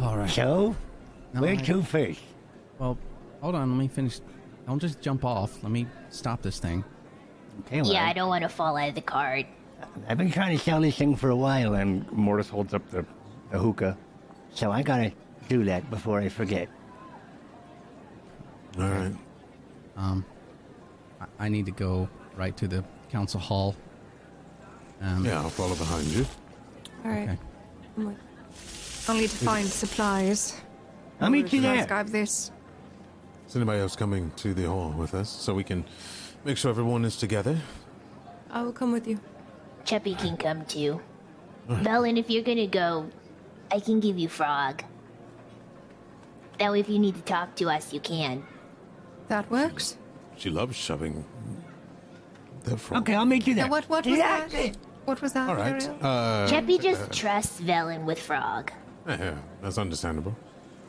All right. So, No, where I- to first? Well, hold on. Let me finish. Don't just jump off. Let me stop this thing. Okay, well, Yeah, I don't want to fall out of the cart. I've been trying to sell this thing for a while, and Mortis holds up the, the hookah. So I gotta do that before I forget. All right. Um, I, I need to go right to the council hall. Um, Yeah, I'll follow behind you. All right. Okay. I'm like, I'll need to find supplies. I'll meet you Let's there. grab this. Is anybody else coming to the hall with us so we can make sure everyone is together? I will come with you. Cheppy can come too. Velen, if you're gonna go, I can give you Frog. That way, if you need to talk to us, you can. That works. She loves shoving the frog. Okay, I'll meet you there. Now, what? What was Yeah, that? What was that? All right. Ariel? Uh, Cheppy just trusts Velen with Frog. yeah, that's understandable.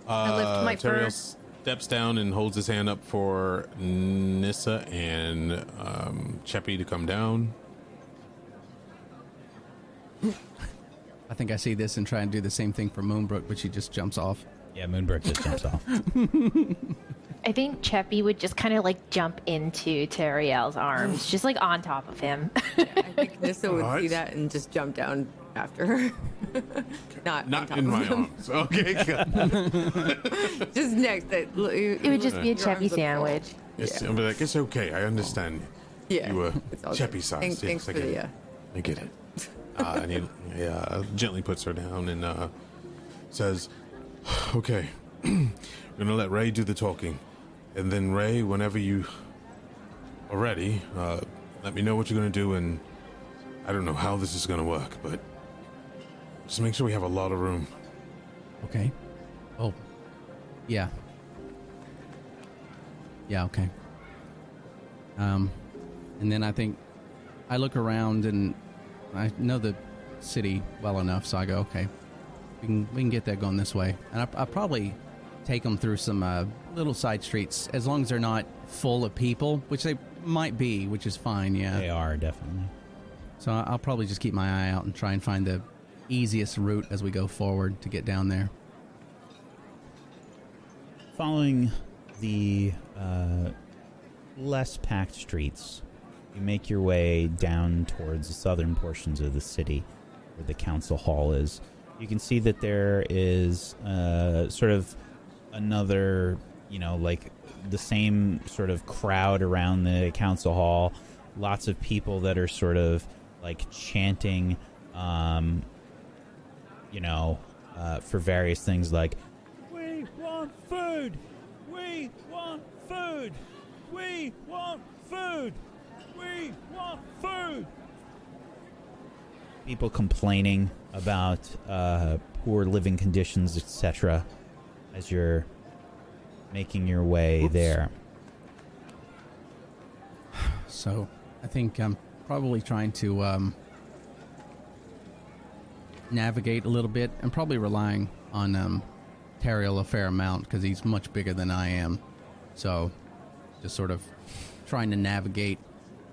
I lift my Uh, fur. steps down and holds his hand up for Nissa and um, Cheppy to come down. I think I see this and try and do the same thing for Moonbrook, but she just jumps off. Yeah, Moonbrook just jumps off. I think Cheppy would just kind of like jump into Teriel's arms, just like on top of him. I think Nissa would see that and just jump down after her. Not, on Not top in of my him. arms. Okay, good. Just next. It, it would just be a Your Cheppy look full. sandwich. It's, I'll be like, it's okay. I understand. Yeah. You were it's all Cheppy good. size. Thanks, yes, thanks I for get the. Uh, I get it. Uh, and he yeah, gently puts her down and uh, says, "Okay, we're gonna let Ray do the talking, and then Ray, whenever you are ready, uh, let me know what you're gonna do. And I don't know how this is gonna work, but just make sure we have a lot of room. Okay. Oh. Yeah. Yeah, okay. Um and then I think I look around and I know the city well enough, so I go, okay, we can we can get that going this way, and I, I probably take them through some uh, little side streets as long as they're not full of people, which they might be, which is fine. Yeah, They are definitely. so I- I'll probably just keep my eye out and try and find the easiest route as we go forward to get down there. Following the uh, less packed streets, you make your way down towards the southern portions of the city where the council hall is. You can see that there is uh, sort of another, you know, like the same sort of crowd around the council hall. Lots of people that are sort of like chanting, um, you know, uh, for various things like we want food! We want food! We want food! We want food! People complaining about uh, poor living conditions, etc., as you're making your way there. So I think I'm probably trying to um, navigate a little bit and probably relying on um, a fair amount because he's much bigger than I am. So just sort of trying to navigate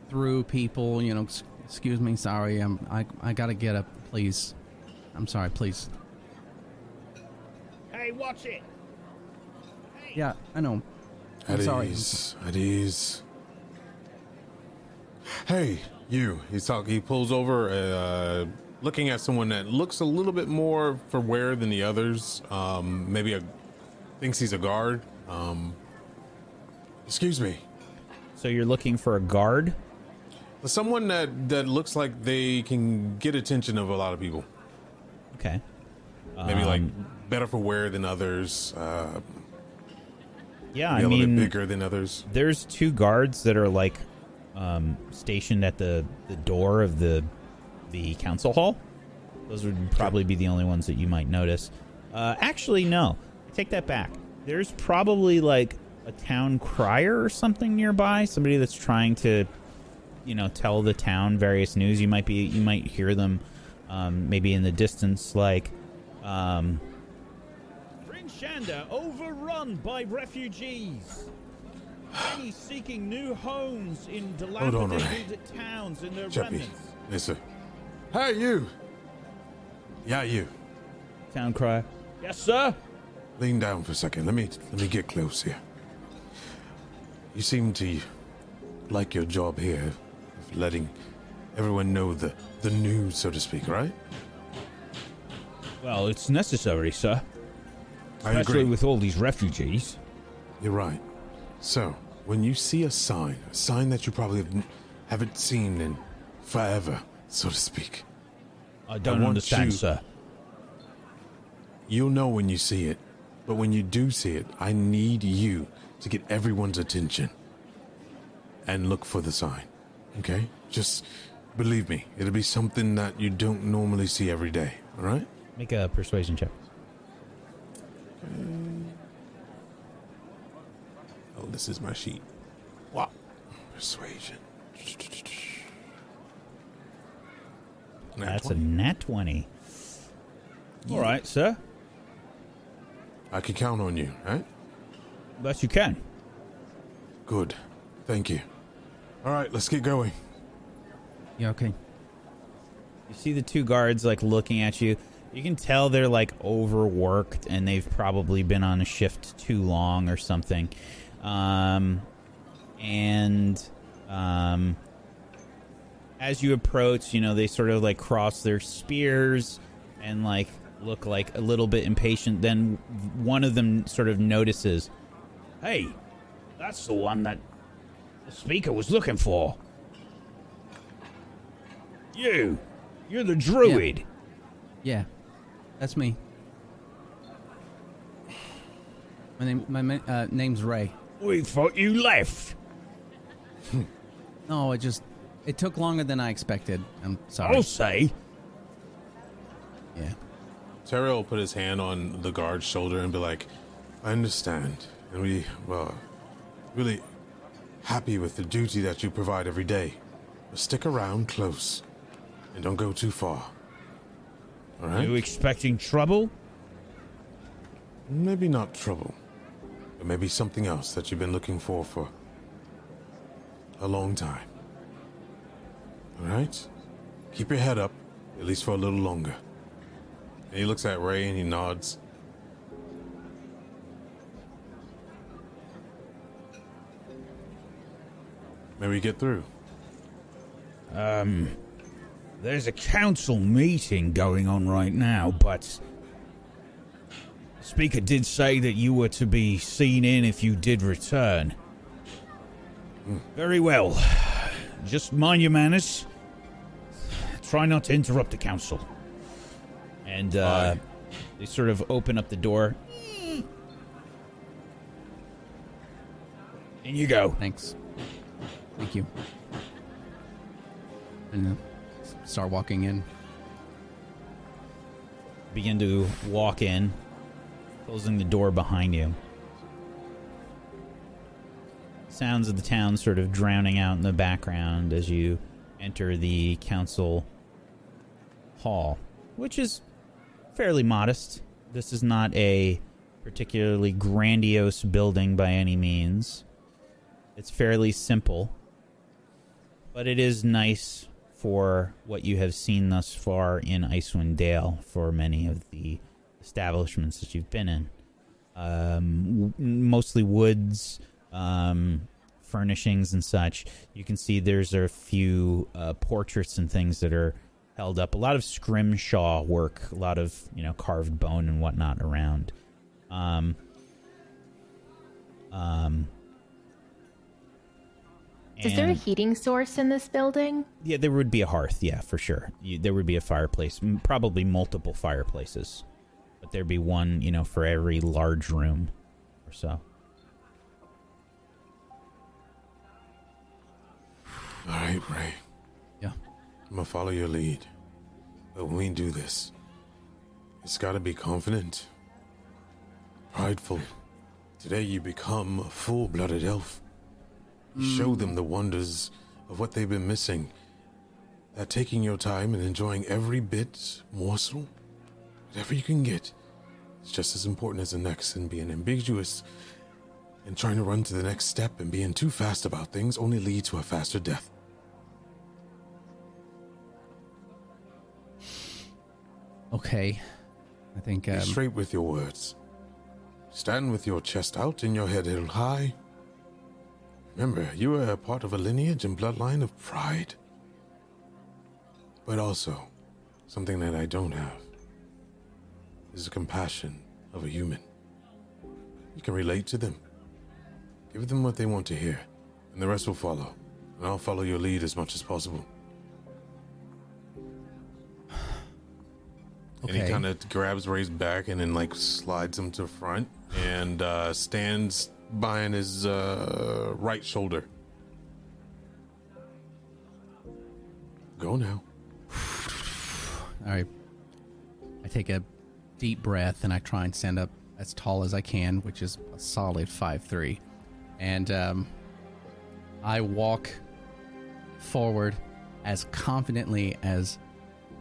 through people. You know, excuse me, sorry, I'm, I I gotta get up, please. I'm sorry, please. Hey, watch it! Yeah, I know. I'm At sorry. ease. At ease. Hey, you. He's talk. He pulls over, uh, looking at someone that looks a little bit more for wear than the others. Um, maybe a thinks he's a guard. Um, excuse me. So you're looking for a guard? Someone that that looks like they can get attention of a lot of people. Okay. Maybe like Um, better for wear than others. Uh, Yeah, I mean, bigger than others. there's two guards that are like um, stationed at the, the door of the the council hall. Those would probably be the only ones that you might notice. Uh, actually, no. Take that back. There's probably like a town crier or something nearby. Somebody that's trying to, you know, tell the town various news. You might be you might hear them um, maybe in the distance, like um, Bryn Shander overrun by refugees. Many seeking new homes in Hold on, Ray. dilapidated towns and their Chappie, remnants. listen. Hey, you. Yeah, you. Town crier. Yes, sir. Lean down for a second. Let me let me get close here. You seem to like your job here, of letting everyone know the the news, so to speak, right? Well, it's necessary, sir. I agree. with all these refugees. You're right. So, when you see a sign, a sign that you probably have, haven't seen in forever, so to speak, I don't want understand, you- sir. you'll know when you see it. But when you do see it, I need you to get everyone's attention and look for the sign. Okay? Just believe me, it'll be something that you don't normally see every day. All right? Make a persuasion check. Oh, this is my sheet. Wow. Persuasion. Nat That's 20. a nat 20. All right, sir. I can count on you, right? Yes, you can. Good. Thank you. All right, let's get going. Yeah, okay. You see the two guards like looking at you. You can tell they're like overworked and they've probably been on a shift too long or something. Um, and um, as you approach, you know, they sort of like cross their spears and like look like a little bit impatient. Then one of them sort of notices, Hey, that's the one that the speaker was looking for. You, you're the druid. Yeah, that's me. My name, my uh, name's Ray. We thought you left. No, it just it took longer than I expected. I'm sorry. I'll say. Yeah. Terry will put his hand on the guard's shoulder and be like, I understand. And we, well, really happy with the duty that you provide every day. But stick around close and don't go too far. All right? You expecting trouble? Maybe not trouble, but maybe something else that you've been looking for for a long time. All right? Keep your head up, at least for a little longer. And he looks at Ray and he nods. Maybe get through. Um, there's a council meeting going on right now, but the speaker did say that you were to be seen in if you did return. Very well. Just mind your manners. Try not to interrupt the council. And uh, Aye. they sort of open up the door. In you go. Thanks. Thank you. And start walking in. begin to walk in, closing the door behind you. Sounds of the town sort of drowning out in the background as you enter the council hall, which is fairly modest. This is not a particularly grandiose building by any means. It's fairly simple, but it is nice for what you have seen thus far in Icewind Dale for many of the establishments that you've been in. Um, mostly woods, um, furnishings, and such. You can see there's a few uh, portraits and things that are held up. A lot of scrimshaw work, a lot of you know carved bone and whatnot around. Um, um, Is there a heating source in this building? yeah, there would be a hearth. Yeah, for sure. You, there would be a fireplace. M- Probably multiple fireplaces, but there'd be one, you know, for every large room or so. All right, Ray. Yeah. I'm gonna follow your lead. But when we do this, it's gotta be confident, prideful. Today you become a full blooded elf. Show them the wonders of what they've been missing. that taking your time and enjoying every bit, morsel, whatever you can get, is just as important as the next, and being ambiguous and trying to run to the next step and being too fast about things only lead to a faster death. Okay. I think Be um, straight with your words. Stand with your chest out and your head held high. Remember, you are a part of a lineage and bloodline of pride. But also, something that I don't have is the compassion of a human. You can relate to them. Give them what they want to hear, and the rest will follow. And I'll follow your lead as much as possible. Okay. And he kind of grabs Ray's back and then like slides him to the front and uh, stands behind his uh, right shoulder. Go now. All right. I take a deep breath and I try and stand up as tall as I can, which is a solid five three, and um, I walk forward as confidently as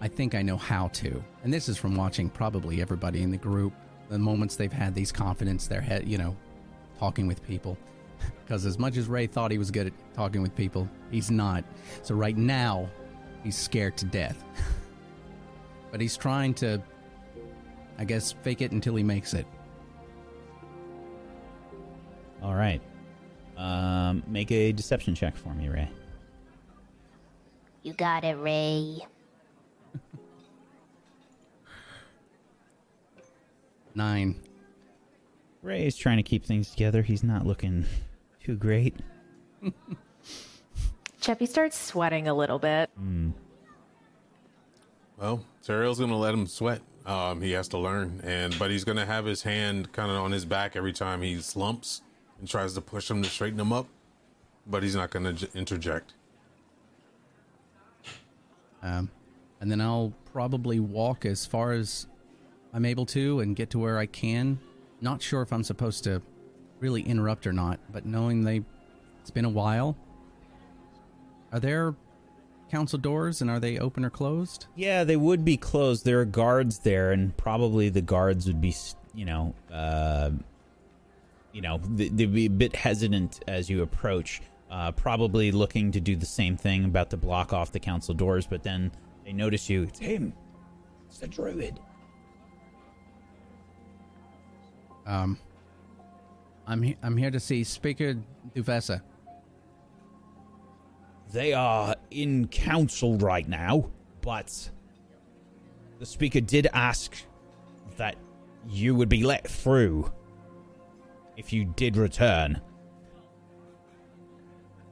I think I know how to. And this is from watching probably everybody in the group. The moments they've had these confidence, their head, you know, talking with people. Because as much as Ray thought he was good at talking with people, he's not. So right now, he's scared to death. but he's trying to, I guess, fake it until he makes it. All right. Um, make a deception check for me, Ray. You got it, Ray. Nine. Ray is trying to keep things together. He's not looking too great. Cheppy starts sweating a little bit. Well, Teriel's gonna let him sweat. Um, he has to learn, and but he's gonna have his hand kind of on his back every time he slumps and tries to push him to straighten him up. But he's not gonna j- interject. Um, and then I'll probably walk as far as I'm able to and get to where I can. Not sure if I'm supposed to really interrupt or not, but knowing they, it's been a while. Are there council doors and are they open or closed? Yeah, they would be closed. There are guards there, and probably the guards would be, you know, uh, you know, they'd be a bit hesitant as you approach. Uh, probably looking to do the same thing about to block off the council doors, but then they notice you. It's him. It's the druid. Um, I'm he- I'm here to see Speaker Duvessa. They are in council right now, but the speaker did ask that you would be let through if you did return.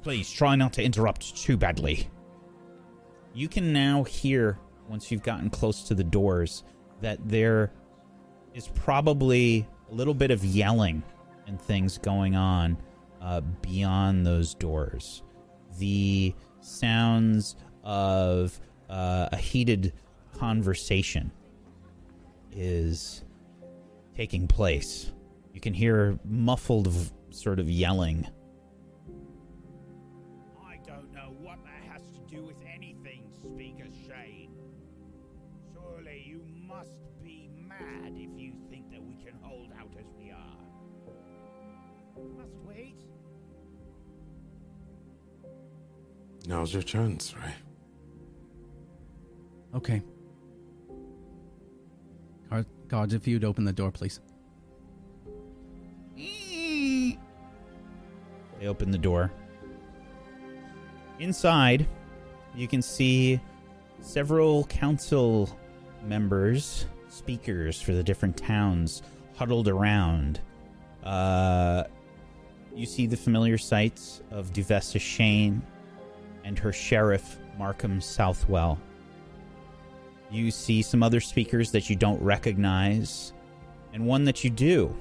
Please try not to interrupt too badly. You can now hear, once you've gotten close to the doors, that there is probably a little bit of yelling and things going on uh, beyond those doors. The sounds of uh, a heated conversation is taking place. You can hear muffled, v- sort of yelling. Now's your chance, right? Okay. Guard, guards, if you'd open the door, please. They open the door. Inside, you can see several council members, speakers for the different towns, huddled around. Uh, you see the familiar sights of Duvessa Shane and her sheriff, Markham Southwell. You see some other speakers that you don't recognize, and one that you do.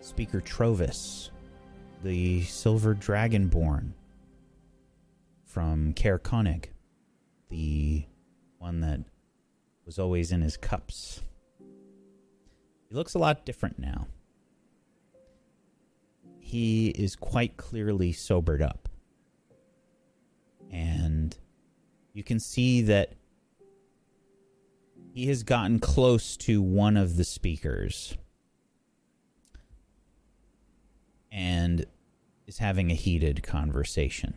Speaker Trovis, the Silver Dragonborn from Caer Konig, the one that was always in his cups. He looks a lot different now. He is quite clearly sobered up. And you can see that he has gotten close to one of the speakers and is having a heated conversation.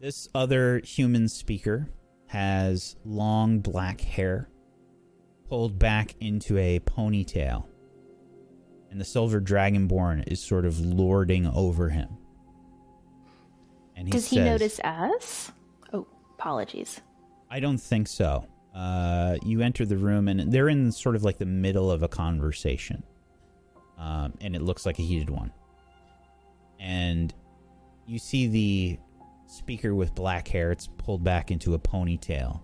This other human speaker has long black hair pulled back into a ponytail, and the silver dragonborn is sort of lording over him. And he Does he says- notice us? Oh, apologies. I don't think so. Uh, you enter the room and they're in sort of like the middle of a conversation, um, and it looks like a heated one. And you see the speaker with black hair; it's pulled back into a ponytail.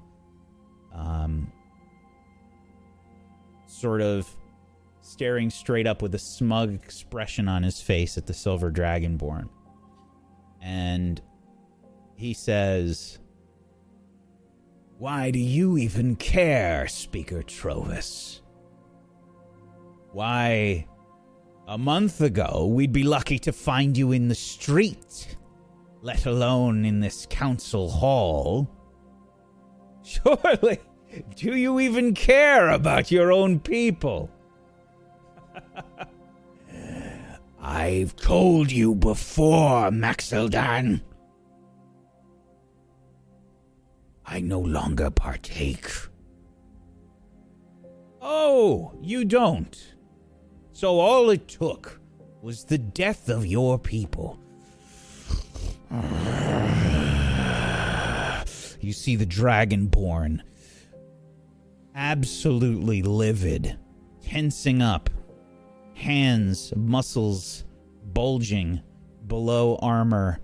Um, sort of staring straight up with a smug expression on his face at the silver dragonborn, and he says. Why do you even care, Speaker Trovis? Why, a month ago, we'd be lucky to find you in the street, let alone in this council hall. Surely, do you even care about your own people? I've told you before, Maxeldan. I no longer partake. Oh, you don't. So all it took was the death of your people. You see the dragonborn absolutely livid, tensing up, hands, muscles bulging below armor,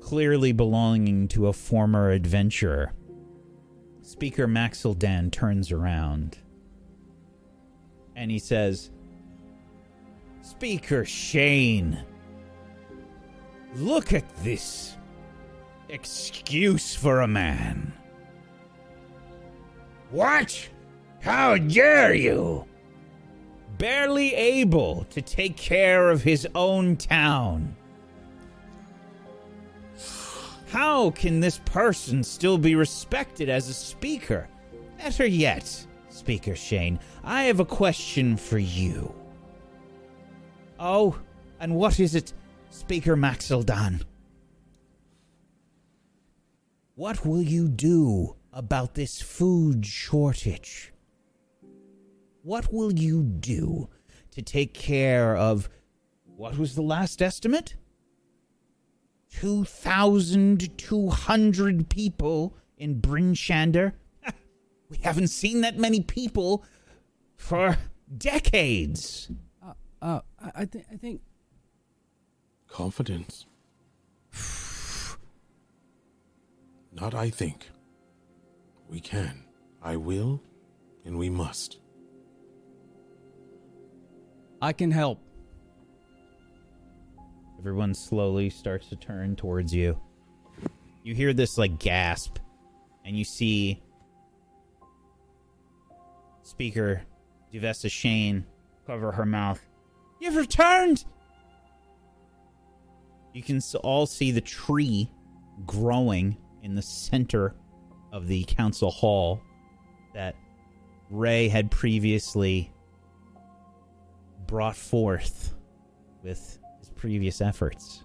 clearly belonging to a former adventurer. Speaker Maxildan turns around and he says, Speaker Shane, look at this excuse for a man. What? How dare you? Barely able to take care of his own town. How can this person still be respected as a speaker? Better yet, Speaker Shane, I have a question for you. Oh, and what is it, Speaker Maxildan? What will you do about this food shortage? What will you do to take care of what was the last estimate? 2,200 people in Bryn Shander? We haven't seen that many people for decades. Uh, I, I, th- I think Confidence. Not I think. We can. I will, and we must. I can help. Everyone slowly starts to turn towards you. You hear this like gasp, and you see speaker Duvessa Shane cover her mouth. You've returned. You can all see the tree growing in the center of the council hall that Ray had previously brought forth with his previous efforts.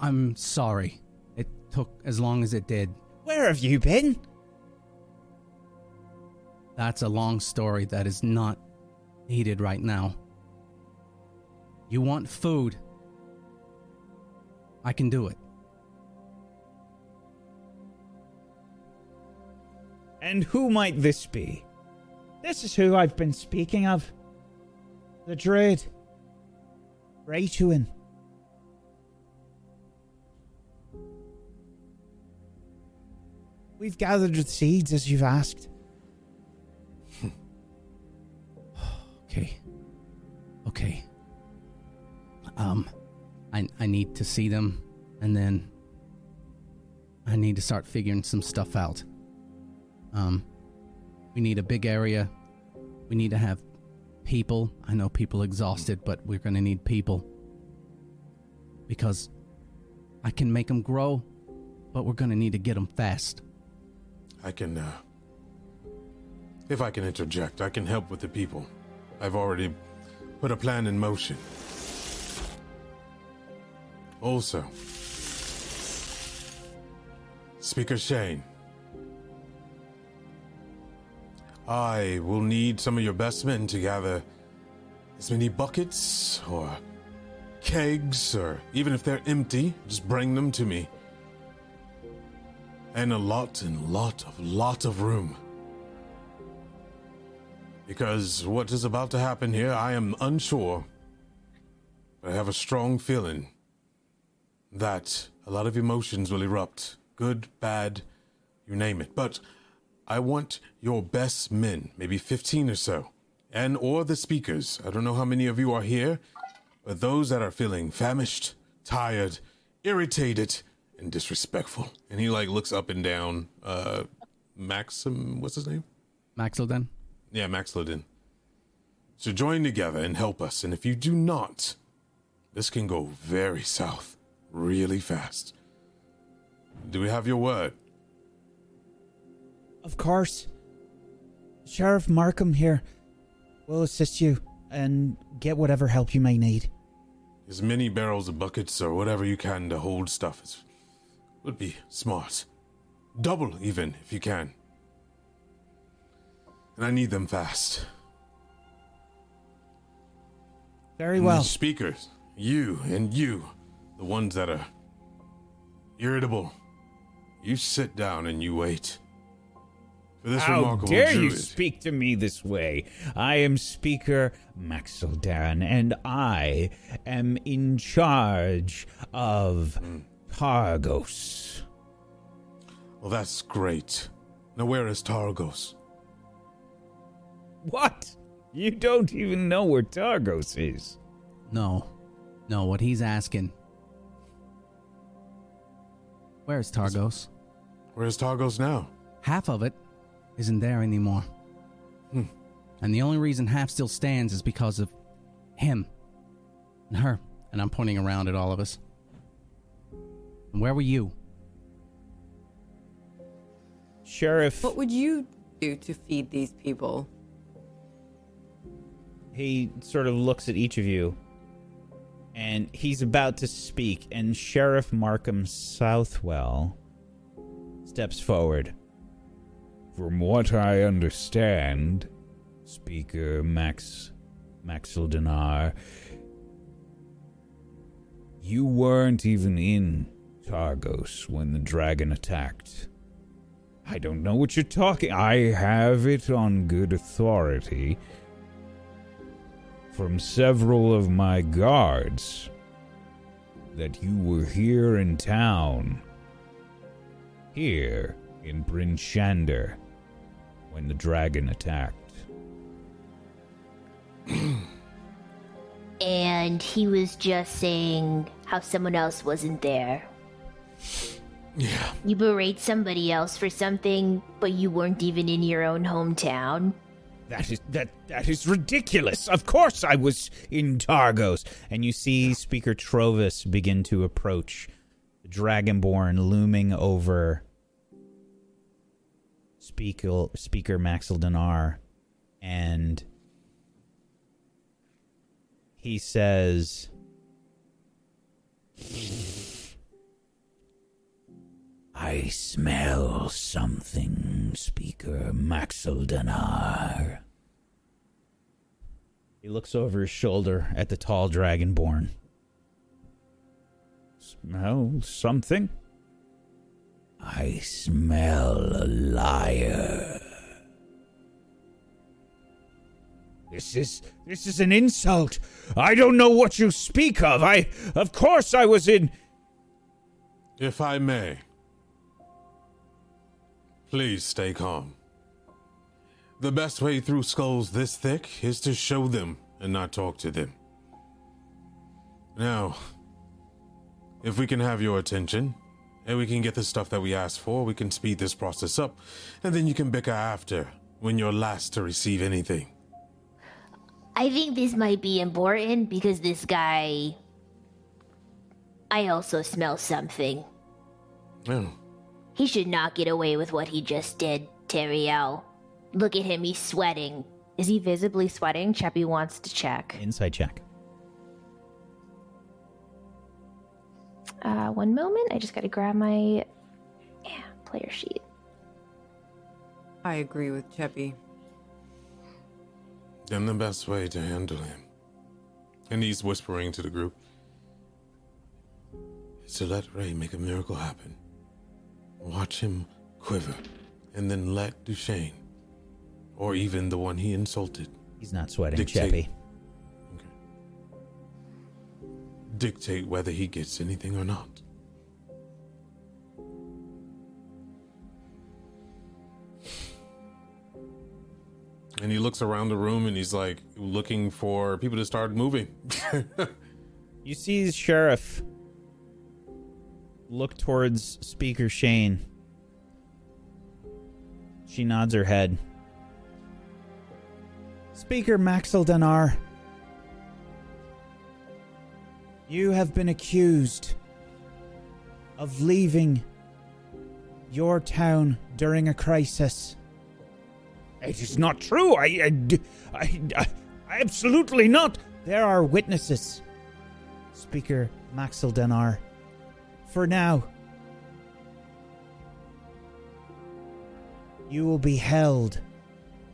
I'm sorry. It took as long as it did. Where have you been? That's a long story that is not needed right now. You want food? I can do it. And who might this be? This is who I've been speaking of. The Druid. Raytuin. We've gathered the seeds as you've asked. Okay. Okay. Um, I I need to see them, and then I need to start figuring some stuff out. Um, we need a big area. We need to have people. I know people exhausted, but we're gonna need people because I can make them grow but we're gonna need to get them fast. I can, uh. If I can interject, I can help with the people. I've already put a plan in motion. Also, Speaker Shane, I will need some of your best men to gather as many buckets or kegs, or even if they're empty, just bring them to me. And a lot and lot of lot of room. Because what is about to happen here, I am unsure. But I have a strong feeling that a lot of emotions will erupt. Good, bad, you name it. But I want your best men, maybe 15 or so, and or the speakers. I don't know how many of you are here, but those that are feeling famished, tired, irritated, and disrespectful. And he like looks up and down. Uh Maxim what's his name? Maxilden? Yeah, Maxilden. So join together and help us. And if you do not, this can go very south really fast. Do we have your word? Of course. Sheriff Markham here will assist you and get whatever help you may need. As many barrels of buckets or whatever you can to hold stuff is, would be smart. Double, even, if you can. And I need them fast. Very And well. speakers, you and you, the ones that are irritable, you sit down and you wait. For this How remarkable dare you speak to me this way? I am Speaker Maxildan, and I am in charge of. Targos. Well, that's great. Now, where is Targos? What? You don't even know where Targos is. No. No, what he's asking. Where's Targos? Where's Targos now? Half of it isn't there anymore. Hmm. And the only reason half still stands is because of him and her. And I'm pointing around at all of us. And where were you? Sheriff. What would you do to feed these people? He sort of looks at each of you, and he's about to speak, and Sheriff Markham Southwell steps forward. From what I understand, Speaker Max Maxildanarr, you weren't even in Targos when the dragon attacked. I don't know what you're talking. I have it on good authority from several of my guards that you were here in town, here in Bryn Shander, when the dragon attacked. And he was just saying how someone else wasn't there. Yeah. You berate somebody else for something, but you weren't even in your own hometown. That is that that is ridiculous. Of course I was in Targos. And you see Speaker Trovis begin to approach, the Dragonborn looming over Speaker, Speaker Maxildanarr, and he says, I smell something, Speaker Maxildanarr. he looks over his shoulder at the tall Dragonborn. Smell something? I smell a liar. This is this is an insult. I don't know what you speak of. I of course I was in If I may, please stay calm. The best way through skulls this thick is to show them and not talk to them. Now, if we can have your attention, and we can get the stuff that we asked for, we can speed this process up, and then you can bicker after when you're last to receive anything. I think this might be important because this guy. I also smell something. Oh, He should not get away with what he just did, Teriel. Look at him, he's sweating. Is he visibly sweating? Cheppy wants to check. Inside check. Uh, one moment. I just got to grab my yeah, player sheet. I agree with Cheppy. then the best way to handle him. And he's whispering to the group. Is to let Ray make a miracle happen. Watch him quiver, and then let Duchesne, or even the one he insulted, He's not sweating, Dictate. Cheppy. Dictate whether he gets anything or not. And he looks around the room and he's like looking for people to start moving. You see the sheriff look towards Speaker Shane. She nods her head. Speaker Maxildanarr, you have been accused of leaving your town during a crisis. It is not true. I, I, I, I absolutely not. There are witnesses. Speaker Maxildanarr. For now, you will be held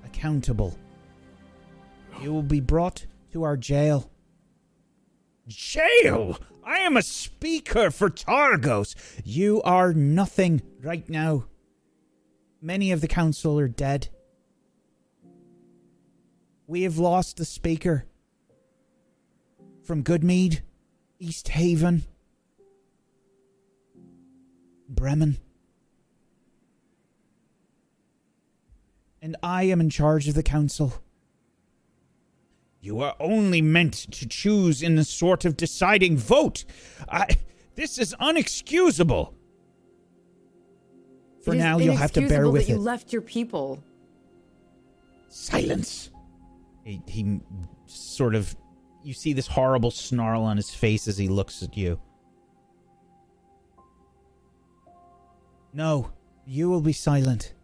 accountable. You will be brought to our jail. Jail. I am a speaker for Targos. You are nothing right now. Many of the council are dead. We have lost the speaker from Goodmead, East Haven, Bremen. And I am in charge of the council. You are only meant to choose in a sort of deciding vote. I, this is unexcusable. For It now, you'll have to bear with that it. You left your people. Silence. He, he sort of. You see this horrible snarl on his face as he looks at you. No, you will be silent.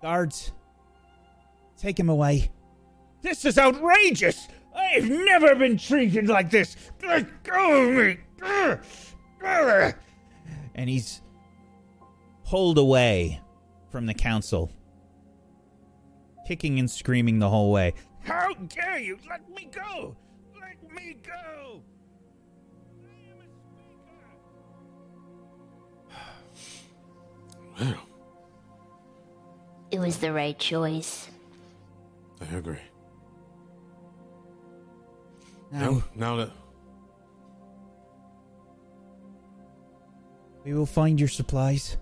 Guards, take him away. This is outrageous. I've never been treated like this. Let go of me. Ugh. Ugh. And he's pulled away from the council, kicking and screaming the whole way. How dare you? Let me go. Let me go. Well, It was the right choice. I agree. Now, Now, now that we will find your supplies.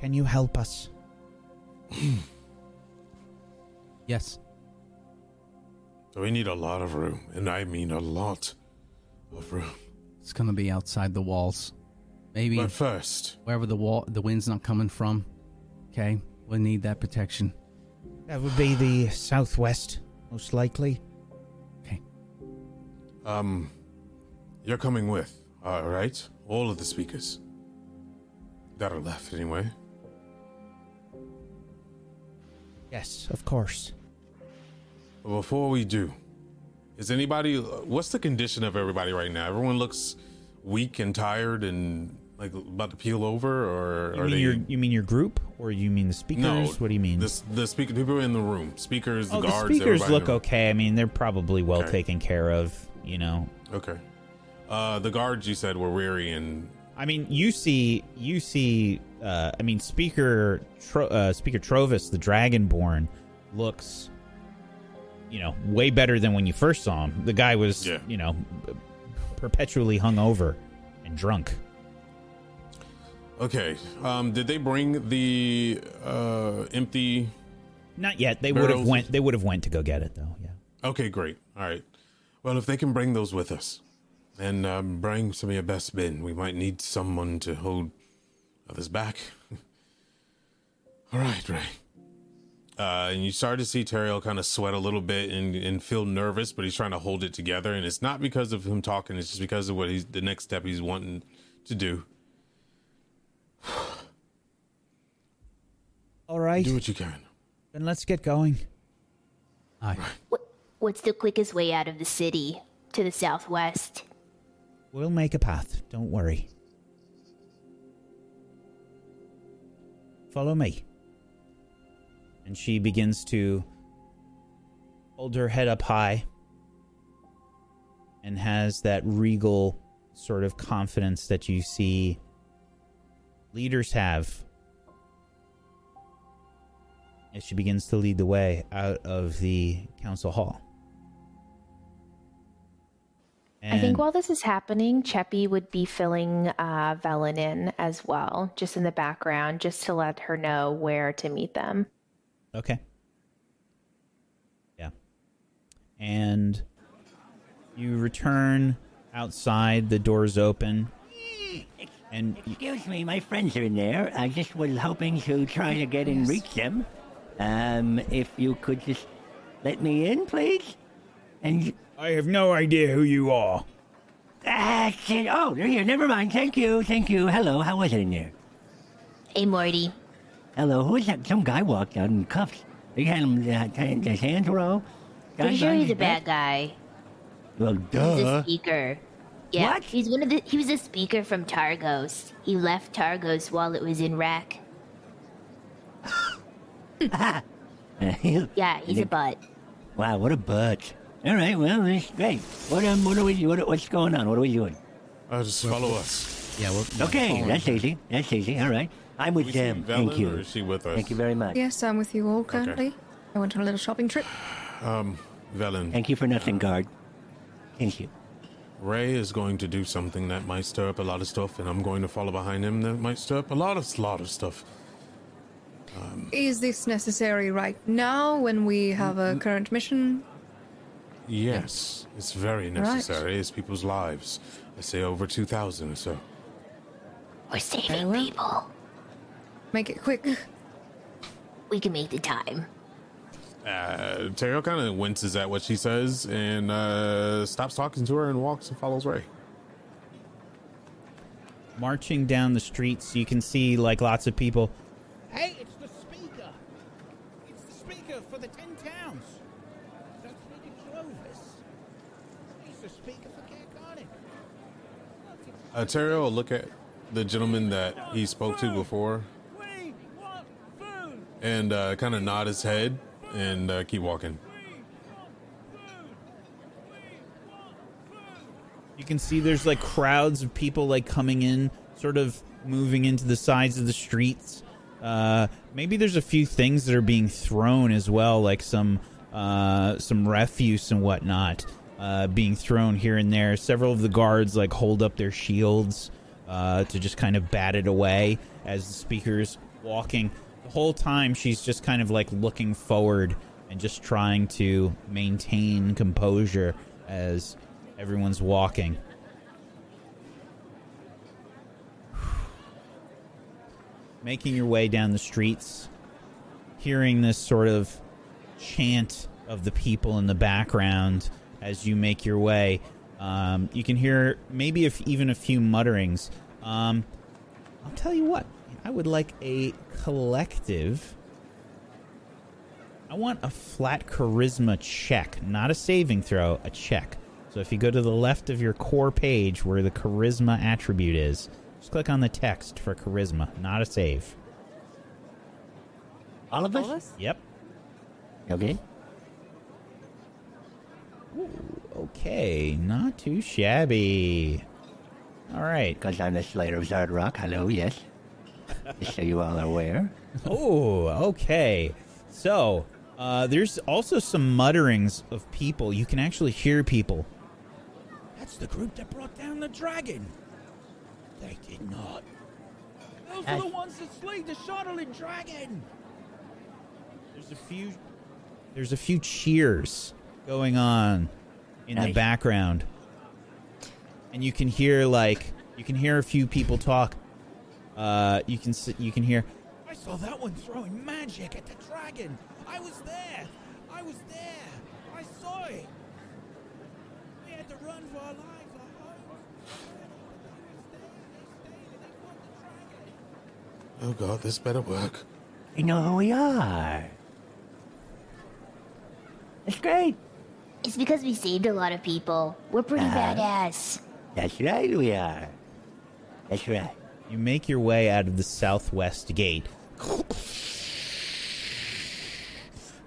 Can you help us? Yes. so we need a lot of room, and I mean a lot of room. It's gonna be outside the walls. Maybe But first, wherever the wall the wind's not coming from. Okay? We'll need that protection. That would be the southwest, most likely. Um, you're coming with, all right? All of the speakers that are left, anyway. Yes, of course. But before we do, is anybody? What's the condition of everybody right now? Everyone looks weak and tired and like about to peel over, or You are mean they? your you mean your group, or you mean the speakers? no. what do you mean? The the speaker people in the room, speakers, the oh, guards. the speakers look okay. I mean, they're probably well Okay. taken care of. You know, Okay. Uh, the guards you said were weary and I mean, you see, you see. Uh, I mean, Speaker Tro- uh, Speaker Trovis, the Dragonborn, looks, you know, way better than when you first saw him. The guy was, Yeah. you know, perpetually hungover and drunk. okay. Um, did they bring the uh empty? Not yet. They would have went. They would have went to go get it though. Yeah. Okay, great. All right. Well, if they can bring those with us, and um, bring some of your best men, we might need someone to hold others back. All right, Ray. Uh, and you start to see Teriel kind of sweat a little bit and, and feel nervous, but he's trying to hold it together. And it's not because of him talking; it's just because of what he's the next step he's wanting to do. All right. Do what you can. Then let's get going. Aye. What? What's the quickest way out of the city to the southwest? We'll make a path. Don't worry. Follow me. And she begins to hold her head up high and has that regal sort of confidence that you see leaders have as she begins to lead the way out of the council hall. I think while this is happening, Cheppy would be filling uh, Velen in as well, just in the background, just to let her know where to meet them. Okay. Yeah. And you return outside, the door's open. And Excuse me, my friends are in there. I just was hoping to try to get and reach them. Um, if you could just let me in, please. And I have no idea who you are. ah, shit. Oh, they're here. Never mind. Thank you. Thank you. Hello. How was it in there? Hey, Morty. Hello. Who is that? Some guy walked out in cuffs. They had him. Uh, t- his hands were all. Pretty tied sure he's a his bad guy. Well, duh. He's a speaker. Yeah, What? he's one of the. He was a speaker from Targos. He left Targos while it was in wreck. Yeah, he's a butt. Wow, what a butt. All right, well, that's great. What um, what are we? What, what's going on? What are we doing? Uh, just follow us. Yeah, we're, Okay, that's easy. That's easy. All right, I'm with We see them. Thank Velen, you. Or is she with us? Thank you very much. Yes, I'm with you all currently. I went on a little shopping trip. Um, Velen, Thank you for nothing, guard. Thank you. Ray is going to do something that might stir up a lot of stuff, and I'm going to follow behind him that might stir up a lot of lot of stuff. Is this necessary right now when we have a current mission? Yes, it's very necessary. It's people's lives. I say over 2,000 or so. We're saving Very well. people. Make it quick. We can make the time. Uh, Teriel kind of winces at what she says and uh, stops talking to her and walks and follows Ray. marching down the streets, you can see like lots of people. Hey, it's the speaker. It's the speaker for the Ten Towns. Don't speak of Clovis. He's the speaker for Caer-Konig. Uh, Teriel will look at the gentleman that he spoke to before and uh, kind of nod his head and uh, keep walking. You can see there's like crowds of people like coming in, sort of moving into the sides of the streets. Uh, maybe there's a few things that are being thrown as well, like some uh, some refuse and whatnot uh, being thrown here and there. Several of the guards like hold up their shields uh, to just kind of bat it away as the speaker's walking. The whole time she's just kind of like looking forward and just trying to maintain composure as everyone's walking. Making your way down the streets, hearing this sort of chant of the people in the background as you make your way. Um, you can hear maybe if even a few mutterings. Um, I'll tell you what, I would like a collective. I want a flat charisma check, not a saving throw, a check. So if you go to the left of your core page where the charisma attribute is, just click on the text for charisma, not a save. All of us? All of us? Yep. Okay. Okay, not too shabby. All right. Because I'm the Slayer of Zardrock. Hello, yes. Just so you all are aware. Oh, okay. So, uh, there's also some mutterings of people. You can actually hear people. That's the group that brought down the dragon. They did not. Those Hey. are the ones that slayed the Chardalyn dragon. There's a few. There's a few cheers going on in the background, and you can hear like you can hear a few people talk. Uh, you can s- you can hear. I saw that one throwing magic at the dragon. I was there. I was there. I saw it. We had to run for our lives. Our homes. Oh god, this better work. You know who we are. It's great. It's because we saved a lot of people. We're pretty Uh-huh. badass. That's right, we are. That's right. You make your way out of the southwest gate.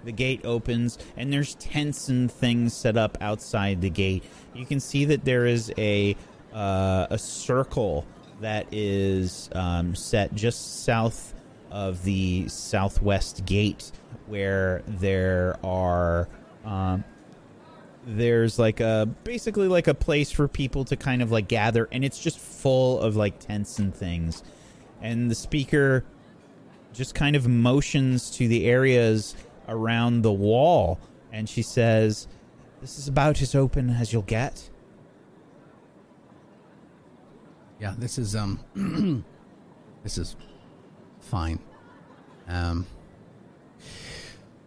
The gate opens, and there's tents and things set up outside the gate. You can see that there is a uh, a circle that is um, set just south of the southwest gate, where there are um, there's like a basically like a place for people to kind of like gather and it's just full of like tents and things and the speaker just kind of motions to the areas around the wall and she says this is about as open as you'll get Yeah, this is um this is fine. Um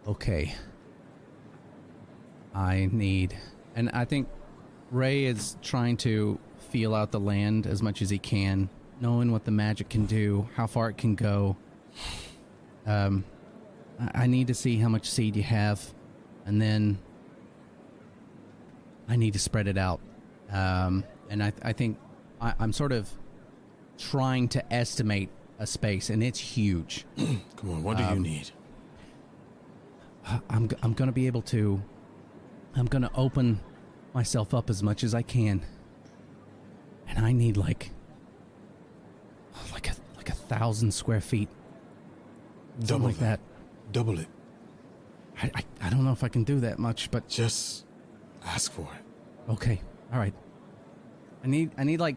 okay. I need and I think Ray is trying to feel out the land as much as he can, knowing what the magic can do, how far it can go. Um I, I need to see how much seed you have and then I need to spread it out. Um and I I think I, I'm sort of trying to estimate a space, and it's huge. Come on, what do you Um, need? I'm g- I'm gonna be able to. I'm gonna open myself up as much as I can, and I need like like a like a thousand square feet, something Double like that. Double it. I, I I don't know if I can do that much, but just ask for it. Okay, all right. I need I need like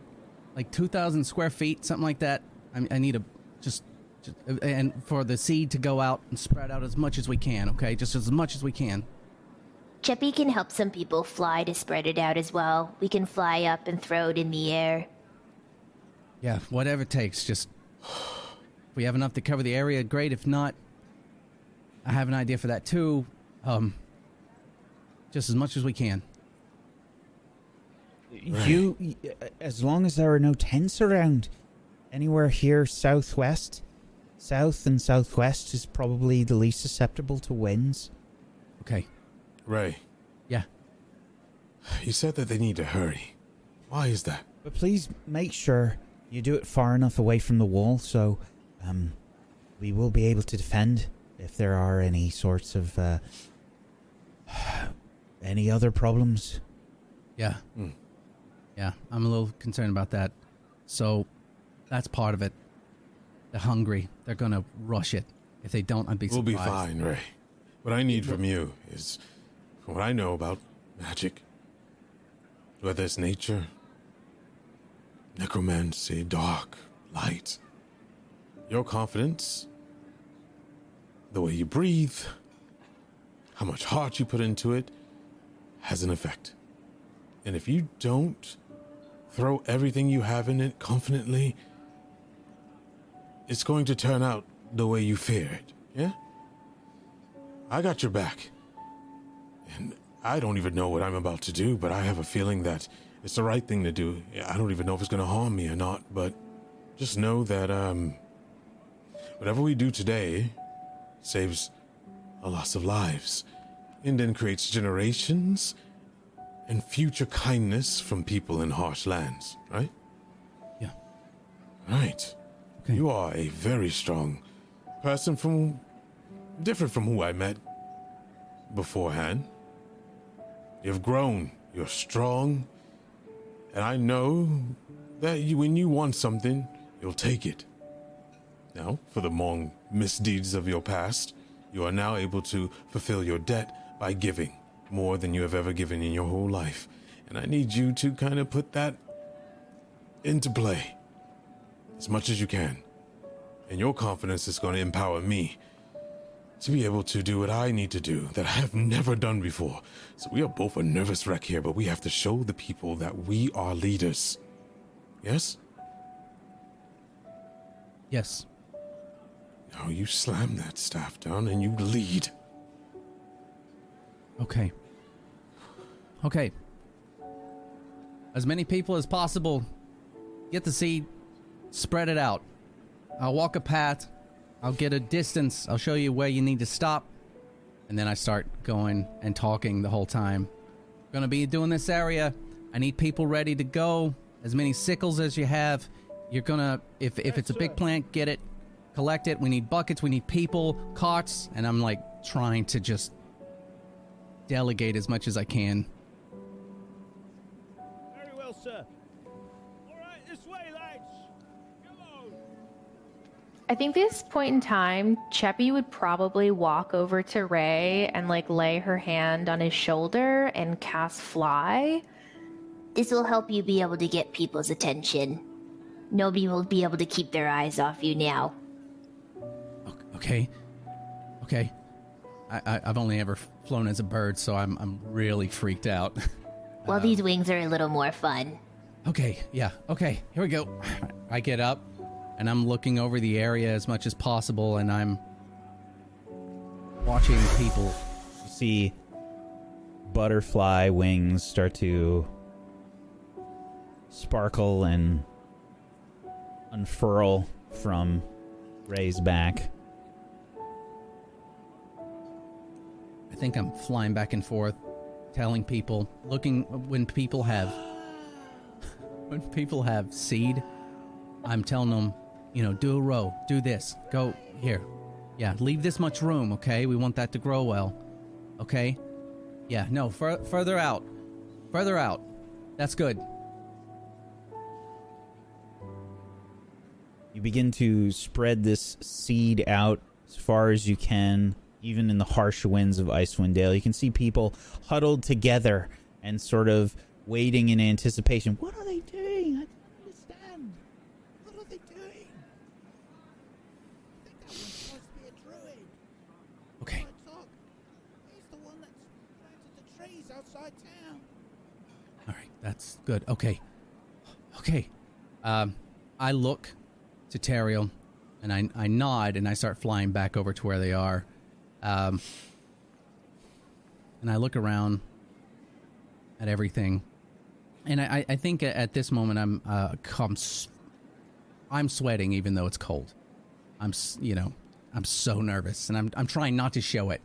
like two thousand square feet, something like that. I, I need a just, just and for the seed to go out and spread out as much as we can. Okay, just as much as we can. Cheppy can help some people fly to spread it out as well. We can fly up and throw it in the air. Yeah, whatever it takes. Just if we have enough to cover the area, great. If not, I have an idea for that too. Um, just as much as we can. you as long as there are no tents around anywhere here southwest south and southwest is probably the least susceptible to winds Okay. Ray. Yeah. You said that they need to hurry. Why is that? But please make sure you do it far enough away from the wall so um, we will be able to defend if there are any sorts of uh, any other problems. Yeah. Yeah, I'm a little concerned about that. So that's part of it. They're hungry. They're gonna rush it. If they don't, I'd be surprised. We'll be fine, Ray. What I need from you is from what I know about magic, whether it's nature, necromancy, dark, light, your confidence, the way you breathe, how much heart you put into it, has an effect. And if you don't throw everything you have in it confidently, it's going to turn out the way you fear it. Yeah? I got your back. And I don't even know what I'm about to do, but I have a feeling that it's the right thing to do. I don't even know if it's going to harm me or not, but just know that um whatever we do today saves a loss of lives and then creates generations and future kindness from people in harsh lands, right? Yeah. Right. Okay. You are a very strong person from different from who I met beforehand. You've grown, you're strong, and I know that you, when you want something, you'll take it. Now, for the long misdeeds of your past, you are now able to fulfill your debt by giving more than you have ever given in your whole life. And I need you to kind of put that into play as much as you can. And your confidence is going to empower me to be able to do what I need to do that I have never done before. So we are both a nervous wreck here, but we have to show the people that we are leaders. Yes? Yes. Now you slam that staff down and you lead. Okay. Okay. As many people as possible. Get the seed. Spread it out. I'll walk a path. I'll get a distance. I'll show you where you need to stop. And then I start going and talking the whole time. Gonna be doing this area. I need people ready to go. As many sickles as you have. You're gonna, if, if it's a big plant, get it, collect it. We need buckets, we need people, carts. And I'm like trying to just delegate as much as I can. I think this point in time, Cheppy would probably walk over to Ray and like lay her hand on his shoulder and cast fly. This will help you be able to get people's attention. Nobody will be able to keep their eyes off you now. Okay. Okay. I, I, I've only ever flown as a bird, so I'm, I'm really freaked out. Well, um, these wings are a little more fun. Okay, yeah, okay, here we go. I get up and I'm looking over the area as much as possible and I'm watching people. You see butterfly wings start to sparkle and unfurl from Ray's back. I think I'm flying back and forth, telling people, looking when people have when people have seed, I'm telling them, you know, do a row, do this, go here. Yeah, leave this much room, okay? We want that to grow well. Okay? Yeah, no, fur- further out. Further out. That's good. You begin to spread this seed out as far as you can, even in the harsh winds of Icewind Dale. You can see people huddled together and sort of waiting in anticipation. What are they doing? I don't understand. What are they doing? I think that one's supposed to be a druid. Okay. He's the one that's planted the trees outside town. All right, that's good. Okay. Okay. Um, I look to Teriel and I, I nod and I start flying back over to where they are. Um, and I look around at everything. And I, I think at this moment I'm uh, I'm, I'm sweating even though it's cold. I'm you know I'm so nervous and I'm I'm trying not to show it.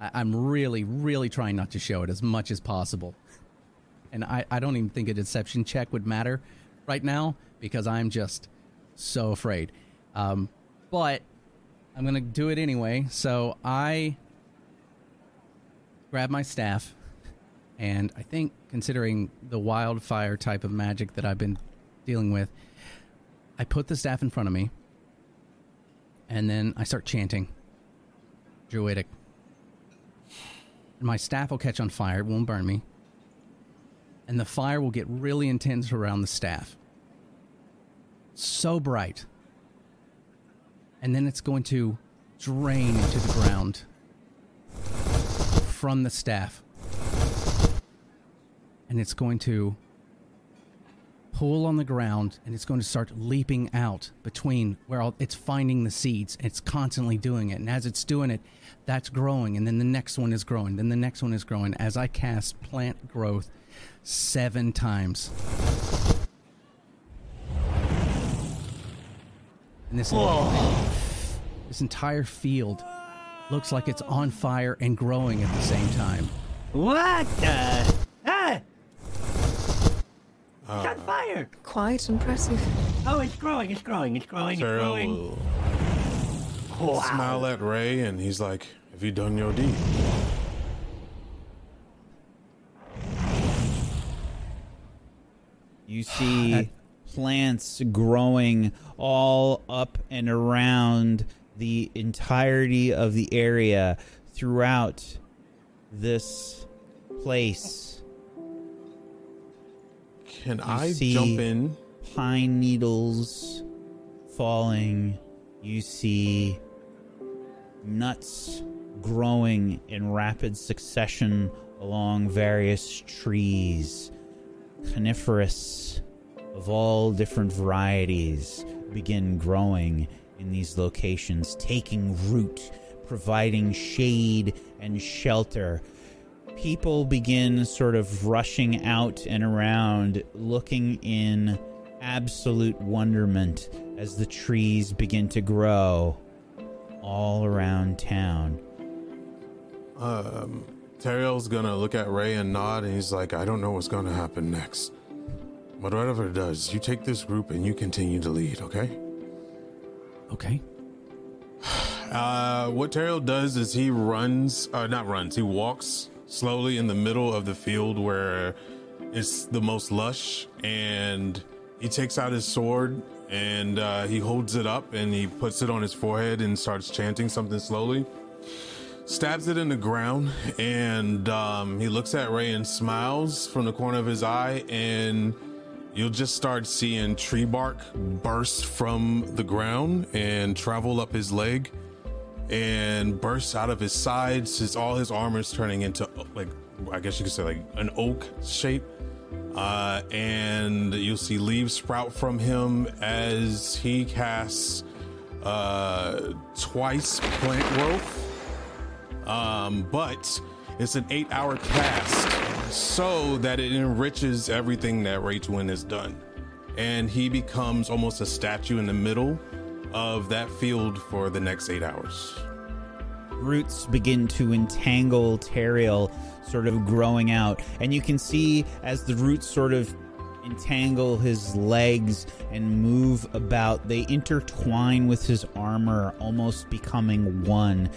I'm really really trying not to show it as much as possible. And I, I don't even think a deception check would matter right now because I'm just so afraid. Um, but I'm going to do it anyway. So I grab my staff, and I think, considering the wildfire type of magic that I've been dealing with, I put the staff in front of me, and then I start chanting Druidic. My staff will catch on fire, it won't burn me, and the fire will get really intense around the staff. So bright and then it's going to drain into the ground from the staff. And it's going to pull on the ground and it's going to start leaping out between where it's finding the seeds. It's constantly doing it. And as it's doing it, that's growing. And then the next one is growing. Then the next one is growing as I cast plant growth seven times. And this, this entire field looks like it's on fire and growing at the same time. What the? Ah! Uh, It's on fire! Quite impressive. Oh, it's growing, it's growing, it's growing, it's Sarah growing. will Wow. smile at Ray, and he's like, "Have you done your deed?" You see plants growing all up and around the entirety of the area throughout this place. Can You I see jump in? Pine needles falling. You see nuts growing in rapid succession along various trees. Coniferous of all different varieties begin growing in these locations, taking root, providing shade and shelter. People begin sort of rushing out and around, looking in absolute wonderment as the trees begin to grow. all around town. Um, Teriel's gonna look at Ray and nod, and he's like, I don't know what's gonna happen next. But whatever it does, you take this group and you continue to lead, okay? Okay. Uh, what Teriel does is he runs, uh, not runs, he walks slowly in the middle of the field where it's the most lush, and he takes out his sword and uh, he holds it up and he puts it on his forehead and starts chanting something slowly. Stabs it in the ground and um, he looks at Ray and smiles from the corner of his eye, and you'll just start seeing tree bark burst from the ground and travel up his leg and burst out of his sides. His all his armor is turning into like I guess you could say like an oak shape. Uh, and you'll see leaves sprout from him as he casts uh, twice plant growth. Um, but it's an eight hour cast so that it enriches everything that Ray has done. And he becomes almost a statue in the middle of that field for the next eight hours. roots begin to entangle Teriel, sort of growing out. And you can see as the roots sort of entangle his legs and move about, they intertwine with his armor, almost becoming one.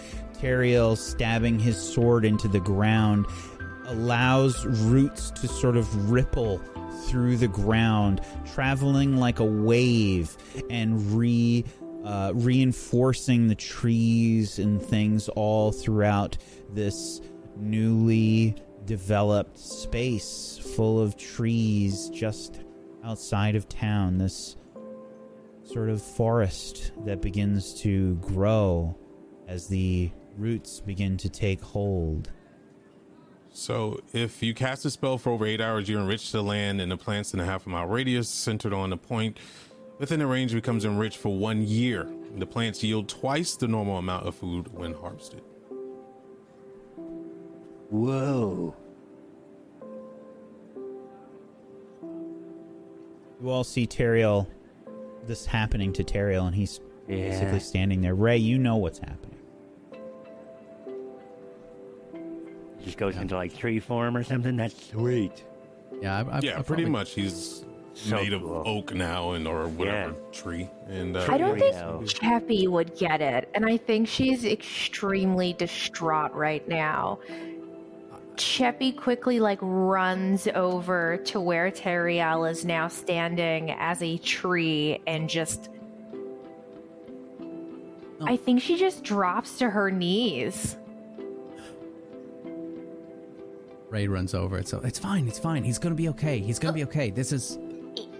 Teriel stabbing his sword into the ground allows roots to sort of ripple through the ground, traveling like a wave and re uh, reinforcing the trees and things all throughout this newly developed space full of trees just outside of town. This sort of forest that begins to grow as the roots begin to take hold. So, if you cast a spell for over eight hours, you enrich the land and the plants in a half a mile radius centered on a point within the range becomes enriched for one year. The plants yield twice the normal amount of food when harvested. Whoa. You all see Teriel, this happening to Teriel, and he's Yeah. basically standing there. Ray, you know what's happening. Just goes into like tree form or something. That's sweet. Yeah, I, I, yeah, I pretty probably- much. He's So made cool. of oak now, and or whatever Yeah. tree. And uh, I don't think go. Cheppy would get it, and I think she's extremely distraught right now. Cheppy quickly like runs over to where Teriel is now standing as a tree and just Oh. I think she just drops to her knees. Ray runs over it. So it's fine. It's fine. He's gonna be okay. He's gonna be oh. okay. This is,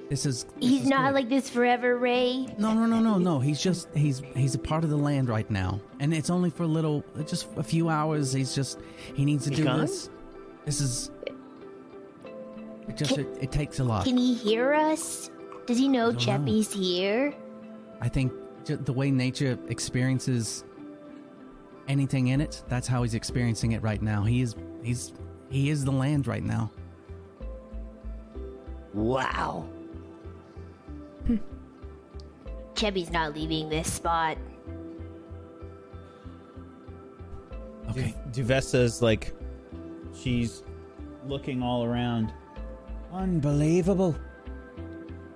this is. this He's is not good. like this forever, Ray. No, no, no, no, no. He's just he's he's a part of the land right now, and it's only for a little, just a few hours. He's just he needs to He's do gone? this. This is. It just it, it takes a lot. Can he hear us? Does he know don't know. Cheppy's here? I think the way nature experiences anything in it, that's how he's experiencing it right now. He is he's he is the land right now. Wow. Hmm. Cheppy's not leaving this spot. Okay. Duvessa's like, she's looking all around. Unbelievable.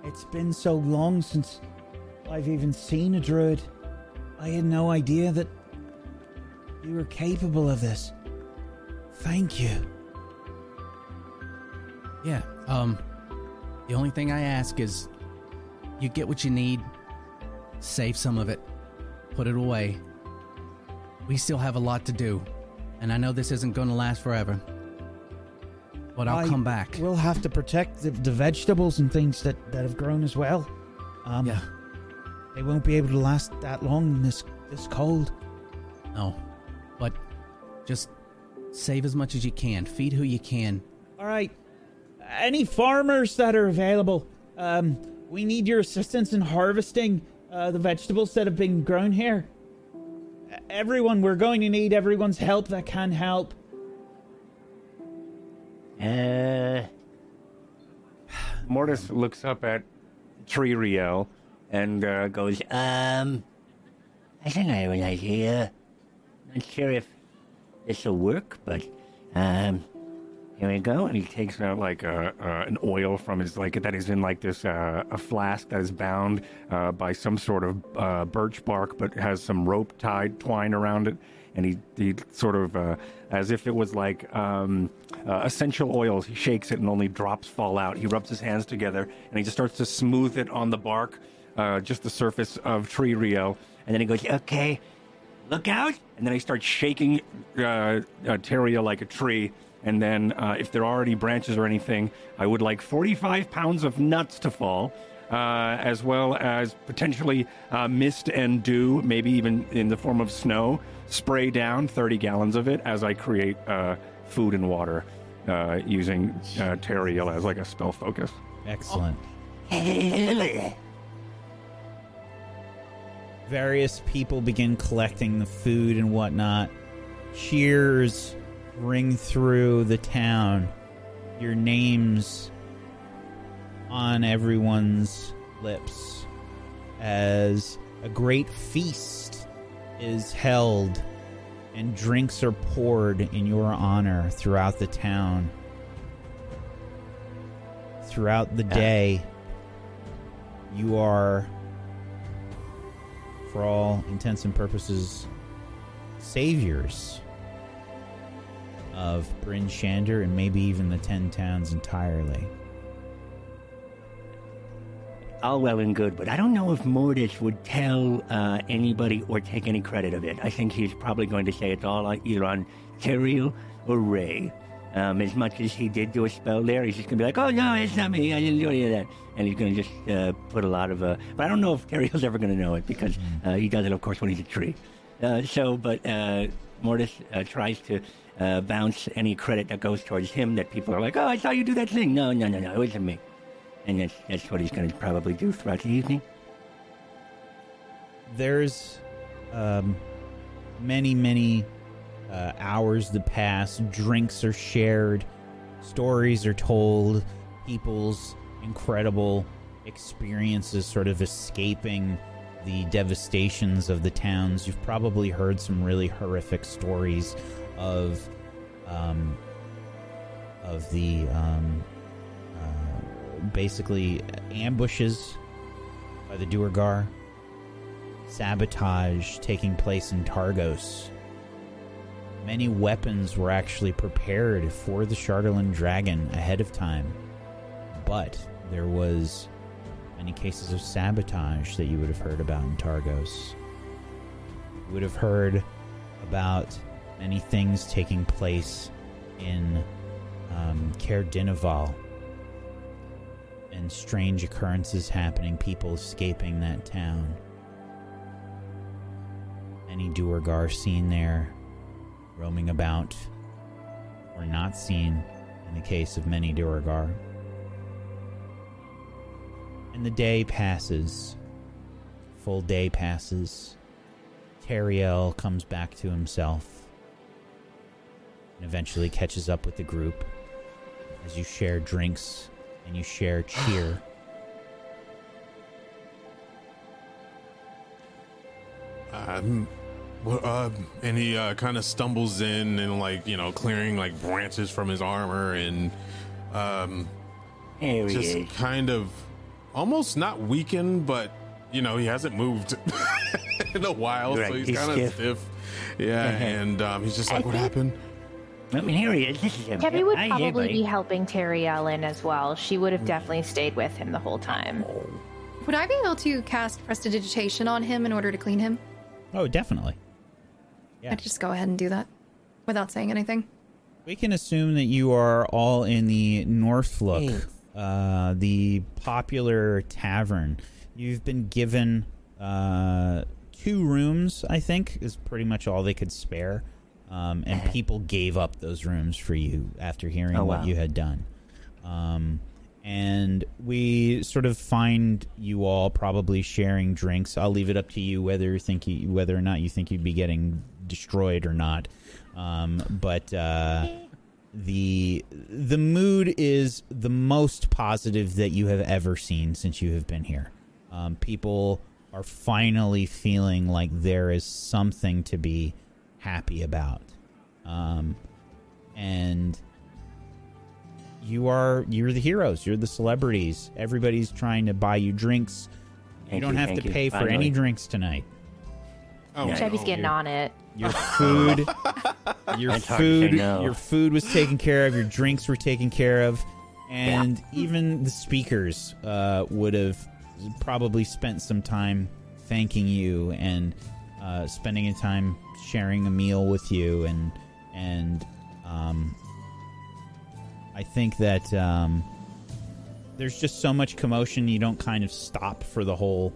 It's been so long since I've even seen a druid. I had no idea that you were capable of this. Thank you. Yeah. Um the only thing I ask is you get what you need, save some of it, put it away. We still have a lot to do, and I know this isn't going to last forever. But I'll I come back. We'll have to protect the, the vegetables and things that, that have grown as well. Um, Yeah. They won't be able to last that long in this, this cold. No. But just save as much as you can. Feed who you can. All right. Any farmers that are available, um, we need your assistance in harvesting uh, the vegetables that have been grown here. Everyone, we're going to need everyone's help that can help. Uh, Mortis looks up at Tree Rio and uh, goes, um, I think I have an idea. I'm not sure if this will work, but um, here we go. And he takes out like uh, uh, an oil from his like that is in like this uh, a flask that is bound uh, by some sort of uh, birch bark, but has some rope tied twine around it. And he he sort of uh, as if it was like um, essential oils. He shakes it and only drops fall out. He rubs his hands together and he just starts to smooth it on the bark, just the surface of tree rio. And then he goes, okay, look out. And then he starts shaking uh, Teriel like a tree. And then, uh, if there are already branches or anything, I would like 45 pounds of nuts to fall, uh, as well as potentially uh, mist and dew, maybe even in the form of snow, spray down 30 gallons of it as I create uh, food and water uh, using uh, Teriel as like a spell focus. Excellent. Various people begin collecting the food and whatnot. Cheers ring through the town. Your names on everyone's lips as a great feast is held and drinks are poured in your honor throughout the town. Throughout the day, you are, for all intents and purposes, saviors of Bryn Shander and maybe even the Ten Towns entirely. All well and good, but I don't know if Mortis would tell uh, anybody or take any credit of it. I think he's probably going to say it's all either on Teriel or Ray. Um, as much as he did do a spell there, he's just going to be like, oh, no, it's not me. I didn't do any of that. And he's going to just uh, put a lot of. Uh, but I don't know if Teriel's ever going to know it because uh, he does it, of course, when he's a tree. Uh, so, but uh, Mortis uh, tries to uh, bounce any credit that goes towards him that people are like, oh, I saw you do that thing. No, no, no, no, it wasn't me. And that's, that's what he's going to probably do throughout the evening. there's um, many, many uh, hours that pass. Drinks are shared, stories are told, people's incredible experiences sort of escaping the devastations of the towns. You've probably heard some really horrific stories of um, of the um, uh, basically ambushes by the Duergar sabotage taking place in Targos. Many weapons were actually prepared for the Chardalyn dragon ahead of time, but there was many cases of sabotage that you would have heard about in Targos. You would have heard about many things taking place in um, Caer and strange occurrences happening, people escaping that town. Any Duergar seen there, roaming about, or not seen in the case of many Duergar. And the day passes. Full day passes. Teriel comes back to himself and eventually catches up with the group as you share drinks and you share cheer. Um, well, uh, and he uh, kind of stumbles in and like you know clearing like branches from his armor and um, There just is. kind of almost not weakened, but you know he hasn't moved in a while, Right, so he's, he's kind of stiff. stiff. Yeah, and um, he's just like, "What happened?" I mean, here he is. This is him. Debbie would Hi, probably buddy. be helping Terry Ellen as well. She would have definitely stayed with him the whole time. Would I be able to cast prestidigitation on him in order to clean him? Oh, definitely. Yeah. I'd just go ahead and do that without saying anything. We can assume that you are all in the Northlook, uh, the popular tavern. You've been given uh, two rooms, I think, is pretty much all they could spare. Um, and people gave up those rooms for you after hearing Oh, what wow. you had done. Um, and we sort of find you all probably sharing drinks. I'll leave it up to you whether you think you, whether or not you think you'd be getting destroyed or not. Um, but uh, the the mood is the most positive that you have ever seen since you have been here. Um, people are finally feeling like there is something to be happy about. Um, and you are you're the heroes, you're the celebrities. Everybody's trying to buy you drinks. Thank you don't you, have thank to you. pay for Finally. any drinks tonight. Oh, Chubby's no, getting on it. Your food, your It's hard to say food, no. your food was taken care of. Your drinks were taken care of, and even the speakers uh, would have probably spent some time thanking you and uh, spending a time sharing a meal with you, and and um, I think that um, there's just so much commotion. You don't kind of stop for the whole,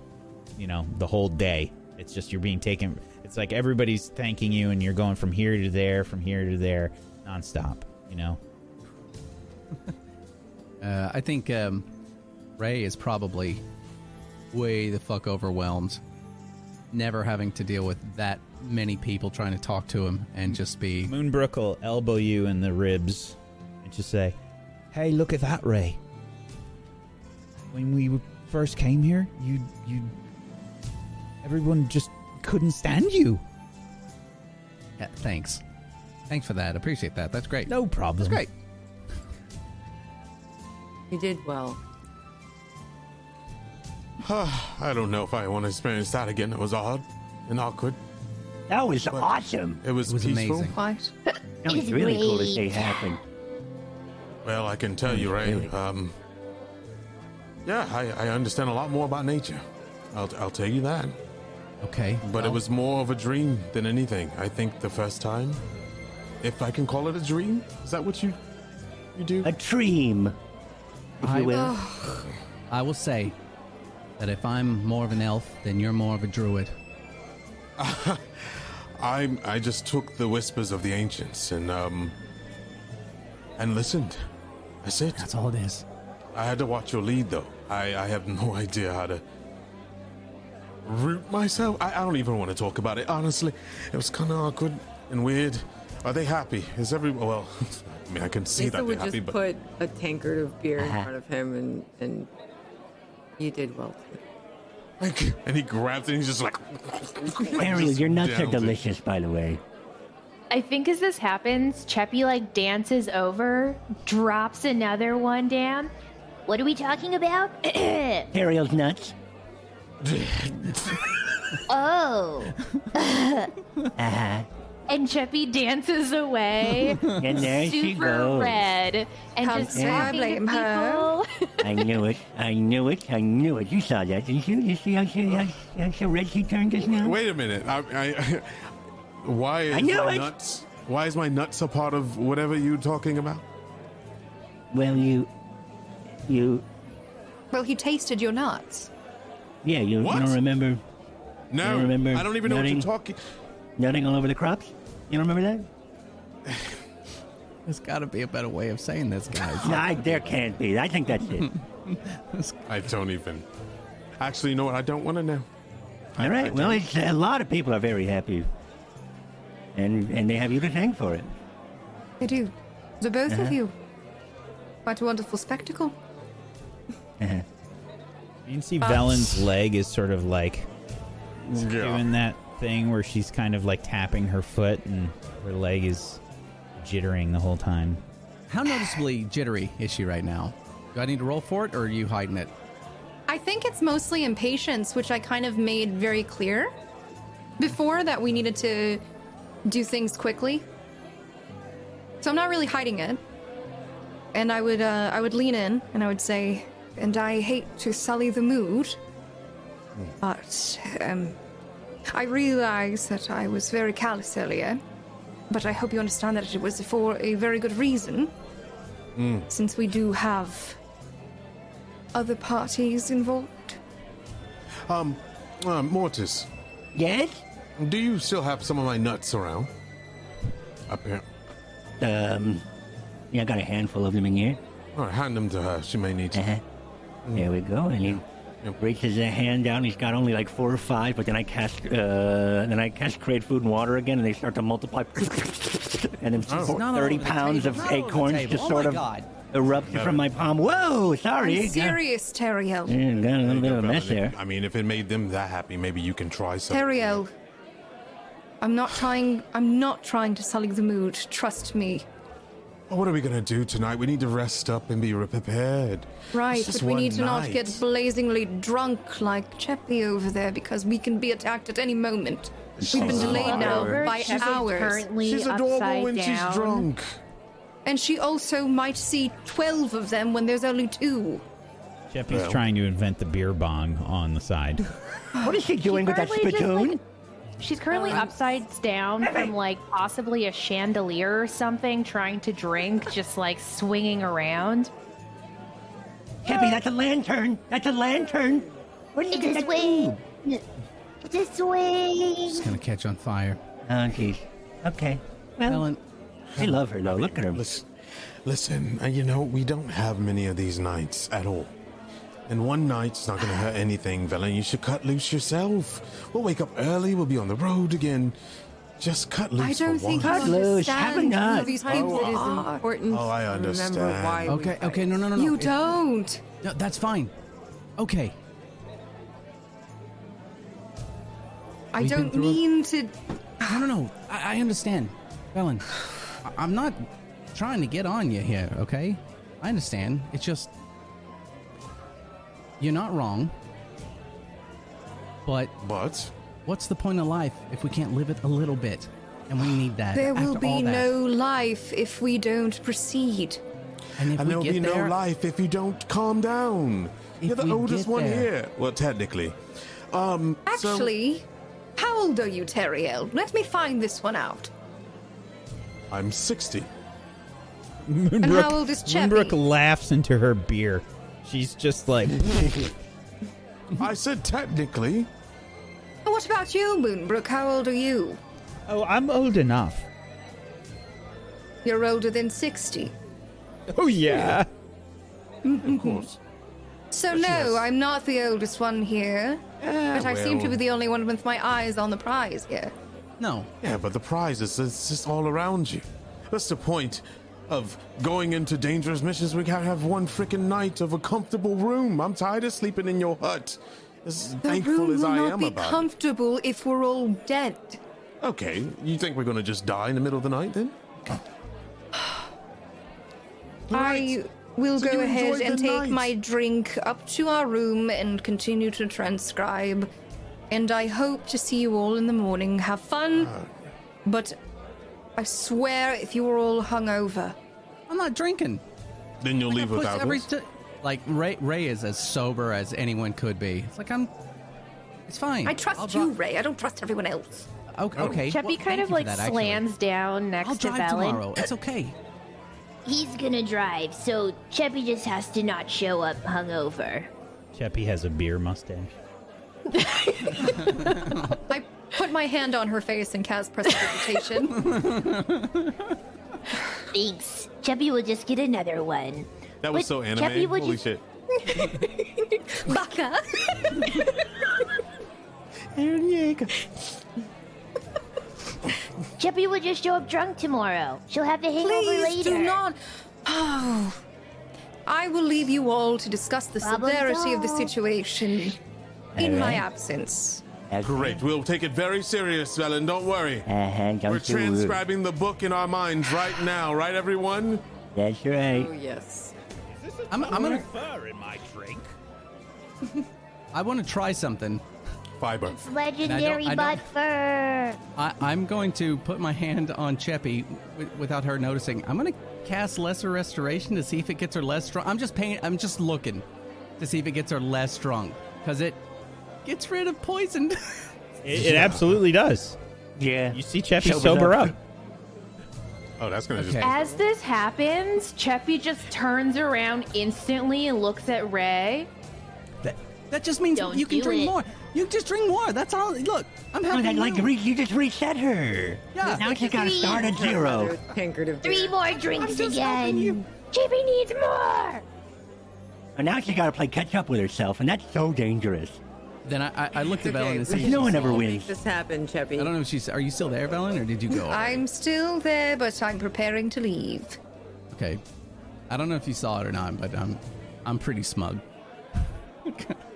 you know, the whole day. It's just you're being taken. It's like everybody's thanking you, and you're going from here to there, from here to there, nonstop. You know. Uh, I think um, Ray is probably way the fuck overwhelmed, never having to deal with that many people trying to talk to him and just be. Moonbrook will elbow you in the ribs and just say, "Hey, look at that, Ray. When we first came here, you you everyone just couldn't stand you. Yeah, thanks. Thanks for that. Appreciate that. That's great. No problem. That's great. You did well. I don't know if I want to experience that again. It was odd and awkward. That was awesome. It was, It was peaceful. amazing. Quite. That was really cool to see happen. Well, I can tell you, Ray. Really? Um, yeah, I, I understand a lot more about nature. I'll, I'll tell you that. Okay. But it was more of a dream than anything. I think the first time, if I can call it a dream, is that what you you do? A dream, if I- you will. I will say that if I'm more of an elf, then you're more of a druid. I I just took the whispers of the ancients and um and listened. That's it. That's all it is. I had to watch your lead though. I I have no idea how to root myself. I, I don't even want to talk about it. Honestly, it was kind of awkward and weird. Are they happy? Is every well? I mean, I can see Lisa that they're just happy, but you just put a tankard of beer in Uh-huh. front of him, and and you did well. like, and he grabs it. and He's just like, Ariel, just your nuts are downs it. delicious, by the way. I think as this happens, Cheppy like dances over, drops another one down. What are we talking about? Ariel's nuts. oh. Uh-huh. And Cheppy dances away, And there she super goes. red, and How just dare I blame her? I knew it. I knew it. I knew it. You saw that, didn't you? You see how she, how, how so red she turned just now? Wait a minute. I, I, why is I knew my it. nuts? Why is my nuts a part of whatever you're talking about? Well, you, you, Well, he tasted your nuts. yeah, you, you don't remember No, don't remember I don't even know what you're talking. nutting all over the crops? You don't remember that? There's got to be a better way of saying this, guys. No, I, there can't be. I think that's it. I don't even. Actually, you know what? I don't want to know. I- All right. I well, it's, a lot of people are very happy, and and they have you to thank for it. I do. The both Uh-huh. of you. Quite a wonderful spectacle. Uh-huh. You can see Velen's leg is sort of like Yeah. doing that thing where she's kind of like tapping her foot and her leg is jittering the whole time. How noticeably jittery is she right now? Do I need to roll for it, or are you hiding it? I think it's mostly impatience, which I kind of made very clear before that we needed to do things quickly. So I'm not really hiding it. And I would uh, I would lean in and I would say, and I hate to sully the mood, but um, I realize that I was very callous earlier. But I hope you understand that it was for a very good reason, since we do have other parties involved. Um, uh, Mortis, Yes. do you still have some of my nuts around? Up here. Um. Yeah, I got a handful of them in here. All right, hand them to her. She may need to. Uh-huh. There we go. And he Yep. reaches a hand down. He's got only like four or five, but then I cast, uh, then I cast create food and water again, and they start to multiply. and then Oh. four- thirty pounds of Not all over the acorns just oh sort of God. erupted from my palm. Whoa, sorry. I'm Got- serious, Teriel. Yeah, got a little bit of a mess Velen, there. I mean, if it made them that happy, maybe you can try something. Teriel. I'm not trying. I'm not trying to sully the mood. Trust me. Well, what are we gonna do tonight? We need to rest up and be prepared. Right, but we need to not get blazingly drunk like Cheppy over there because we can be attacked at any moment. We've been delayed now adorable. by She's hours. currently She's adorable upside when down. she's drunk. And she also might see 12 of them when there's only two. Cheppy's Well. trying to invent the beer bong on the side. What is she doing with that currently just, spittoon? like, She's currently upside down from like possibly a chandelier or something, trying to drink, just like swinging around. Happy, that's a lantern. That's a lantern. What did you get This that way. tube? This way. It's gonna catch on fire. Oh, jeez. Okay. Well, Helen, I love her, though. Look at her. Listen, listen. uh, You know, we don't have many of these nights at all. And one night's not gonna hurt anything, Velen. You should cut loose yourself. We'll wake up early. We'll be on the road again. Just cut loose I don't for think you once. Cut loose, have a nut. who these It people is are. important Oh, I to remember understand. why we okay, fight. okay, no, no, no, no. You It- don't. No, that's fine. Okay. I We've been don't through a- mean to. No, no, no. I, I understand, Helen. I- I'm not trying to get on you here, okay? I understand. It's just you're not wrong. But But what's the point of life if we can't live it a little bit? And we need that. There will after all be that. no life if we don't proceed. And if and we there'll get be there, no life if you don't calm down. If You're the we oldest get one there. here. Well, technically. Um. so- Actually, how old are you, Teriel? Let me find this one out. I'm 60. Moonbrook, how old is Cheppy? Moonbrook laughs into her beer. She's just like, I said technically. What about you, Moonbrook? How old are you? oh, I'm old enough. You're older than 60. Oh, yeah. Of course. So, no, I'm not the oldest one here. but I seem to be the only one with my eyes on the prize here. no. Yeah, but the prize is it's just all around you. That's the point of going into dangerous missions. We gotta have one freaking night of a comfortable room. I'm tired of sleeping in your hut. As The thankful room as will I not am be about comfortable if we're all dead. Okay, you think we're gonna just die in the middle of the night then? I will So go ahead and take night. my drink up to our room and continue to transcribe. And I hope to see you all in the morning. Have fun. Uh. But I swear, if you are all hungover, I'm not drinking. Then you'll leave Push without every us. t- like Ray. Ray is as sober as anyone could be. It's like I'm. It's fine. I trust I'll you, dri- Ray. I don't trust everyone else. Oh. Okay. okay. Cheppy well, kind of like that, slams down next I'll to drive Velen. tomorrow. It's okay. He's gonna drive, so Cheppy just has to not show up hungover. Cheppy has a beer mustache. I put my hand on her face and cast precipitation. Thanks. Cheppy will just get another one. That was But so anime. Cheppy would Holy just- shit. Baka. Cheppy will just show up drunk tomorrow. She'll have the hangover Please later. do not. Oh. I will leave you all to discuss the Problem severity of the situation in my absence. Okay. Great. We'll take it very serious, Velen. Don't worry. Uh-huh, don't We're you worry. transcribing the book in our minds right now, right, everyone? That's right. Oh, yes. I'm, I'm gonna. Fur in my drink. I want to try something. Fiber. It's legendary I don't- butt fur. I, I'm going to put my hand on Cheppy w- without her noticing. I'm going to cast Lesser Restoration to see if it gets her less strong. I'm just paying. I'm just looking to see if it gets her less strong because it gets rid of poison. It, it absolutely does. Yeah. You see Cheppy Sobers sober up. up. Oh, that's gonna Okay. just. As this happens, Cheppy just turns around instantly and looks at Ray. that, that just means Don't you can do drink it. more. You just drink more. That's all. Look, I'm Oh, happy. that, like now. re- you just reset her. Yeah. Now she's got to start at zero. Tankard of Three beer. more drinks just helping you. again. Cheppy needs more. And now she's got to play catch up with herself, and that's so dangerous. Then I, I, I looked at Okay, Velen to let's see. if no one ever wins. this happened, Cheppy. I don't know if she's. Are you still there, Velen, or did you go? already? I'm still there, but I'm preparing to leave. Okay. I don't know if you saw it or not, but I'm I'm pretty smug.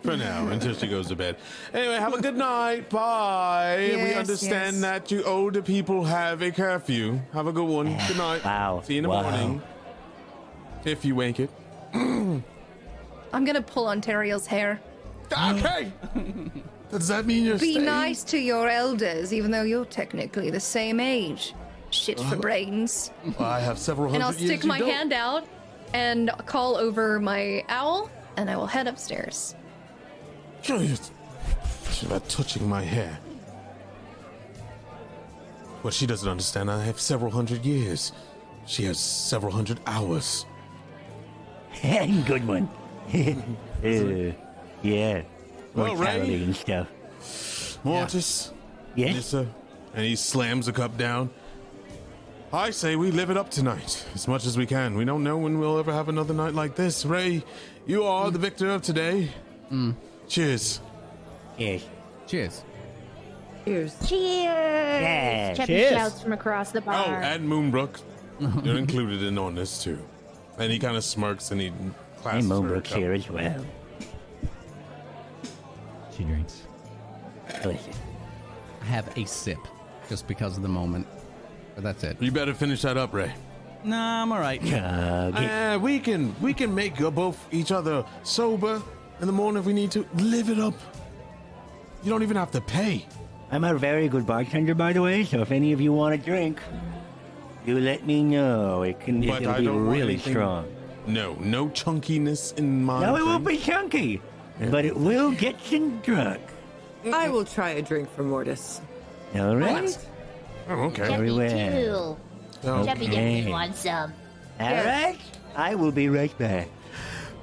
For now, until she goes to bed. Anyway, have a good night. Bye. we Yes, understand yes. that you older people have a curfew. Have a good one. Good night. Wow. See you in the Wow. morning. If you wake it. I'm gonna pull Ontario's hair. Okay. Does that mean you're Be staying? nice to your elders, even though you're technically the same age. Shit Uh-huh. for brains. Well, I have several hundred And I'll years stick you my don't. hand out and call over my owl, and I will head upstairs. Curious. She's about touching my hair. What she doesn't understand, I have several hundred years. She has several hundred hours. Good one. Uh, yeah. Well, Mortality Ray- and stuff. Mortis. Yes? Nissa. And he slams a cup down. I say we live it up tonight as much as we can. We don't know when we'll ever have another night like this. Ray, you are the victor of today. Mm. Cheers. Yes. Cheers. Cheers. Cheers! Yeah, Cheppy cheers. shouts from across the bar. Oh, bar. and Moonbrook. You're included in on this too. And he kind of smirks and he And clasps her Moonbrook's cup. here as well. She drinks. Delicious. I have a sip just because of the moment. But that's it. You better finish that up, Ray. Nah, I'm all right. Chug it. Uh, we can we can make uh, both each other sober in the morning if we need to. Live it up. You don't even have to pay. I'm a very good bartender, by the way, so if any of you want a drink, you let me know. It can But it'll I be really strong. No, no chunkiness in my. No, it won't be chunky, but it will get you drunk. I will try a drink for Mortis. All right? Oh, okay. Very Cheppy well. too. Cheppy Okay. definitely wants some. All right? I will be right back.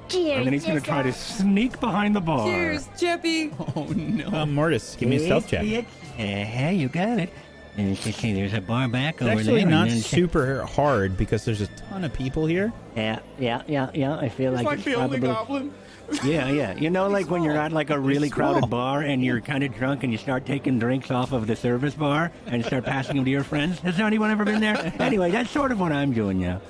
Cheers, And then he's going to try to sneak behind the bar. Cheers, Chippy. Oh no. Um, Mortis, give me a stealth check. Yes, Yeah, you got it. And let's just see, there's a bar back It's over actually there. not and then- super hard because there's a ton of people here. Yeah, yeah, yeah, yeah. I feel It's like, like it's the only probably. goblin. Yeah, yeah. You know, like when you're at like a really crowded bar and you're kind of drunk and you start taking drinks off of the service bar and start passing them to your friends. Has anyone ever been there? anyway, that's sort of what I'm doing now.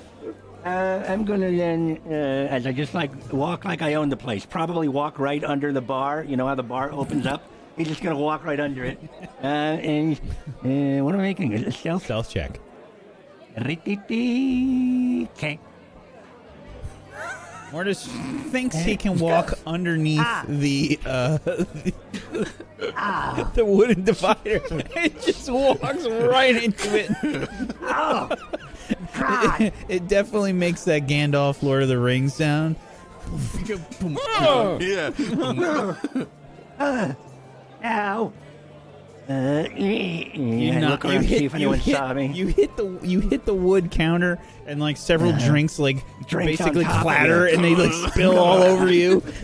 Uh, I'm gonna then, uh, as I just like walk like I own the place, probably walk right under the bar. You know how the bar opens up? He's just gonna walk right under it. Uh, and uh, what am I making? A stealth? Stealth check. Okay. Mortis thinks he can walk underneath ah. the uh, ah. the wooden divider. It just walks right into it. Oh, God. It definitely makes that Gandalf Lord of the Rings sound. Oh. Yeah. Ah. Ow. Uh, You, I knock- look around to see if you anyone hit, saw me. You hit the you hit the wood counter and like several Uh-huh. drinks like Drinks basically clatter and they like spill all over you.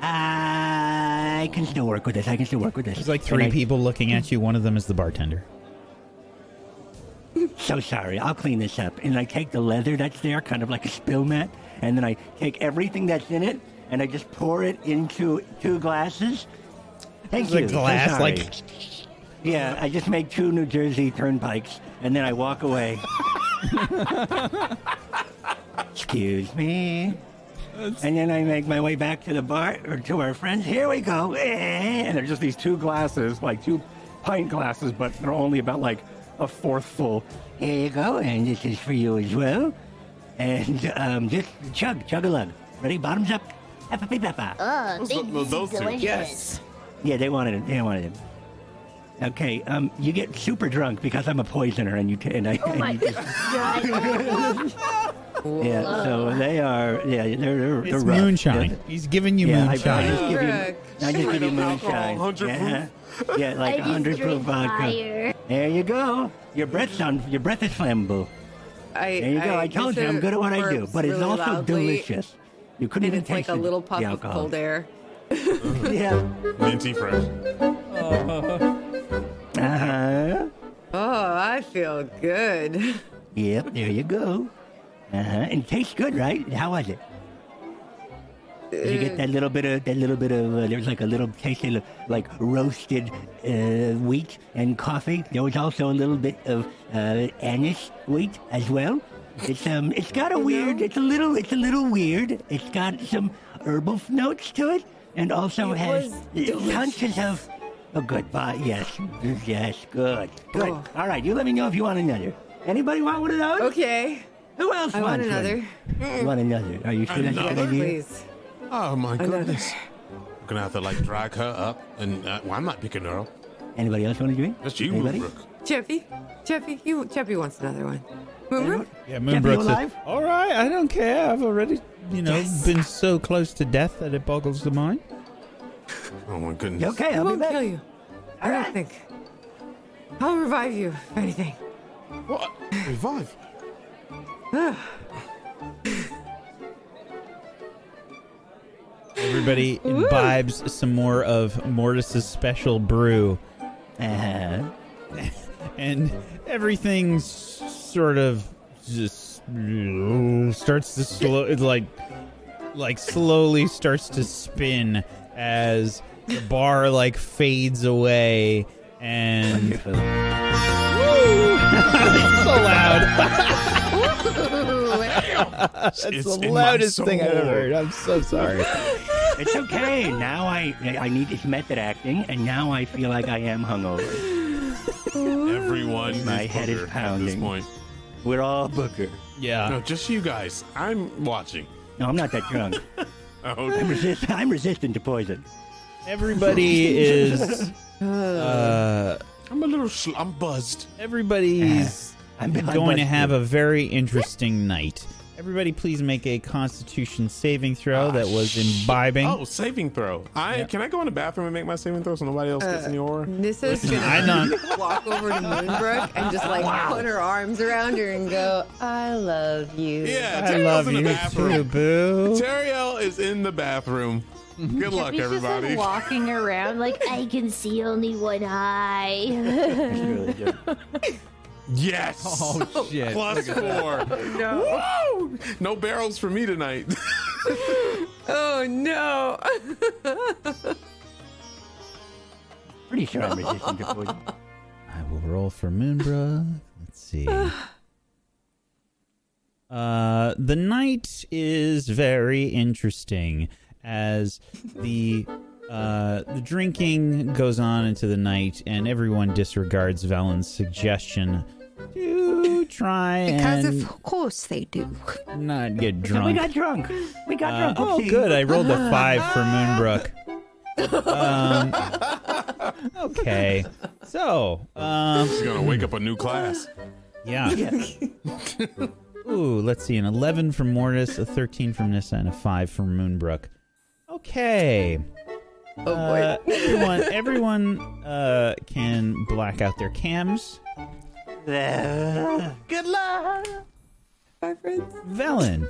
I can still work with this. I can still work with this. There's like three I- people looking at you. One of them is the bartender. So sorry. I'll clean this up. And I take the leather that's there, kind of like a spill mat, and then I take everything that's in it and I just pour it into two glasses. Thank There's you. So glass, sorry. like- Yeah, I just make two New Jersey turnpikes and then I walk away. Excuse me. And then I make my way back to the bar or to our friends. Here we go. Eh. And they're just these two glasses, like two pint glasses, but they're only about like a fourth full. Here you go, and this is for you as well. And um, just chug, chug a lug. Ready? Bottoms up. Peppa peppa. Oh, Those- thank those you. two. Delicious. Yes. Yeah, they wanted it. They wanted it. Okay, um, you get super drunk because I'm a poisoner, and you t- and I. Oh and my just- god. yeah, so they are. Yeah, they're they're, they're It's rough. moonshine. Yeah, He's giving you yeah I, I moonshine. just give you. Correct. I just give you Alcohol, moonshine. 100 Yeah, yeah, like I just hundred proof drink vodka. fire. There you go. Your breath's on. Your breath is flammable. I, There you go. I, told you I'm good at what I do, but it's really also loudly, delicious. You couldn't And even it's like taste a the- little puff the of alcohol. cold air. Yeah. Minty fresh. Uh huh. Oh, I feel good. Yep. There you go. Uh huh. And it tastes good, right? How was it? Did you get that little bit of that little bit of uh, there's like a little taste of like roasted uh, wheat and coffee. There was also a little bit of uh, anise wheat as well. It's um, it's got a weird. It's a little. It's a little weird. It's got some herbal notes to it, and also It has was of. Oh, good. Bye. Yes. Yes. Good. Good. Oh. All right. You let me know if you want another. Anybody want one of those? Okay. Who else I want wants one? another. You want another? Are you sure that's a good idea? Please. Oh my Another. goodness. I'm gonna have to like drag her up, and uh, well, I'm not picking her up. Anybody else want to drink? That's you, Anybody? Moonbrook. Chappie, Chappie, you Chappie wants another one. Moonbrook? Yeah, Jeff, you alive? "All right, I don't care. I've already, you know, been so close to death that it boggles the mind." Oh my goodness. You okay? I I'll be won't back. kill you. I don't think. I'll revive you, if anything. What? Revive. Everybody imbibes some more of Mortis's special brew, Uh-huh. and everything's sort of just Mm, starts to slow, it like, like slowly starts to spin as the bar like fades away, and Wonderful. so loud. That's It's the loudest thing I've ever heard. I'm so sorry. It's okay. Now I I need this method acting, and now I feel like I am hungover. Everyone. My is head is Booker At pounding. This point. We're all Booker. Yeah. No, just you guys. I'm watching. No, I'm not that drunk. Oh, I'm, resist- I'm resistant to poison. Everybody is. Uh, I'm a little. Sl- I'm buzzed. everybody's I'm I'm going to busted. have a very interesting night. Everybody, please make a Constitution saving throw Ah, that was sh- imbibing. Oh, saving throw. I Yeah. can I go in the bathroom and make my saving throw so nobody else gets any aura? Nissa's gonna I not. walk over to Moonbrook and just like put her arms around her and go, I love you. Yeah, I Teriel's love in the you too, bathroom. boo. Teriel is in the bathroom. Good luck, He's just everybody. like walking around like I can see only one eye. It's really good. yes. Oh shit! Plus four. No. Woo! No barrels for me tonight. Oh no. Pretty sure I'm resistant to poison. I will roll for Moonbrook. Let's see. Uh, the night is very interesting as the uh, the drinking goes on into the night, and everyone disregards Valen's suggestion to try Because and of course they do. not get And we drunk. got drunk. We got Uh, drunk. oh, Whoopsie. good! I rolled a five for Moonbrook. Um, okay, so um, She's gonna wake up a new class. yeah. Yeah. Ooh, let's see. An 11 from Mortis, a 13 from Nissa, and a 5 from Moonbrook. Okay. Oh boy. Uh, everyone everyone uh, can black out their cams. Good luck. Bye, friends. Velen,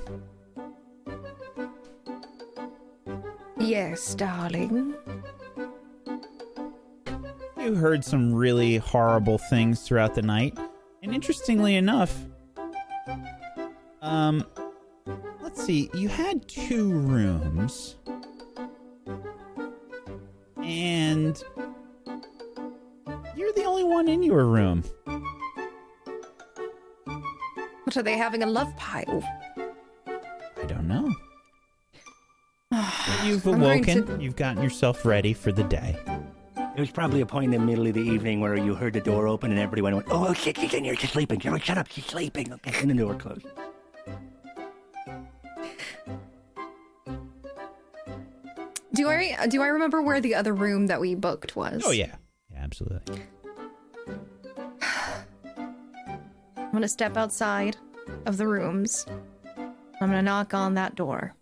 Yes, darling. you heard some really horrible things throughout the night. And interestingly enough, um, let's see, you had two rooms. And you're the only one in your room. What are they having a love pile? I don't know. You've awoken. to- You've gotten yourself ready for the day. There was probably a point in the middle of the evening where you heard the door open and everybody went, "Oh shit, she's in here. She's sleeping." You're "Shut up, she's sleeping." Okay, and the door closed. Do I do I remember where the other room that we booked was? Oh yeah, yeah, absolutely. I'm gonna step outside of the rooms. I'm gonna knock on that door.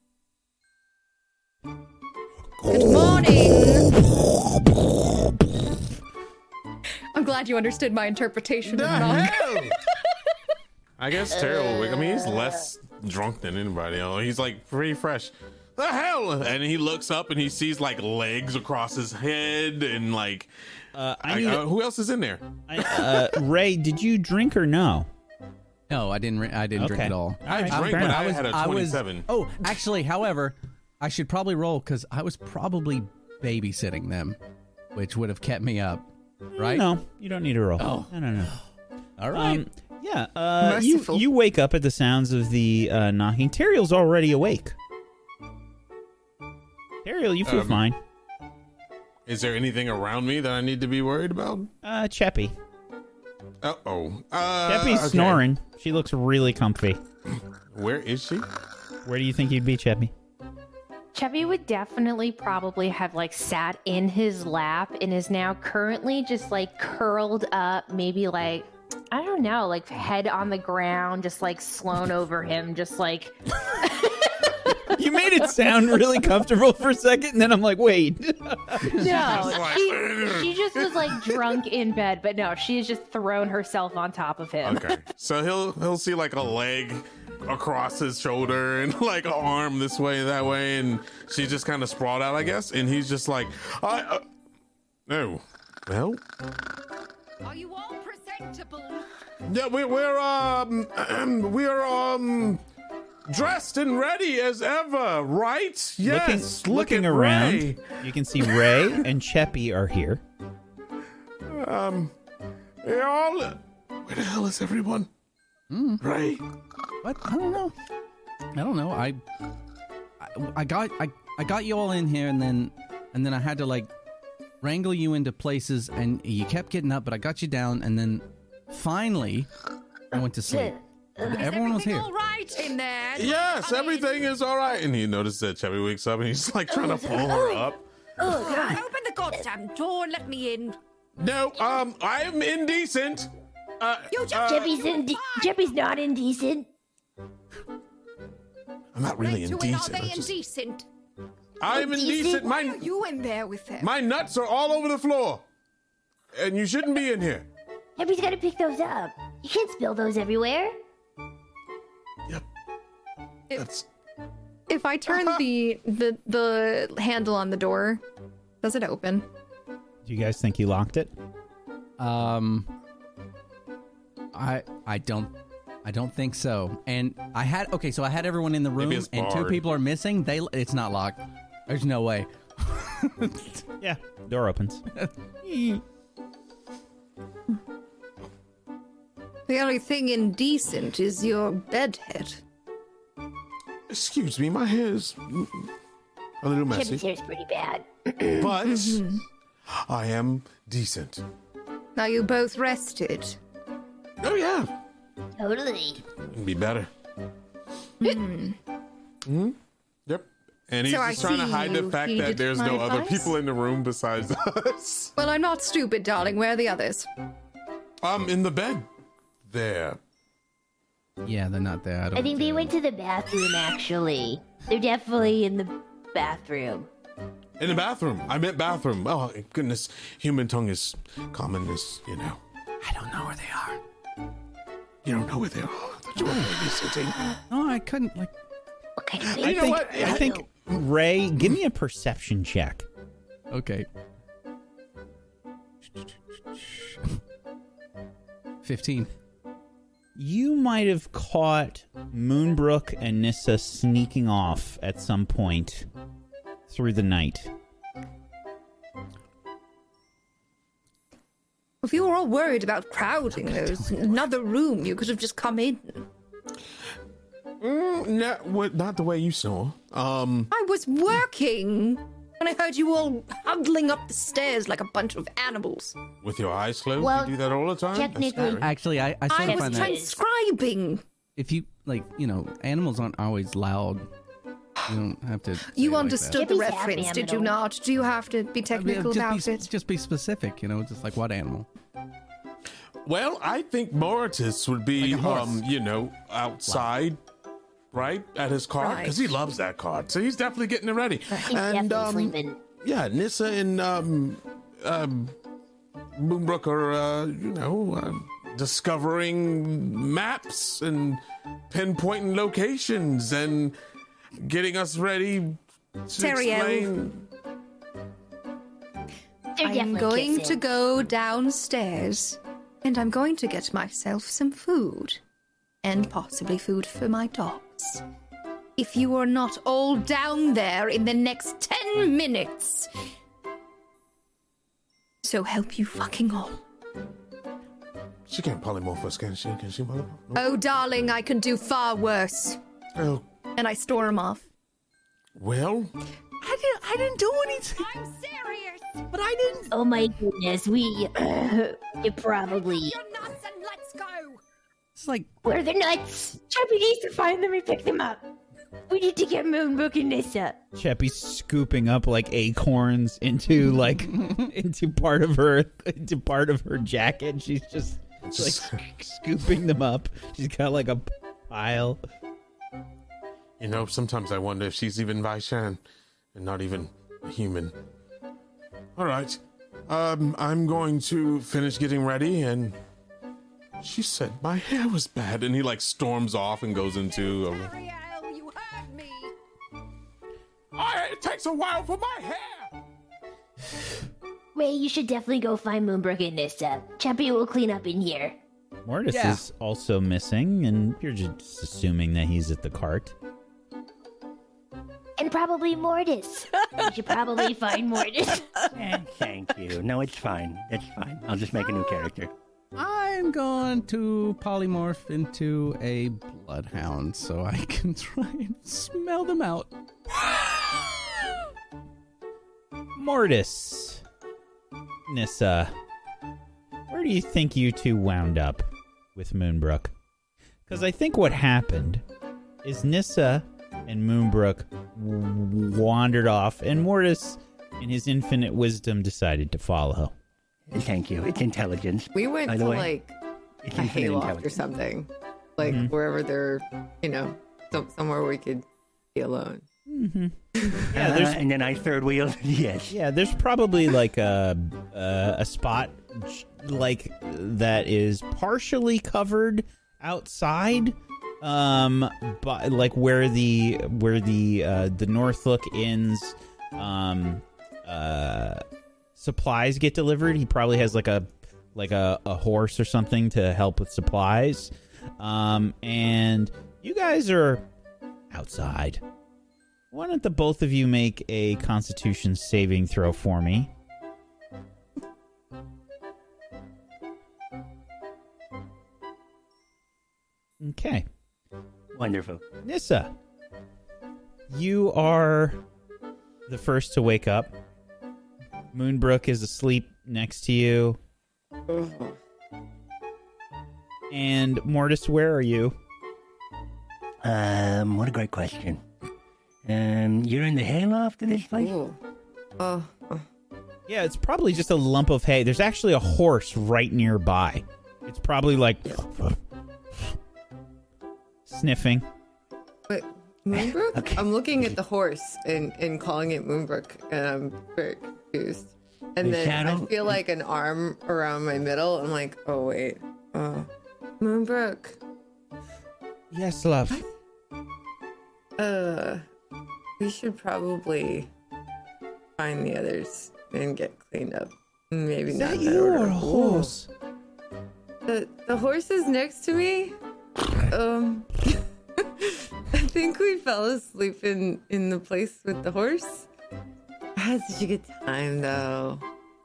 Good morning. I'm glad you understood my interpretation of knock. I guess terrible. I mean, he's less drunk than anybody else. He's like pretty fresh. The hell! And he looks up and he sees like legs across his head and like. Uh, I I- need. uh, who else is in there? I, uh, Ray, did you drink or no? No, I didn't. I didn't drink at all. All right, I drank, fair but enough. I had a I was. 27. Oh, actually, however, I should probably roll because I was probably babysitting them, which would have kept me up, right? No, you don't need to roll. Oh. no, no, no. All right. Um, Yeah, uh, you, you wake up at the sounds of the uh, knocking. Teriel's already awake. Teriel, you feel Um, fine. Is there anything around me that I need to be worried about? Uh, Cheppy. Uh oh. Uh, Cheppy's okay. snoring. She looks really comfy. Where is she? Where do you think you'd be, Cheppy? Chevy would definitely probably have like sat in his lap and is now currently just like curled up, maybe like I don't know, like head on the ground, just like Sloan over him, just like You made it sound really comfortable for a second, and then I'm like, wait. no. She, she just was like drunk in bed, but no, she's just thrown herself on top of him. Okay. So he'll he'll see like a leg across his shoulder and like an arm this way that way, and she's just kind of sprawled out, I guess. And he's just like, I. Uh, no. Well, Are you all presentable? yeah, we, we're um we're um dressed and ready as ever, right? Yes. looking, look looking at around, Ray. you can see Ray and Cheppy are here. Um, they all. Where the hell is everyone? Ray. What? I don't know. I don't know. I, I, I got I, I got you all in here, and then and then I had to like wrangle you into places, and you kept getting up, but I got you down, and then finally I went to sleep. Everyone was here. All right in there. Yes, everything is all right. And he noticed that Chevy wakes up and he's like trying to pull her up. Oh, God. Open the goddamn door and let me in. No, um, I am indecent. Uh, You just uh, Jeppy's inde- Jeppy's not indecent. I'm not really it, Are indecent. they I'm, just, indecent? I'm indecent. Why are My you in there with them? my nuts are all over the floor, and you shouldn't be in here. Jeppy's gotta pick those up. You can't spill those everywhere. Yep. That's If I turn the the the handle on the door, does it open? Do you guys think he locked it? Um, I I don't I don't think so. And I had okay, so I had everyone in the room, Maybe it's and two barred. people are missing. They it's not locked. There's no way. Yeah, door opens. The only thing indecent is your bedhead. Excuse me. My hair's mm, a little Jeppy's messy, hair's pretty bad. but I am decent. Are you both rested? Oh yeah, Totally. It'd be better. Hmm. Yep. And he's So I just trying to see hide the you fact that heeded there's my no other advice? people in the room besides us. Well, I'm not stupid, darling. Where are the others? I'm in the bed. There. Yeah, they're not there. I, don't I think they went to the bathroom, actually. They're definitely in the bathroom. In the bathroom. I meant bathroom. Oh goodness, human tongue is common as you know. I don't know where they are. You don't know where they are. I thought you were babysitting. No, I couldn't like. What kind of I baby think, are I you? think Ray, give me a perception check. Okay. Fifteen. You might have caught Moonbrook and Nissa sneaking off at some point through the night. If you were all worried about crowding, there's another room. You could have just come in. Mm, no, not the way you saw. Um, I was working when I heard you all huddling up the stairs like a bunch of animals. with your eyes closed, Well, you do that all the time. Technically- Actually, I I sort I of was find that transcribing. if you like, you know, animals aren't always loud. You don't have to. You it like understood the reference, did you not? Do you have to be that. I mean, technical just, about be, it? just be specific, you know, just like what animal. Well, I think Mortis would be, Like um, you know, outside, right at his car because he loves that cart. So he's definitely getting it ready. He's and definitely um, sleeping. yeah, Nissa and um, um, Moonbrook are, uh, you know, um discovering maps and pinpointing locations and getting us ready to Teriel. explain. They're I'm definitely going to go downstairs and I'm going to get myself some food and possibly food for my dogs. If you are not all down there in the next 10 minutes, so help you fucking all. She can't polymorph us, can she? Can she polymorph? Oh, darling, I can do far worse. Oh, And I storm off. well, I didn't. I didn't do anything. I'm serious. But I didn't. Oh my goodness, we it probably It's like where are the nuts. Chubby needs to find them and pick them up. We need to get Moonbrook and Nissa. Cheppy's scooping up like acorns into like into part of her into part of her jacket. She's just like sc- scooping them up. She's got like a pile. you know, sometimes I wonder if she's even Vaishan and not even a human. All right. Um, I'm going to finish getting ready and. She said my hair was bad, and he like storms off and goes into. A... Ariel, you heard me. I, it takes a while for my hair. Ray, you should definitely go find Moonbrook and Nissa. Chappie will clean up in here. Mortis Yeah. is also missing, and you're just assuming that he's at the cart. And probably Mortis. you should probably find Mortis. And thank you. No, it's fine. It's fine. I'll just make a new character. I'm going to polymorph into a bloodhound so I can try and smell them out. Mortis, Nissa, where do you think you two wound up with Moonbrook? Because I think what happened is Nissa and Moonbrook wandered off, and Mortis, in his infinite wisdom, decided to follow. Thank you. It's intelligence. We went By to way, like it's a infinite hayloft or something, like Mhm. wherever they're, you know, some, somewhere we could be alone. Mm-hmm. Yeah, Uh, and then I third wheel. yes. Yeah, there's probably like a a, a spot like that is partially covered outside, um, but like where the where the uh, the Northlook Inn's um uh supplies get delivered. He probably has like a like a, a horse or something to help with supplies. Um, and you guys are outside. Why don't the both of you make a Constitution saving throw for me? Okay. Wonderful. Nissa, you are the first to wake up. Moonbrook is asleep next to you. And Mortis, where are you? Um, what a great question. Um, you're in the hayloft of this place? Ooh. Oh, oh. Yeah, it's probably just a lump of hay. There's actually a horse right nearby. It's probably like sniffing. Wait, Moonbrook? Okay. I'm looking at the horse and, and calling it Moonbrook, and I'm very confused. And The then shadow? I feel like an arm around my middle. I'm like, oh wait, oh, Moonbrook. Yes, love. Uh, we should probably find the others and get cleaned up. Maybe Is not that that you order. or a horse? The the horse is next to me. Um, I think we fell asleep in in the place with the horse. I had such a good time though.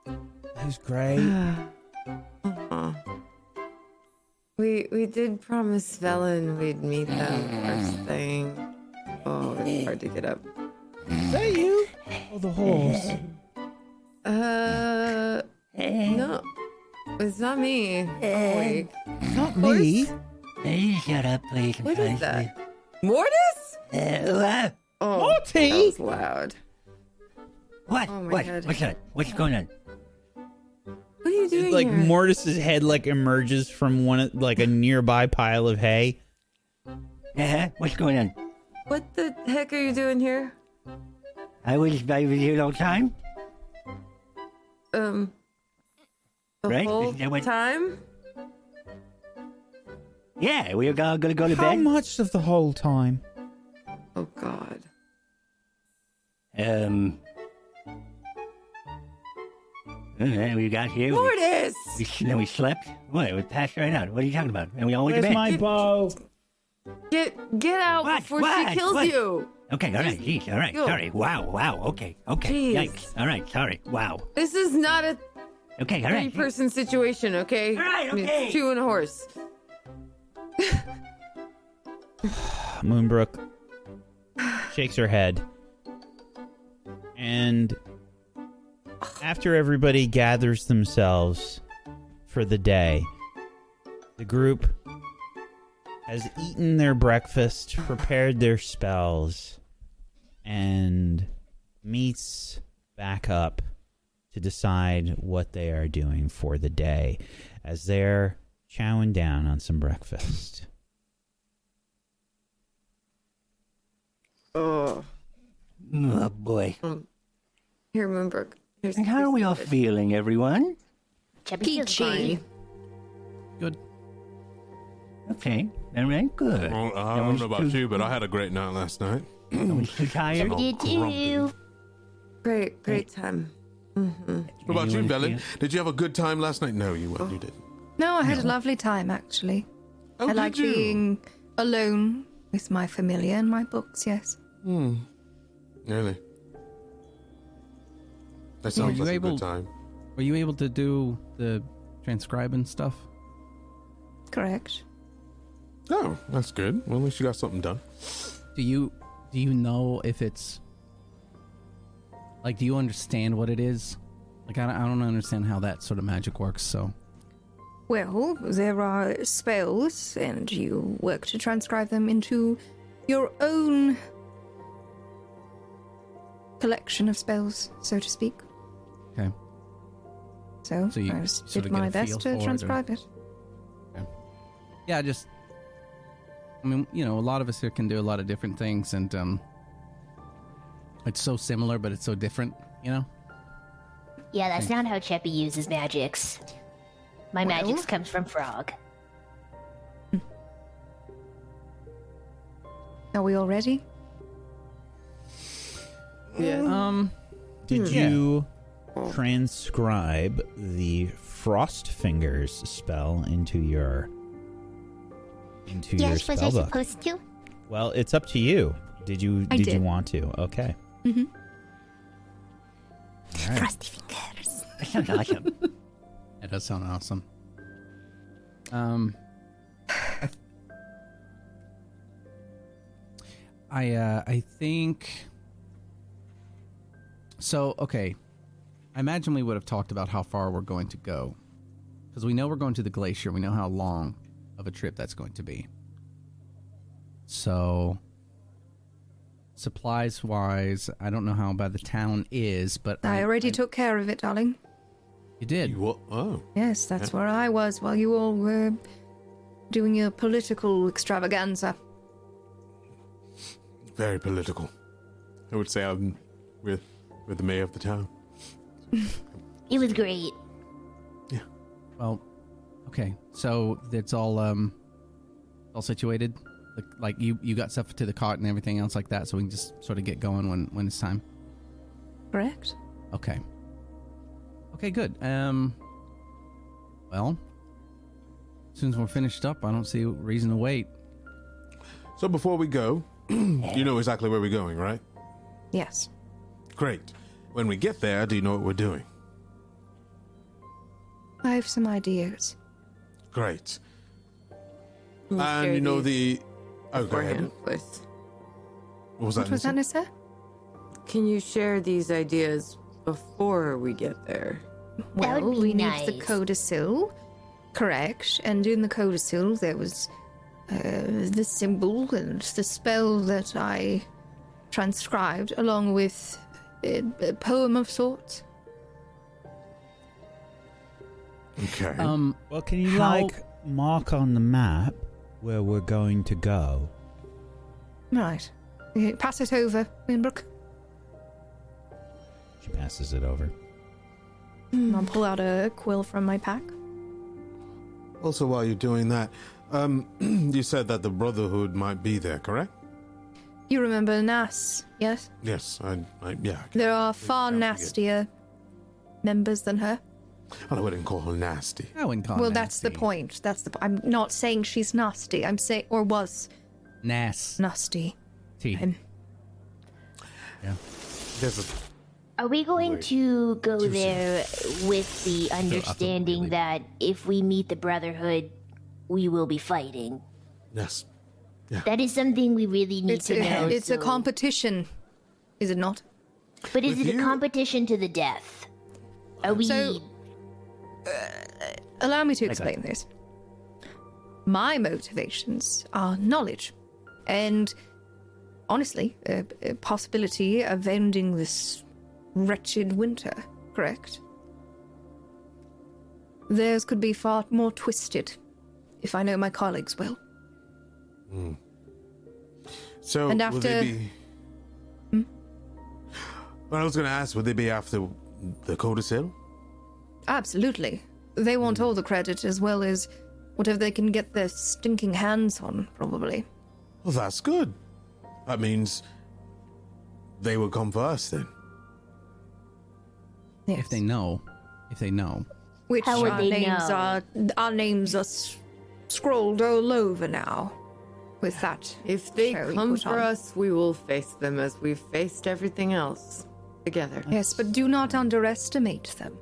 That was great. Uh-huh. We we did promise Velen we'd meet them first thing. Oh, it's hard to get up. Is that you? Oh, the horse. Uh, no, it's not me. I'm awake. Not me. Hey, shut up, please. I'm What trying is to that? Mortis? sleep. Uh, Oh, Morty! that was loud. What? Oh my what? God. What's that? What's going on? What are you doing like here? Mortis's head like emerges from one of- like a nearby pile of hay. Uh-huh. What's going on? What the heck are you doing here? I was, I was here the whole time. Um, the Right? whole Isn't what- time? Yeah, we are gonna go to How bed. How much of the whole time? Oh God. Um. Uh, we got here. We, Mortis! we, then we slept. What? We passed right out. What are you talking about? And we all went to Where's bed. my bow? Get get out What? before What? she kills What? you. Okay, all right. Jeez, all right. Yo. Sorry. Wow, wow. Okay, okay. Jeez. Yikes. All right. Sorry. Wow. This is not a Okay, all Three right. person situation, okay? All right, okay. It's two and a horse. Moonbrook shakes her head. And after everybody gathers themselves for the day, the group has eaten their breakfast, prepared their spells, and meets back up to decide what they are doing for the day as they're chowing down on some breakfast. Oh. Oh boy. Here, Moonbrook. Here's, How are we all feeling, everyone? Chubby feels Peachy. fine. Good. Okay. All right. Good. Well, I don't know about too- you, but I had a great night last night. No one's too tired. Oh, You too. Great, great time. Mm-hmm. What about you, Anyone Did you have a good time last night? No, you weren't. You didn't. No, I had a lovely time actually. Oh, I did like you? being alone with my familiar and my books, yes. Hmm. Really? That sounds you like a able- good time. Were you able to do the transcribing stuff? Correct. Oh, that's good. Well, at least you got something done. Do you do you know if it's like do you understand what it is? Like I don't, I don't understand how that sort of magic works. So Well, there are spells, and you work to transcribe them into your own collection of spells, so to speak. Okay, So, So you I just sort did of my best for to it, or- transcribe it. yeah, just I mean, you know, a lot of us here can do a lot of different things, and um, it's so similar, but it's so different. You know. Yeah, that's not how Cheppy uses magics. My Well? magics comes from Frog. Are we all ready? Yeah. Um. Did Yeah. you transcribe the Frost Fingers spell into your into your Yes, was I book? supposed to? Well, it's up to you. Did you I did, you did. want to? Okay. Mm-hmm. All right. Frosty fingers. That sounds awesome. That does sound awesome. Um, I, I, uh, I think. So okay, I imagine we would have talked about how far we're going to go, because we know we're going to the glacier. We know how long of a trip that's going to be. So, supplies wise, I don't know how bad the town is, but I already took care of it, darling. You did. You what? Oh. Yes, that's where I was while you all were doing your political extravaganza. Very political. I would say I'm with with the mayor of the town. It was great. Yeah. Well, okay. So it's all um all situated. Like, like you you got stuff to the cart and everything else like that, so we can just sort of get going when when it's time. Correct? Okay. Okay, good. Um. Well, as soon as we're finished up, I don't see a reason to wait. So before we go, you know exactly where we're going, right? Yes. Great. When we get there, do you know what we're doing? I have some ideas. Great. We'll and you know the. Oh, go ahead. beforehand with- What was that? What that? was that, Nissa? Nissa? Can you share these ideas before we get there? Well, would be we nice. need the codicil. Correct. And in the codicil, there was uh, the symbol and the spell that I transcribed, along with a, a poem of sorts. Okay. Um. Well, can you How- like mark on the map where we're going to go? Right. Yeah, Pass it over, Winbrook. She passes it over. I'll pull out a quill from my pack. also, while you're doing that, um, you said that the Brotherhood might be there, correct? You remember Nass, yes? Yes. I. I yeah. There are far nastier members than her. I wouldn't call her nasty. I wouldn't call. well, it that's the point. That's the. po- I'm not saying she's nasty. I'm saying, or was Nass. nasty. T. I'm- There's a Are we going Wait. to go there with the understanding really. that if we meet the Brotherhood, we will be fighting? Yes. That is something we really need It's to know. a, it's a competition, is it not? But is With it a competition to the death? Are we? So- uh, Allow me to explain this. My motivations are knowledge, and honestly, a, a possibility of ending this wretched winter. Correct. Theirs could be far more twisted, if I know my colleagues well. Mm. So And will they after- be? Hmm? Well, I was going to ask, would they be after the codicil? Absolutely. They want hmm. all the credit as well as whatever they can get their stinking hands on, probably. Well, that's good. That means they will come first then. Yes. If they know, if they know. Which How our names know? are our names are s- scrolled all over now. With that, If they come for on. us, we will face them as we've faced everything else together. yes, but do not underestimate them.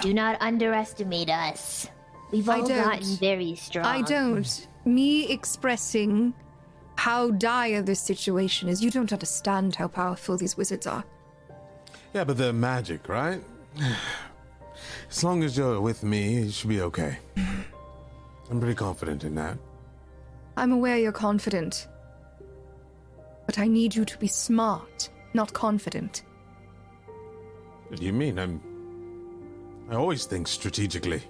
Do not underestimate us. We've I all don't. gotten very strong. I don't. Me expressing how dire this situation is. You don't understand how powerful these wizards are. Yeah, but they're magic, right? As long as you're with me, it should be okay. I'm pretty confident in that. I'm aware you're confident, but I need you to be smart, not confident. What do you mean? I'm. I always think strategically.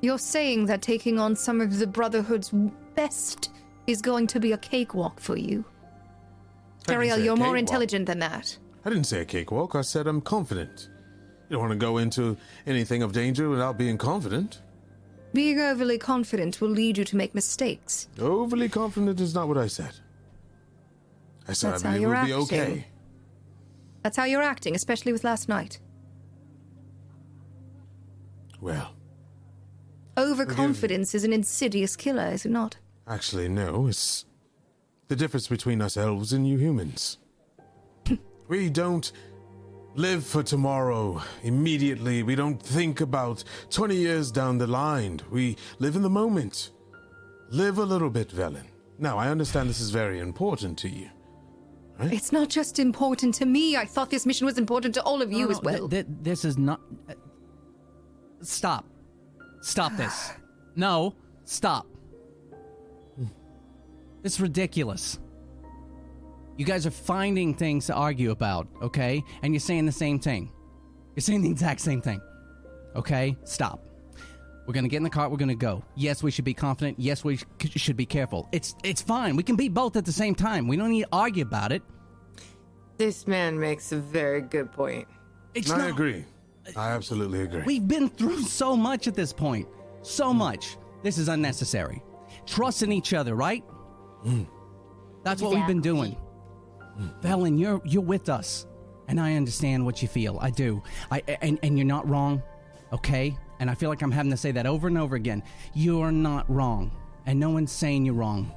You're saying that taking on some of the Brotherhood's best is going to be a cakewalk for you. I didn't Ariel, you're more intelligent than that. I didn't say a cakewalk. I said I'm confident. You don't want to go into anything of danger without being confident. Being overly confident will lead you to make mistakes. Overly confident is not what I said. I said That's I believe we'll be okay. That's how you're acting, especially with last night. Well, Overconfidence is an insidious killer, is it not? actually, no. It's the difference between us elves and you humans. we don't live for tomorrow immediately. We don't think about 20 years down the line. We live in the moment. Live a little bit, Velen. Now, I understand this is very important to you. It's not just important to me. I thought this mission was important to all of you No, as well. th- th- this is not. uh, stop. Stop this. No, stop. It's ridiculous. You guys are finding things to argue about, okay? And you're saying the same thing. You're saying the exact same thing. Okay? Stop. We're gonna get in the car. We're gonna go. Yes, we should be confident. Yes, we sh- should be careful. It's it's fine. We can be both at the same time. We don't need to argue about it. This man makes a very good point. It's I not. agree. I absolutely agree. We've been through so much at this point. So much. This is unnecessary. Trust in each other, right? Mm. That's what we've been doing. Velen, you're you're with us. And I understand what you feel. I do. I and, and you're not wrong. Okay? And I feel like I'm having to say that over and over again. You're not wrong. And no one's saying you're wrong.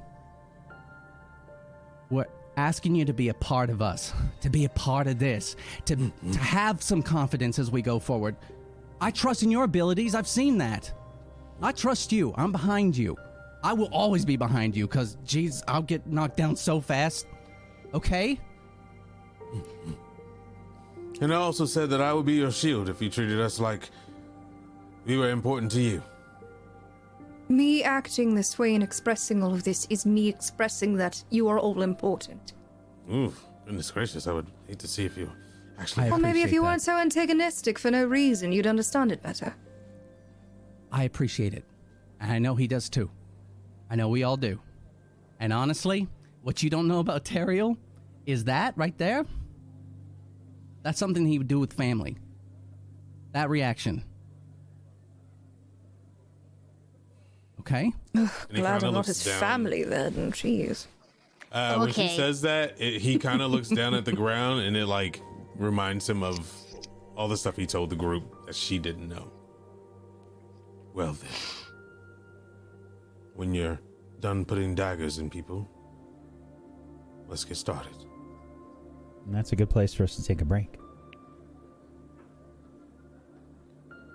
We're asking you to be a part of us, to be a part of this, to, mm-hmm. to have some confidence as we go forward. I trust in your abilities. I've seen that. I trust you. I'm behind you. I will always be behind you because, geez, I'll get knocked down so fast. Okay? And I also said that I would be your shield if you treated us like we were important to you. Me acting this way and expressing all of this is me expressing that you are all important. Ooh, goodness gracious, I would hate to see if you actually. Well, maybe if you that. weren't so antagonistic for no reason, you'd understand it better. I appreciate it. And I know he does too. I know we all do. And honestly, what you don't know about Teriel is that right there. That's something he would do with family. That reaction. Okay? And he Glad kinda I'm not his down. family then. Jeez. Uh, When she says that, it, he kind of looks down at the ground and it like reminds him of all the stuff he told the group that she didn't know. Well then, when you're done putting daggers in people, let's get started. And that's a good place for us to take a break.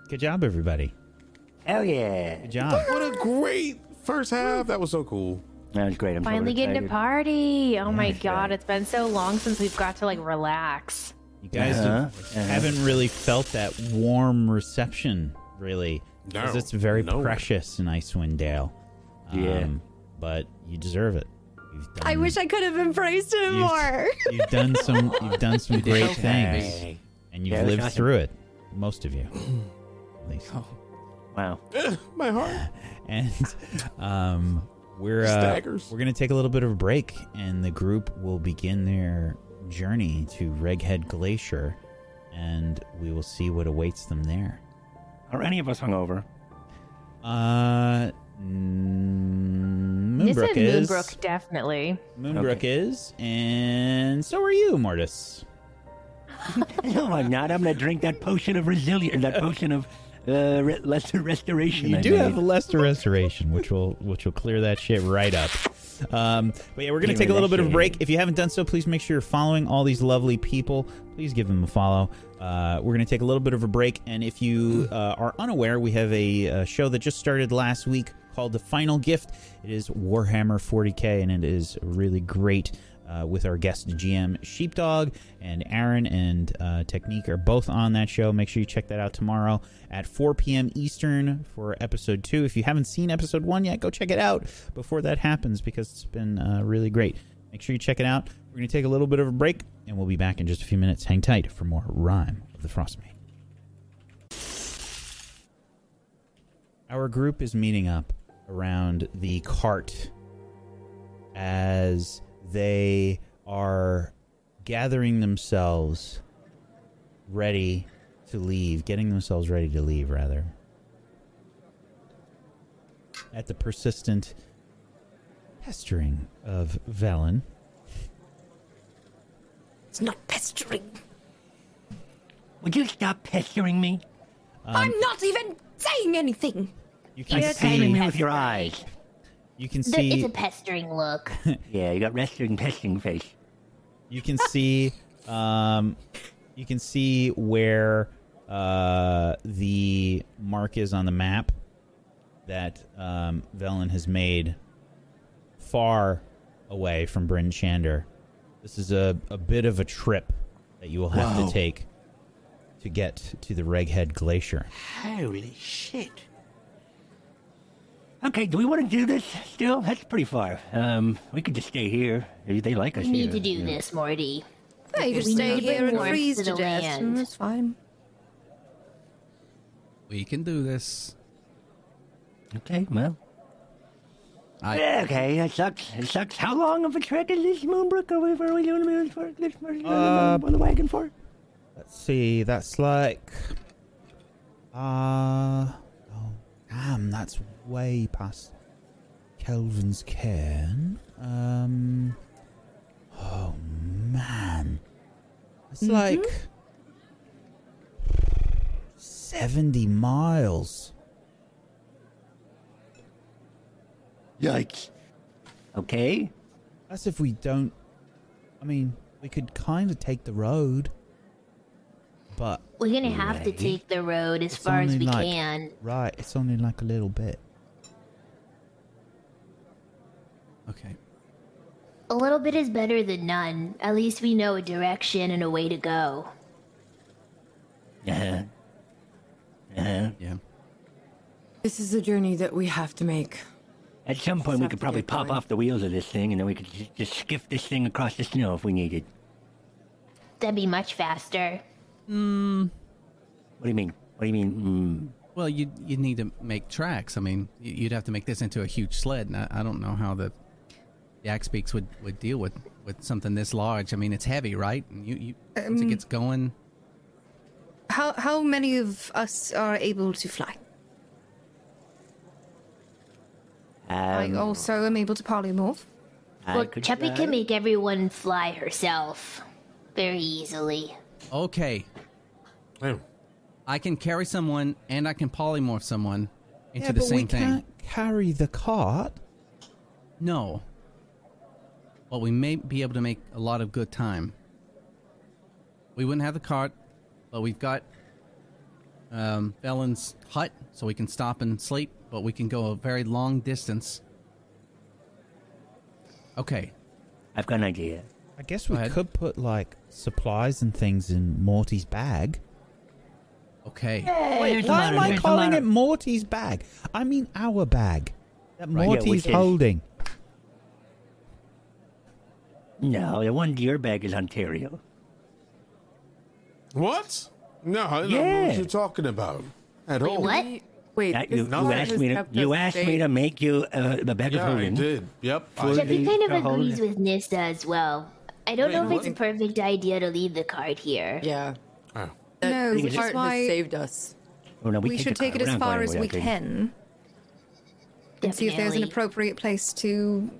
Good job, everybody. Hell yeah. Good job. What a great first half. That was so cool. That was great. I'm so Finally getting to party. Oh my That's god, it's been so long since we've got to like relax. You guys Uh-huh, have- uh-huh. haven't really felt that warm reception, really. Because No, it's very no. precious in Icewind Dale. Yeah. But you deserve it. You've done, I wish I could have embraced him You've- more. You've done some. You've done some great things, Hey. and you've Yeah, lived awesome. through it. Most of you, at least. Wow. Eh, my heart. and um, we're uh, Staggers. we're gonna take a little bit of a break, and the group will begin their journey to Reghed Glacier, and we will see what awaits them there. Are any of us hungover? Uh, mm, This Moonbrook is is. Moonbrook, definitely. Moonbrook is, and so are you, Mortis. No, I'm not. I'm gonna drink that potion of resilience, that potion of uh, re- lesser restoration. You I do made. have the Lester Restoration, which will which will clear that shit right up. Um, but yeah, we're gonna take a little bit of a break. If you haven't done so, please make sure you're following all these lovely people. Please give them a follow. Uh, we're gonna take a little bit of a break, and if you uh, are unaware, we have a, uh show that just started last week called The Final Gift. It is Warhammer 40k, and it is really great. Uh, with our guest GM Sheepdog and Aaron and uh, Technique are both on that show. Make sure you check that out tomorrow at 4 p.m. Eastern for episode two. If you haven't seen episode one yet, go check it out before that happens because it's been uh, really great. Make sure you check it out. We're going to take a little bit of a break and we'll be back in just a few minutes. Hang tight for more Rhyme of the Frostmane. Our group is meeting up around the cart as they are gathering themselves ready to leave, getting themselves ready to leave, rather. At the persistent pestering of Velen. It's not pestering. Would you stop pestering me? I'm not even saying anything. You can You're pestering me with your eyes. You can see. it's a pestering look. Yeah, you got resting, pestering face. you can see um you can see where uh the mark is on the map that um Velen has made far away from Bryn Shander. This is a, a bit of a trip that you will have Whoa. to take to get to the Reghed Glacier. Holy shit. Okay, do we want to do this still? That's pretty far. Um, we could just stay here. They they like us We need here. to do Yeah. this, Morty. Yeah, you just We stay here and freeze to to death. land. Mm, That's fine. We can do this. Okay, well. I- Yeah, okay, that sucks. It sucks. How long of a trek is this, Moonbrook? Are we, are we doing this for, this for, Uh, on the wagon for? Let's see, that's like uh oh damn, that's way past Kelvin's cairn. Um oh man. It's like seventy miles. Yikes. Okay. That's if we don't I mean, we could kind of take the road. But We're gonna have to take the road as It's far as we like- can. right, it's only like a little bit. Okay. A little bit is better than none. At least we know a direction and a way to go. Uh-huh. Uh-huh. Yeah. This is a journey that we have to make. At some point, we could probably pop going. off the wheels of this thing, and then we could just, just skiff this thing across the snow if we needed. That'd be much faster. Hmm. What do you mean? What do you mean? Well, you you need to make tracks. I mean, you'd have to make this into a huge sled, and I, I don't know how the the Speaks would, would deal with, with something this large. I mean, it's heavy, right? And you, you once it Um, gets going, How how many of us are able to fly? I Um, also am able to polymorph. I Well, could Cheppy can make everyone fly herself very easily. okay, Hey, I can carry someone and I can polymorph someone into yeah, the but same we thing. can't carry the cart. No. Well, we may be able to make a lot of good time. we wouldn't have the cart, but we've got um, Belen's hut, so we can stop and sleep. But we can go a very long distance. Okay. I've got an idea. I guess we could put like supplies and things in Morty's bag. Okay. there's a Why lot am I calling it Morty's bag? I mean our bag that Right. Yeah, Morty's which is- holding. No, the one your bag is Ontario. What? No, I don't know Yeah. what you're talking about at Wait, all. what? Wait, That this you, you asked has me to kept you us asked me safe. to make you uh, the bag of Yeah, I holding. did. Yep. I For did. Cheppy the- kind of to hold agrees with Nista as well. I don't know Wait, if it's a what? perfect idea to leave the card here. Yeah. Oh. No, which is cart why- has saved us. Oh, no, we, we take should the take car. it We're as not far going as we without can and see if there's an Definitely. appropriate place to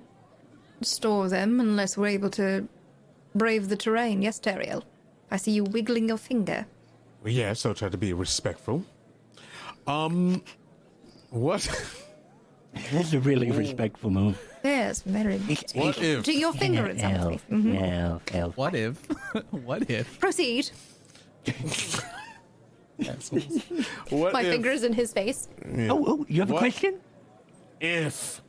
store them unless we're able to brave the terrain. Yes, Teriel. I see you wiggling your finger. Well, yes, I'll try to be respectful. Um, what? That's a really respectful move. Yes, very. What if? To your finger in some Elf, place. Mhm. elf, elf. What if? what if? Proceed. What My if? finger's in his face. Oh, oh, you have What? a question? If.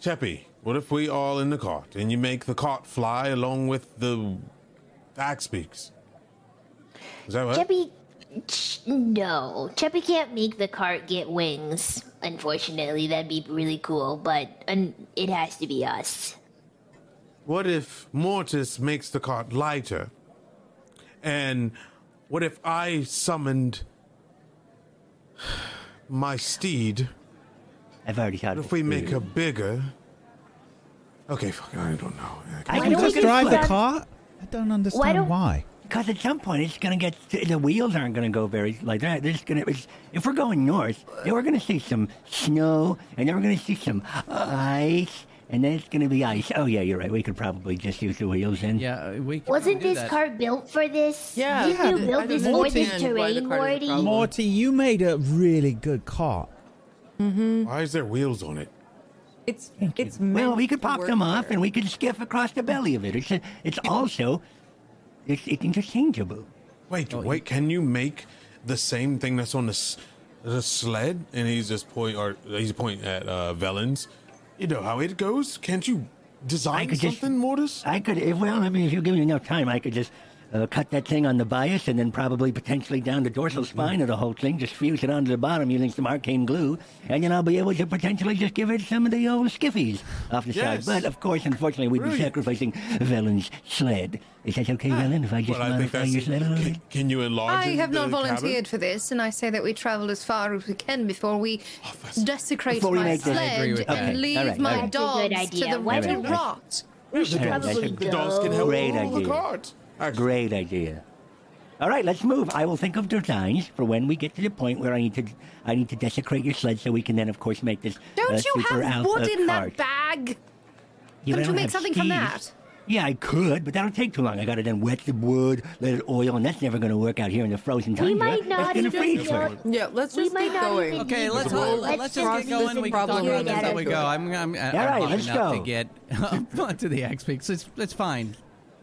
Cheppy, what if we all in the cart and you make the cart fly along with the axe beaks? Is that what? Cheppy, ch- no. Cheppy can't make the cart get wings. Unfortunately, that'd be really cool, but un- it has to be us. What if Mortis makes the cart lighter? And what if I summoned my steed? I've already thought What if we make her bigger? Okay, fuck, I don't know. I Why can don't just just drive the grab- car? I don't understand don't- why. Because at some point it's going to get the wheels aren't going to go very like that. There's going to if we're going north, then we're going to see some snow, and then we're going to see some ice, and then it's going to be ice. Oh yeah, you're right. We could probably just use the wheels then. Yeah, we can Wasn't do this that. cart built for this? Yeah, Didn't yeah, you I build don't this for this understand why the terrain, cart is a Morty? problem. Morty, you made a really good cart. Mm-hmm. Why is there wheels on it? It's Thank you. it's well, we could to pop work them off, better. and we could skiff across the belly of it. It's a, it's also it's, it's interchangeable. Wait, wait, can you make the same thing that's on the, s- the sled? And he's just point, or he's pointing at uh, Velens. You know how it goes? Can't you design could just- something, Mortis? I could, if, well, I mean, if you give me enough time, I could just uh, cut that thing on the bias and then probably potentially down the dorsal spine of the whole thing, just fuse it onto the bottom using some arcane glue, and then I'll be able to potentially just give it some of the old skiffies off the Yes. side. But of course, unfortunately, we'd be sacrificing Velen's sled. Is that okay, Velen, if I just Well, modify that's. your sled a little Can, bit? can you enlarge I have not the cabin? volunteered for this, and I say that we travel as far as we can before we desecrate Before we my make this- I agree sled and Okay, leave all right, my all right. That's a good dogs to the Why wet and we- rot. We should probably that's a- The dogs can go. help Great pull the idea. cart. Actually, Great idea. All right, let's move. I will think of designs for when we get to the point where I need to I need to desecrate your sled, so we can then, of course, make this. Don't uh, you have wood in cart. that bag? Yeah, but I Don't you make have something from that? Yeah, I could, but that'll take too long. I gotta then wet the wood, let it oil, and that's never gonna work out here in the frozen tundra. We might not that's gonna even freeze know- Yeah, let's We just might keep going. Okay, let's to go. let's, let's just get going. this We can problem talk about out this as as we we go. go. I'm I'm, I'm All right, up let's enough go. to get up onto the axe beaks. It's it's fine.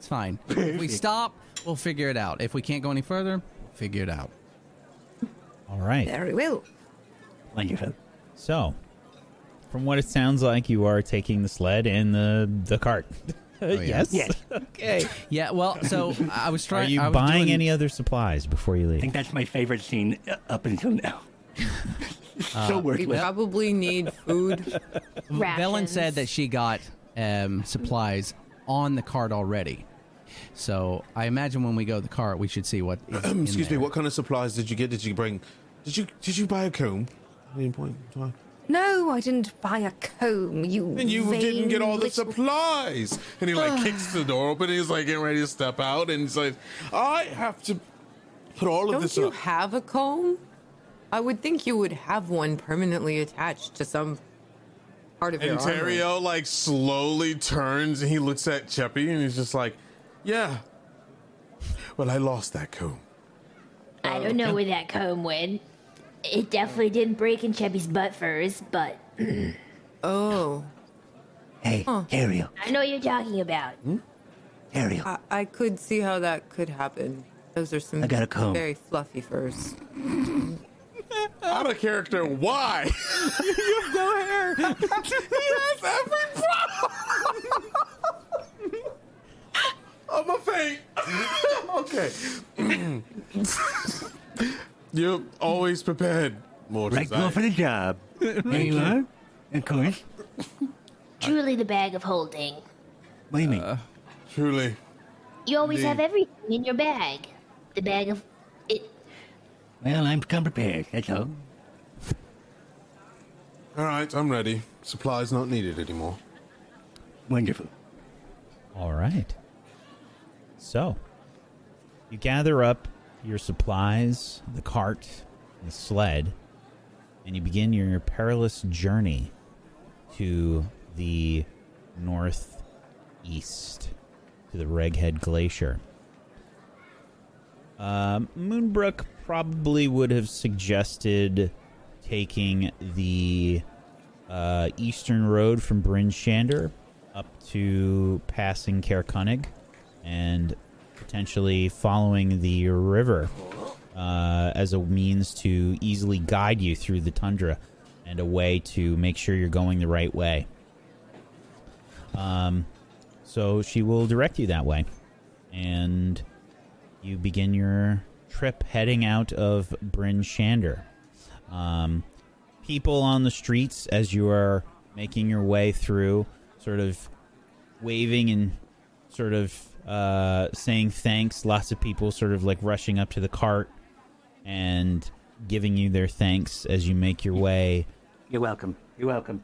It's fine. If we stop, we'll figure it out. If we can't go any further, figure it out. All right. Very well. Wonderful. So, from what it sounds like, you are taking the sled and the the cart. Oh, yeah. yes. Yes. Okay. Yeah. Well, so I was trying. Are trying. you I was buying doing- any other supplies before you leave? I think that's my favorite scene uh, up until now. Uh, so We probably need food. Velen said that she got um, supplies on the cart already. So I imagine when we go to the cart, we should see what. Is in excuse me. What kind of supplies did you get? Did you bring? Did you did you buy a comb? At any point in? No, I didn't buy a comb. You. And you vain didn't get all the little- supplies. And he like kicks the door open. And he's like getting ready to step out, and he's like, "I have to put all of this. Don't this you up." have a comb? I would think you would have one permanently attached to some part of your And armor. Terrio like slowly turns and he looks at Cheppy and he's just like, "Yeah, well, I lost that comb." I don't know where that comb went. It definitely didn't break in Cheppy's butt furs, but Oh, Hey, Ariel, I know what you're talking about. Hmm? Ariel. I, I could see how that could happen. Those are some I got a comb. very fluffy furs. Out of character. Why? you have no hair. he has every problem. I'm a faint. okay. You're always prepared, Mortis. Right girl for the job. There you are. Of course. Truly the bag of holding. What do you mean? Uh, truly. You always Indeed. have everything in your bag. The bag of it. well, I'm come prepared. That's all. All right, I'm ready. Supplies not needed anymore. Wonderful. All right. So, you gather up your supplies, the cart, the sled, and you begin your perilous journey to the northeast, to the Reghed Glacier. Um, Moonbrook probably would have suggested taking the uh, eastern road from Bryn Shander up to passing Caer-Konig and potentially following the river uh, as a means to easily guide you through the tundra and a way to make sure you're going the right way. Um, so she will direct you that way. And you begin your trip heading out of Bryn Shander. Um, people on the streets as you are making your way through, sort of waving and sort of uh, saying thanks. Lots of people sort of like rushing up to the cart and giving you their thanks as you make your way. You're welcome. You're welcome.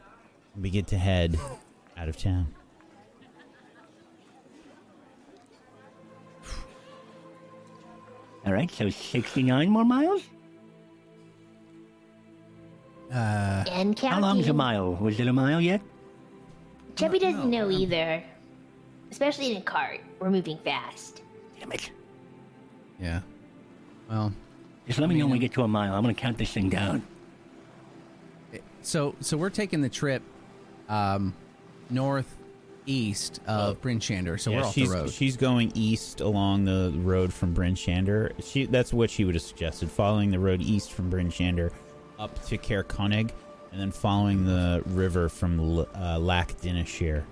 We get to head out of town. All right, so 69 more miles? Uh, And How long's a mile? Was it a mile yet? Chubby doesn't know either. Especially in a cart. We're moving fast. Damn it. yeah. Well, Just let me know when we get to a mile. I'm going to count this thing down. so so we're taking the trip um, northeast of Bryn Shander, so Yeah, we're off she's, the road. She's going east along the road from Bryn Shander. She that's what she would have suggested, following the road east from Bryn Shander up to Caer Konig, and then following the river from L- uh, Lac Dinneshere.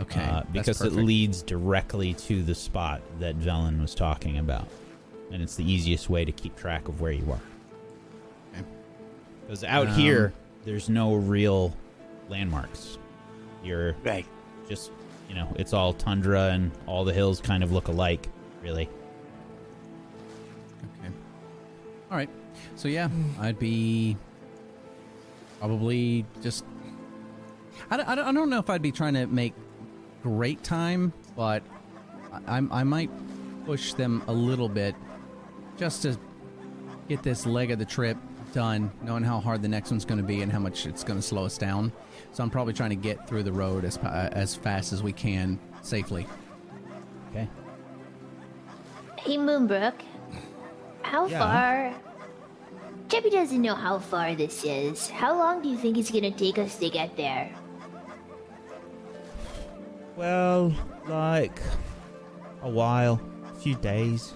Okay, uh, because it leads directly to the spot that Velen was talking about, and it's the easiest way to keep track of where you are. Okay. Because out Um, here, there's no real landmarks. You're Right. just you know it's all tundra and all the hills kind of look alike really Okay. All right. So yeah, I'd be probably just. I I don't- I don't know if I'd be trying to make great time, but I, I might push them a little bit just to get this leg of the trip done, knowing how hard the next one's going to be and how much it's going to slow us down. So I'm probably trying to get through the road as as fast as we can safely. okay Hey, Moonbrook. How Yeah. far? Chubby doesn't know how far this is. How long do you think it's gonna take us to get there? Well like a while a few days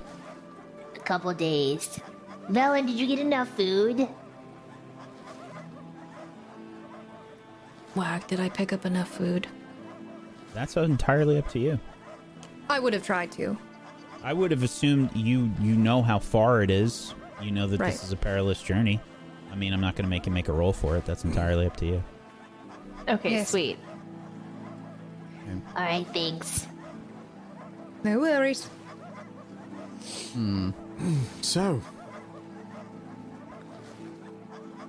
A couple days. Velen, did you get enough food? Whack, did I pick up enough food? that's entirely up to you I would have tried to. i would have assumed you you know how far it is you know that Right. this is a perilous journey i mean i'm not going to make you make a roll for it that's entirely up to you Okay, Yes. sweet. Alright, thanks. No worries. Hmm. So,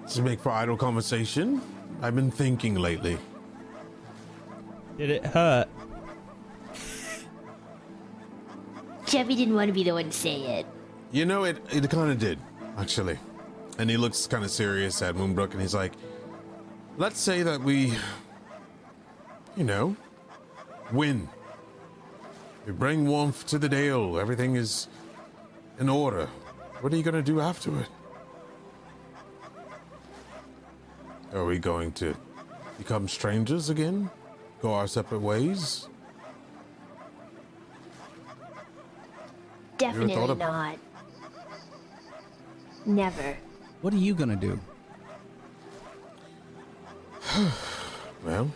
to make for idle conversation, I've been thinking lately. did it hurt Chubby didn't want to be the one to say it. You know, it it kind of did, actually. And he looks kind of serious at Moonbrook, and he's like, "Let's say that we, you know, win. We bring warmth to the Dale. Everything is in order. What are you gonna do after it? Are we going to become strangers again? Go our separate ways? Definitely of- not. Never. What are you gonna do? Well,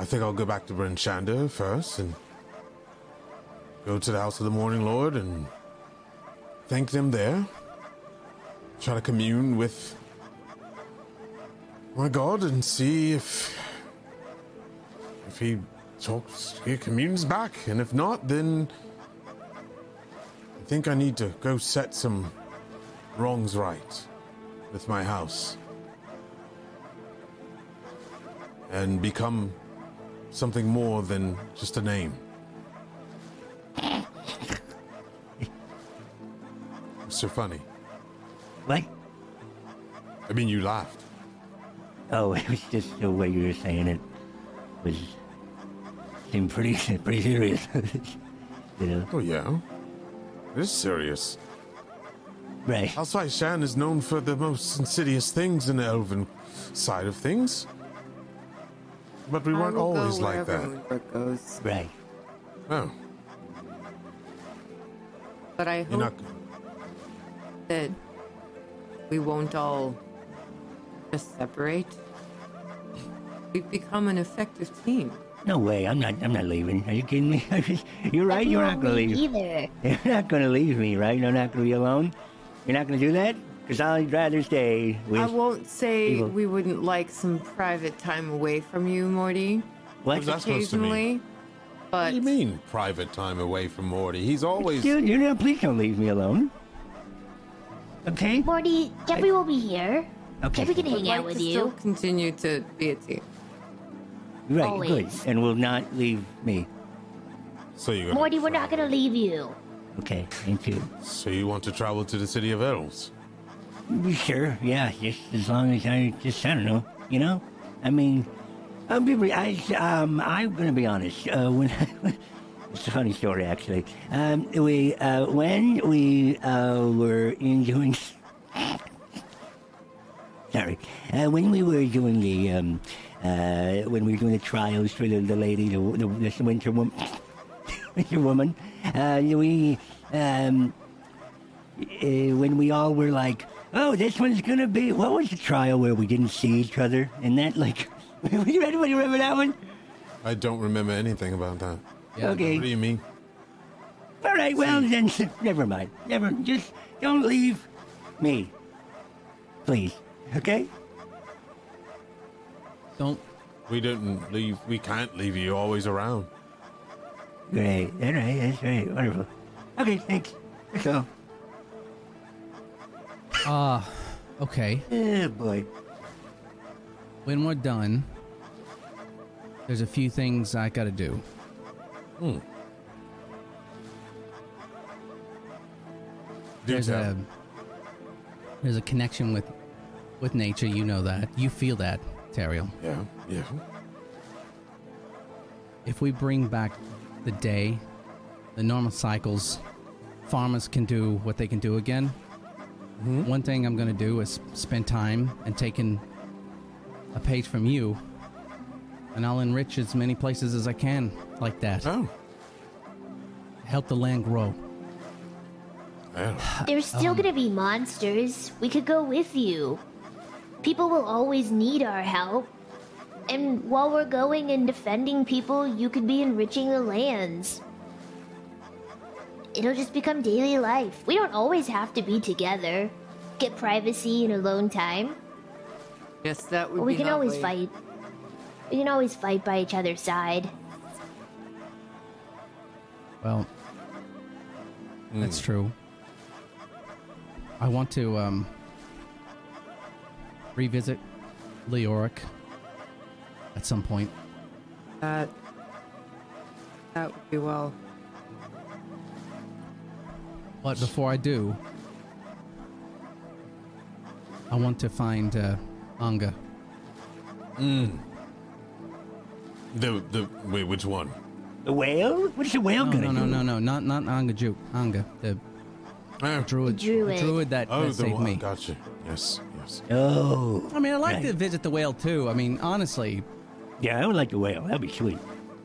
I think I'll go back to Bryn Shander first and go to the House of the Morning Lord and thank them there. Try to commune with my God and see if if he talks, he communes back, and if not, then I think I need to go set some wrongs right with my house and become something more than just a name. so Funny. What? I mean, you laughed. Oh, it was just the way you were saying it was seemed pretty pretty serious. you know? Oh, yeah. It is serious. Right. Housefly Shan is known for the most insidious things in the elven side of things. But we weren't always like that. Goes. Right. Oh, But I you're hope not. that we won't all just separate. We've become an effective team. No way. I'm not. I'm not leaving. Are you kidding me? You're right. You You're won't not gonna leave leave. either. You're not gonna leave me, right? You're not gonna be alone. You're not gonna do that because I'd rather stay with. I won't say Evil. we wouldn't like some private time away from you, Morty. What? What's that supposed to mean? Occasionally. What do you mean, private time away from Morty? He's always. Dude, you know, please don't leave me alone. Okay. Morty, Jeffrey will be here. Okay. Jeffrey can would hang like out with to still you. continue to be a team. Right. always. Good. And will not leave me. So you. Morty, we're not gonna leave you. Okay. Thank you. So you want to travel to the city of elves? Sure, yeah, just as long as I just I don't know, you know. I mean, be I um I'm gonna be honest. Uh, when it's a funny story actually. Um, we uh when we uh were in doing. Sorry, uh, when we were doing the um uh when we were doing the trials for the, the lady the, the winter woman winter woman uh we um uh, when we all were like, "Oh, this one's gonna be." What was the trial where we didn't see each other? And that, like, anybody remember that one? I don't remember anything about that. Yeah, okay. What do you mean? All right. Well, then, never mind. Never. Just don't leave me, please. Okay. Don't. We didn't leave. We can't leave you always around. Great. All right. That's right. Wonderful. Okay. Thanks. That's all. Uh, okay. Oh boy. When we're done, there's a few things I gotta do. Hmm. Do There's tell. a there's a connection with with nature. You know that. You feel that, Teriel. Yeah, yeah. If we bring back the day, the normal cycles, farmers can do what they can do again. Mm-hmm. One thing I'm gonna do is spend time and taking a page from you, and I'll enrich as many places as I can like that. Oh, Help the land grow. yeah. There's still um, gonna be monsters. We could go with you. People will always need our help. And while we're going and defending people, you could be enriching the lands. It'll just become daily life. We don't always have to be together. Get privacy and alone time. Yes, that would But be we can always lovely. fight. We can always fight by each other's side. Well, that's true. I want to um revisit Leoric at some point. That that would be well. But before I do, I want to find uh, Anga. The the wait, which one? The whale? What's the whale No, gonna no, no, do? no, no, not not Angajuk. Anga, the Ah, druid, Druid. druid that, oh, that the saved one. me. Gotcha. Yes, yes. Oh. I mean, I like Right. to visit the whale too. I mean, honestly, Yeah, I would like the whale. That'd be sweet.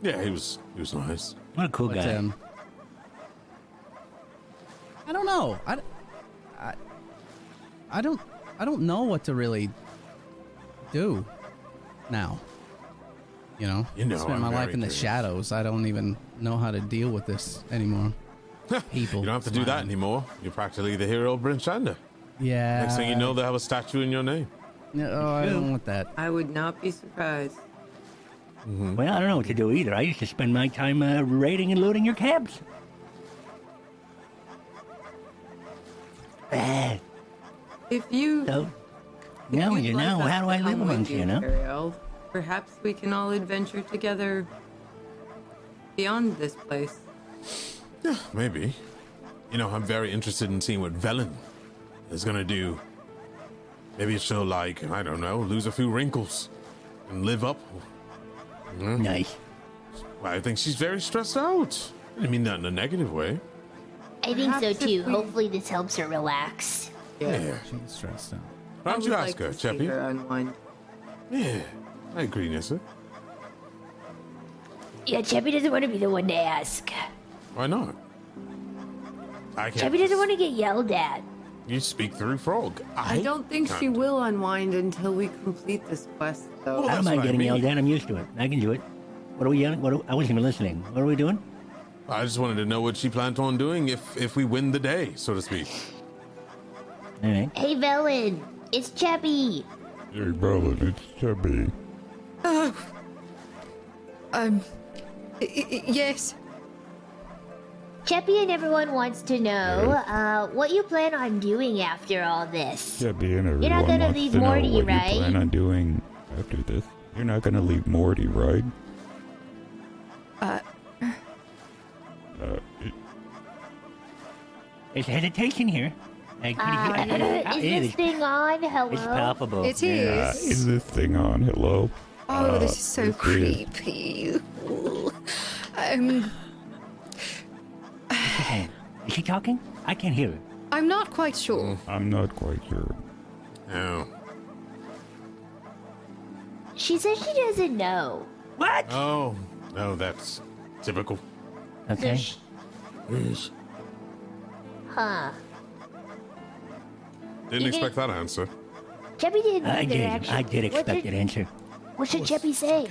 Yeah, he was he was nice. What a cool but guy. um, don't know. I, I, I don't. I don't know what to really do now. You know, You know, spent I'm my life very in the curious. shadows. I don't even know how to deal with this anymore. People, You don't have to do that anymore. You're practically the hero of Bryn Shander. Yeah. Next thing you know, they have a statue in your name. No, oh, I don't want that. I would not be surprised. Well, I don't know what to do either. I used to spend my time uh, raiding and looting your cabs. Ah, If you so, now you'd you know how do I live come with amongst you, know? Ariel, perhaps we can all adventure together beyond this place. Maybe. You know, I'm very interested in seeing what Velen is gonna do. Maybe she'll, like, I don't know, lose a few wrinkles and live up. Hmm? Nice. I think she's very stressed out. I mean that in a negative way. I think so too. we- Hopefully, this helps her relax. Yeah. She's stressed out. Why don't I you would ask like her, to see Cheppy? her. Yeah, I agree, Nissa. Yeah, Cheppy doesn't want to be the one to ask. Why not? I can't. Cheppy doesn't want to get yelled at. You speak through frog. I don't think she can't. will unwind until we complete this quest, though. Well, I that's don't mind what I getting mean. yelled at. I'm used to it. I can do it. What are we yelling? What are, I wasn't even listening. What are we doing? I just wanted to know what she planned on doing if if we win the day, so to speak. All right. Hey, Velen, it's Cheppy. Hey, Bellin, it's Chubby. Um, y- y- yes. Cheppy and everyone wants to know uh, what you plan on doing after all this. Chubby and everyone You're not gonna wants leave to know Morty, what right? you plan on doing after this. You're not gonna leave Morty, right? Uh, Uh, it- There's hesitation here. I could Uh, hear is this thing on? Hello? It's palpable. it yeah, is. is this thing on? Hello? Oh, Uh, this is so this is- creepy. Ooh. Um, Hey, Is she talking? I can't hear her. I'm not quite sure. I'm not quite sure. Oh. She says she doesn't know. What? Oh. No, that's typical. Okay. sh- Yes. Huh. Didn't You expect that answer. Cheppy didn't I either, did. actually. I did expect did- an answer. What should oh, Cheppy say?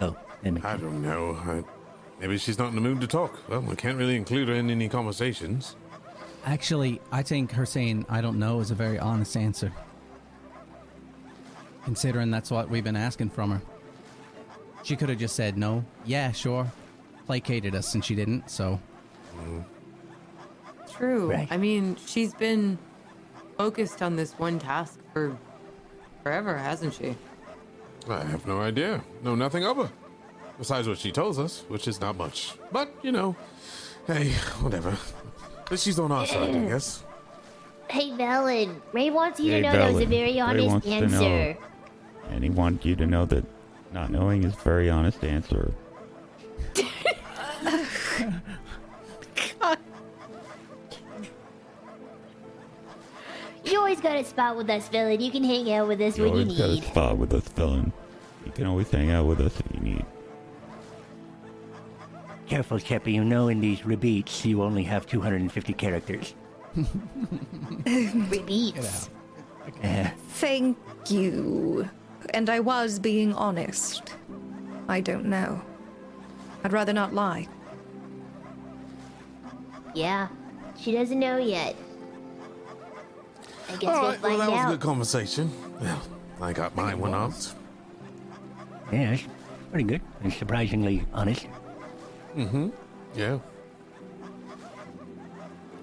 Oh, I don't know. I, maybe she's not in the mood to talk. Well, we can't really include her in any conversations. Actually, I think her saying "I don't know" is a very honest answer, considering that's what we've been asking from her. She could have just said no. Yeah, sure. Placated us, and she didn't. So True. Right. I mean, she's been focused on this one task for forever, hasn't she? I have no idea. Know nothing of her. Besides what she tells us, which is not much. But, you know, hey, whatever. But she's on our side, I guess. Hey, Velen, Ray wants you Hey, to know that was a Velen, very Ray honest wants to know. answer. And he wants you to know that not knowing is a very honest answer. You always got a spot with us, villain. You can hang out with us You when you always got a need. spot with us, villain. You can always hang out with us if you need. Careful, Cheppy. You know in these rebeats you only have 250 characters. Repeats. Uh, Thank you. And I was being honest. I don't know. I'd rather not lie. Yeah, she doesn't know yet. I guess All we'll right, well, find that was a good conversation. Well, I got my one out. yeah, pretty good and surprisingly honest. Mm-hmm. Yeah.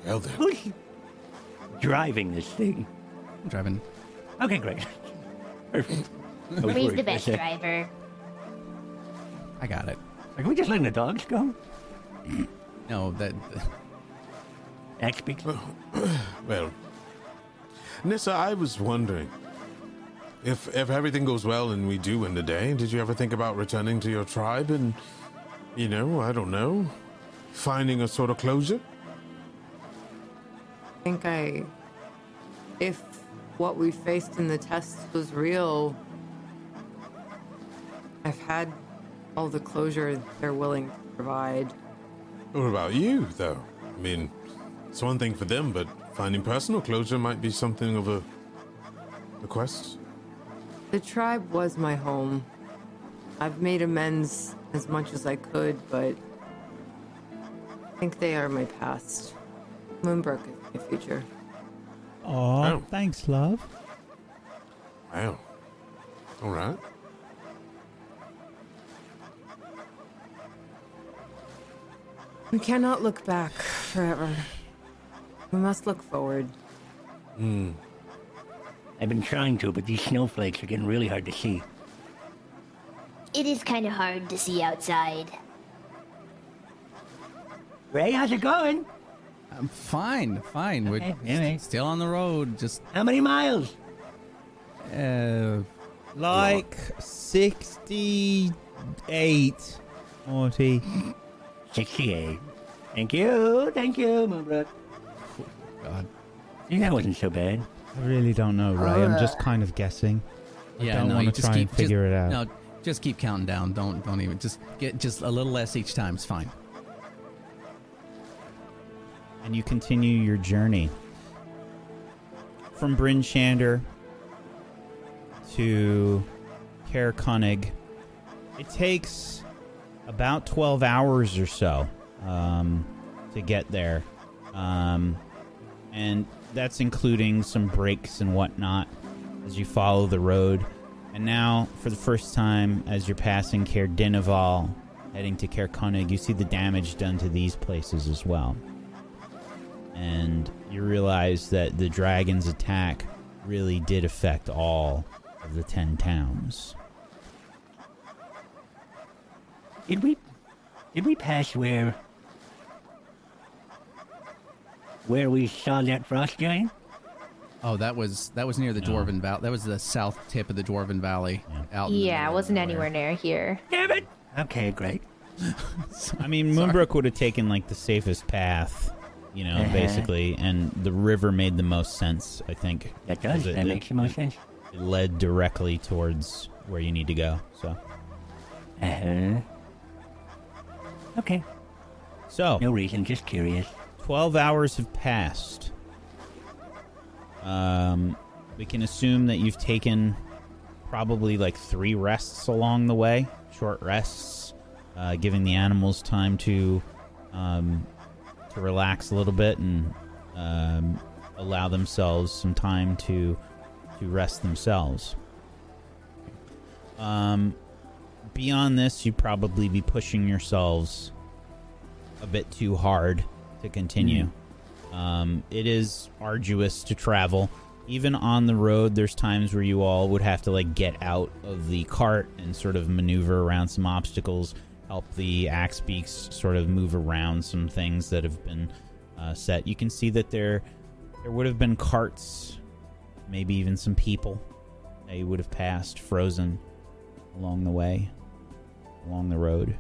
Well, then. Who's driving this thing? I'm driving. Okay, great. Perfect. I was Ray's worried. the best driver. I got it. Are we just letting the dogs go? No, that. That speaks. Well, Nissa, I was wondering if if everything goes well and we do win the day, did you ever think about returning to your tribe and, you know, I don't know, finding a sort of closure? I think I. If what we faced in the tests was real, I've had all the closure they're willing to provide. What about you, though? I mean, it's one thing for them, but finding personal closure might be something of a, a quest. The tribe was my home. I've made amends as much as I could, but I think they are my past. Moonbrook is my future. Oh, Oh. thanks, love. Wow. All right. We cannot look back forever. We must look forward. Hmm. I've been trying to, but these snowflakes are getting really hard to see. It is kind of hard to see outside. Ray, how's it going? I'm fine, fine. We're Okay, all right. still on the road. Just How many miles? uh, Like 68, 40. 68. Thank you, thank you, Moonbrook. God. Yeah, that wasn't so bad. I really don't know, Ray. I'm just kind of guessing. Yeah, I don't no, wanna you just try keep and figure just, it out. No, just keep counting down. Don't don't even just get just a little less each time. It's fine. and you continue your journey from Bryn Shander to Caer Konig. It takes about 12 hours or so um, to get there. Um, and that's including some breaks and whatnot as you follow the road. And now, for the first time, as you're passing Caer Dinaval, heading to Caer Konig, you see the damage done to these places as well and you realize that the dragon's attack really did affect all of the ten towns. Did we did we pass where where we saw that frost giant? Oh, that was that was near the No. Dwarven Valley. That was the south tip of the Dwarven Valley. Out. Yeah, it wasn't anywhere near here. Damn it! Okay, great. I mean, Moonbrook would have taken like the safest path, you know, Uh-huh. basically, and the river made the most sense. I think That does. 'cause it- That it- makes the most sense. It led directly towards where you need to go. So, Uh huh. Okay. so No reason, just curious. 12 hours have passed. Um, we can assume that you've taken probably like three rests along the way, short rests, uh, giving the animals time to um, to relax a little bit and um, allow themselves some time to to rest themselves. Um, beyond this, you'd probably be pushing yourselves a bit too hard to continue. Um, it is arduous to travel. Even on the road, there's times where you all would have to like get out of the cart and sort of maneuver around some obstacles, help the axe beaks sort of move around some things that have been uh, set. You can see that there there would have been carts, maybe even some people They would have passed frozen along the way, along the road.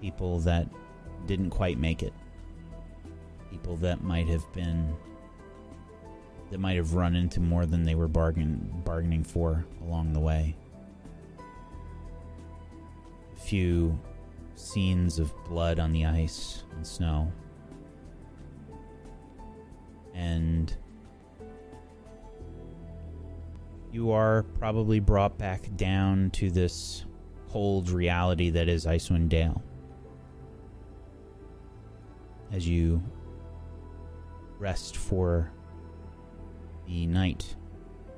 People that didn't quite make it. People that might have been that might have run into more than they were bargain bargaining for along the way. A few scenes of blood on the ice and snow. And you are probably brought back down to this cold reality that is Icewind Dale. As you rest for the night,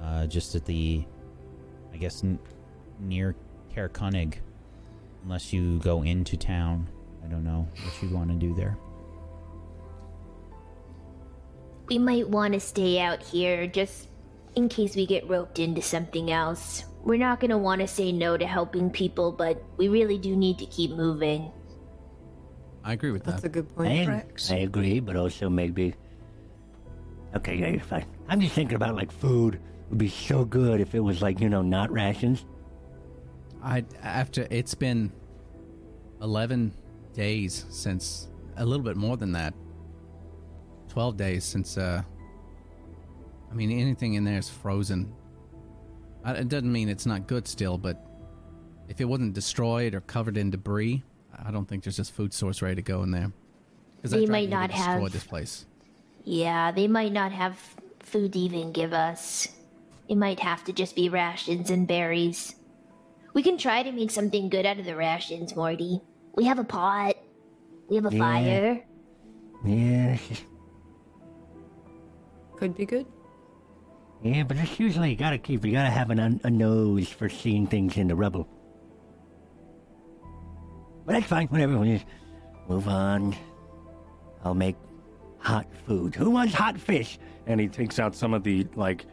uh, just at the, I guess, n- near Caer Konig, unless you go into town. I don't know what you want to do there. We might want to stay out here just in case we get roped into something else. We're not going to want to say no to helping people, but we really do need to keep moving. I agree with That's that. That's a good point. I, I agree, but also maybe. Okay, yeah, you're fine. I'm just thinking about like food would be so good if it was like you know not rations. I after it's been eleven days since a little bit more than that. Twelve days since. uh I mean, anything in there is frozen. I- It doesn't mean it's not good still, but if it wasn't destroyed or covered in debris, I don't think there's just food source ready to go in there. Because They might not destroyed have- this place. Yeah, they might not have food to even give us. It might have to just be rations and berries. We can try to make something good out of the rations, Morty. We have a pot. We have a Yeah. fire. Yeah, Could be good. Yeah, but it's usually you gotta keep. You gotta have an, a nose for seeing things in the rubble. But that's fine. Whatever. We just move on. I'll make hot food. Who wants hot fish? and he takes out some of the like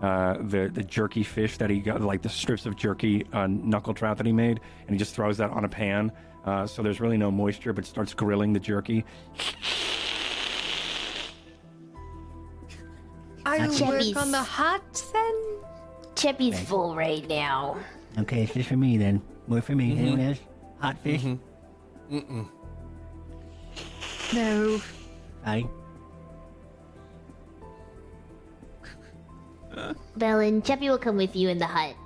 uh, the the jerky fish that he got, like the strips of jerky uh, knuckle trout that he made, and he just throws that on a pan. Uh, so there's really no moisture, but starts grilling the jerky. I will Chubbies. work on the hut then. Cheppy's full right now. Okay, it's just for me then. More for me. Mm-hmm. Anyone else? Hot fish? Mm-mm. No. Aye. Velen, Cheppy will come with you in the hut.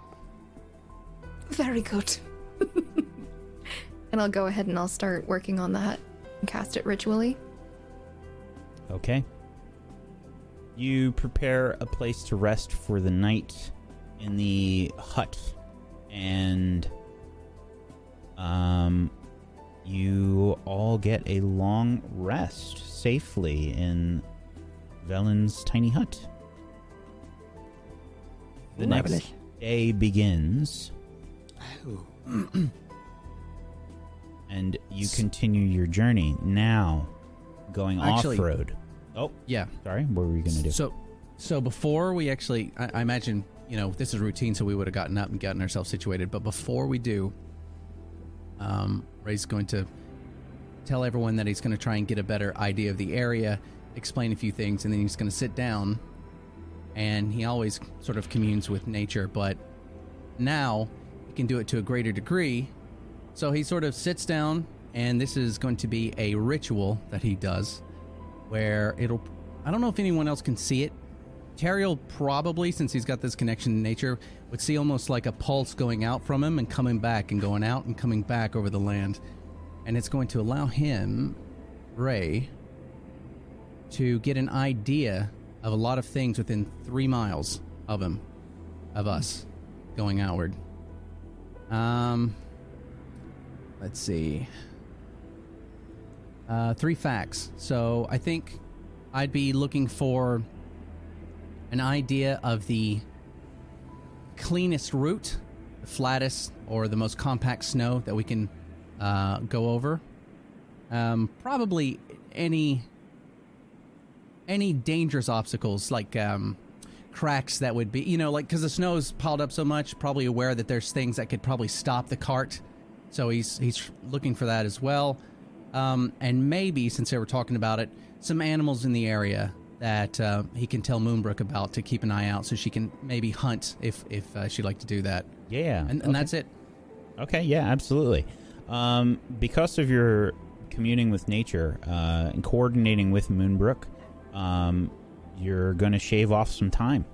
Very good. and I'll go ahead and I'll start working on that and cast it ritually. Okay. You prepare a place to rest for the night in the hut, and um, you all get a long rest safely in Velen's tiny hut. The next day begins, and you continue your journey. Now, going Actually- off road. Oh, Yeah. sorry. What were you gonna do? So, so before we actually, I, I imagine you know this is routine, so we would have gotten up and gotten ourselves situated. But before we do, um, Ray's going to tell everyone that he's going to try and get a better idea of the area, explain a few things, and then he's going to sit down. And he always sort of communes with nature, but now he can do it to a greater degree. So he sort of sits down, and this is going to be a ritual that he does where it'll I don't know if anyone else can see it. Terry'll probably, since he's got this connection to nature, would see almost like a pulse going out from him and coming back and going out and coming back over the land. And it's going to allow him, Ray, to get an idea of a lot of things within three miles of him, of us, going outward. Um, let's see. Uh, three facts. So I think I'd be looking for an idea of the cleanest route, the flattest or the most compact snow that we can uh, go over. Um, probably any any dangerous obstacles like um, cracks that would be you know like because the snow's piled up so much probably aware that there's things that could probably stop the cart so he's he's looking for that as well um, and maybe since they were talking about it some animals in the area that uh, he can tell moonbrook about to keep an eye out so she can maybe hunt if if uh, she'd like to do that Yeah, and, and okay. that's it Okay, yeah, absolutely. Um, because of your communing with nature uh, and coordinating with Moonbrook, um, you're going to shave off some time.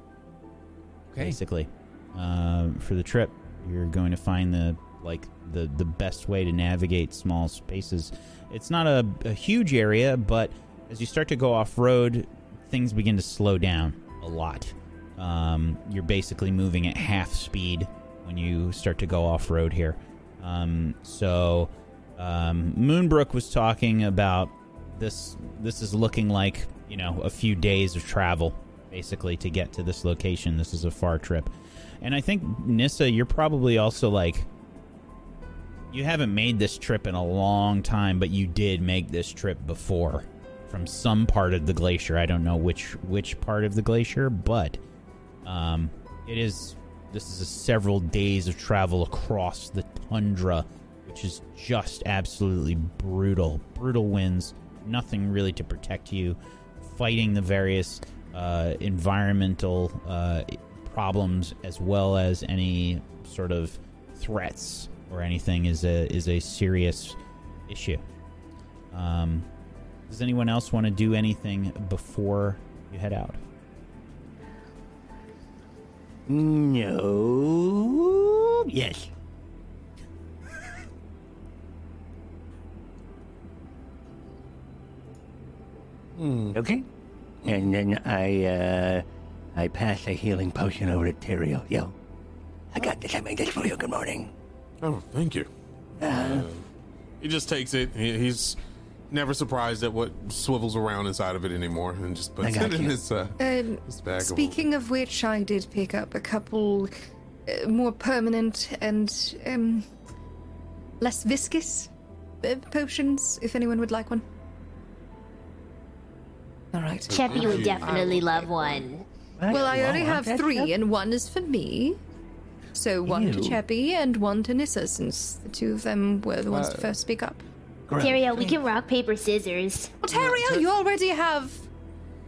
Okay. Basically, um, for the trip, you're going to find the like the the best way to navigate small spaces. It's not a, a huge area, but as you start to go off road, things begin to slow down a lot. Um, you're basically moving at half speed when you start to go off road here. Um, so um, Moonbrook was talking about this. This is looking like you know a few days of travel basically to get to this location. This is a far trip, and I think Nissa, you're probably also like you haven't made this trip in a long time, but you did make this trip before from some part of the glacier. I don't know which which part of the glacier, but um, it is. This is several days of travel across the tundra, which is just absolutely brutal. Brutal winds, nothing really to protect you. Fighting the various uh, environmental uh, problems as well as any sort of threats or anything is a is a serious issue. Um, does anyone else want to do anything before you head out? No. Yes. Hmm. Okay. and then I uh, I pass a healing potion over to Teriel. Yo, I got this. I made this for you. Good morning. Oh, thank you. Uh, he just takes it. He, he's never surprised at what swivels around inside of it anymore, and just puts I it in you. his uh, Um, his bag. speaking of which, I did pick up a couple uh, more permanent and um, less viscous uh, potions, if anyone would like one. All right. Cheppy would definitely love one. Well, I only have three, and one is for me. So one to Ew. Cheppy and one to Nissa, since the two of them were the ones to Uh, first speak up. Teriel, we can rock, paper, scissors. Well, Teriel, you already have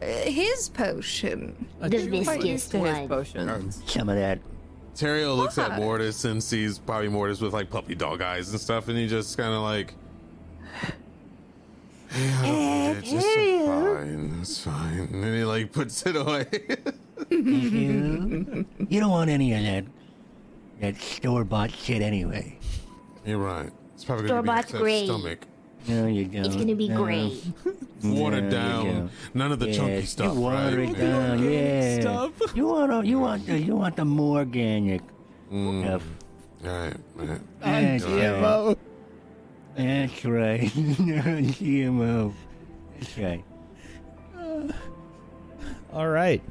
uh, his potion. The Quite viscous used to his one. potions. Some of that. Teriel looks at Mortis and sees probably Mortis with like puppy dog eyes and stuff, and he just kind of like, yeah, I don't. It's fine, it's fine. And he like puts it away. you, you don't want any of that that store bought shit anyway. You're right. It's probably gonna be Store-bought's upset great. stomach. No, you don't. It's gonna be No. great. Watered No, down. None of the chunky stuff, You water right? it down, yeah. You want you want the you want the more organic Mm. stuff. All right, man. That's right. That's right. GMO. That's right. All right.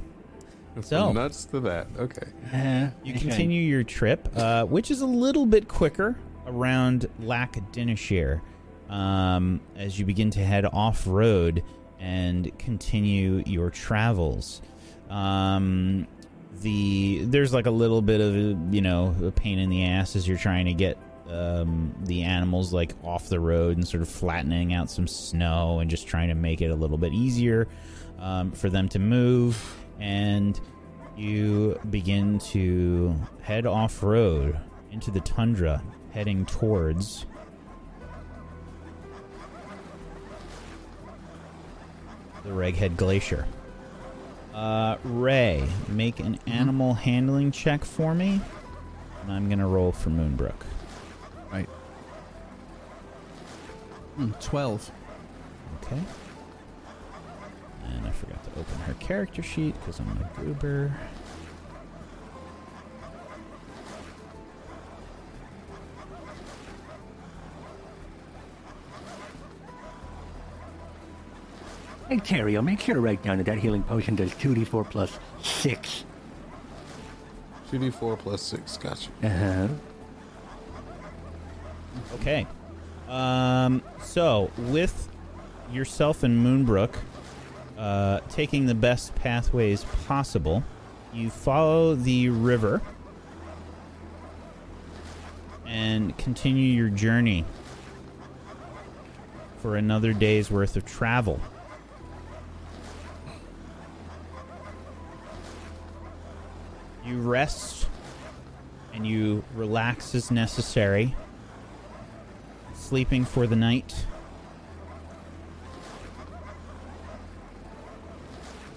So- From nuts to that. Okay. Uh, You that's continue your trip, uh, which is a little bit quicker around Lac Dinneshere um, as you begin to head off road and continue your travels. Um, the there's like a little bit of you know a pain in the ass as you're trying to get um, the animals like off the road and sort of flattening out some snow and just trying to make it a little bit easier um, for them to move and you begin to head off road into the tundra, heading towards the Reghed Glacier. Uh, Ray, make an animal handling check for me, and I'm gonna roll for Moonbrook. Right. Hmm, 12. Okay. And I forgot open her character sheet because I'm a goober. Hey, Teriel, make sure to write down that that healing potion does 2d4 plus 6. 2d4 plus 6. Gotcha. Uh-huh. Okay. Um, so, with yourself and Moonbrook uh, taking the best pathways possible, you follow the river and continue your journey for another day's worth of travel. You rest and you relax as necessary sleeping for the night.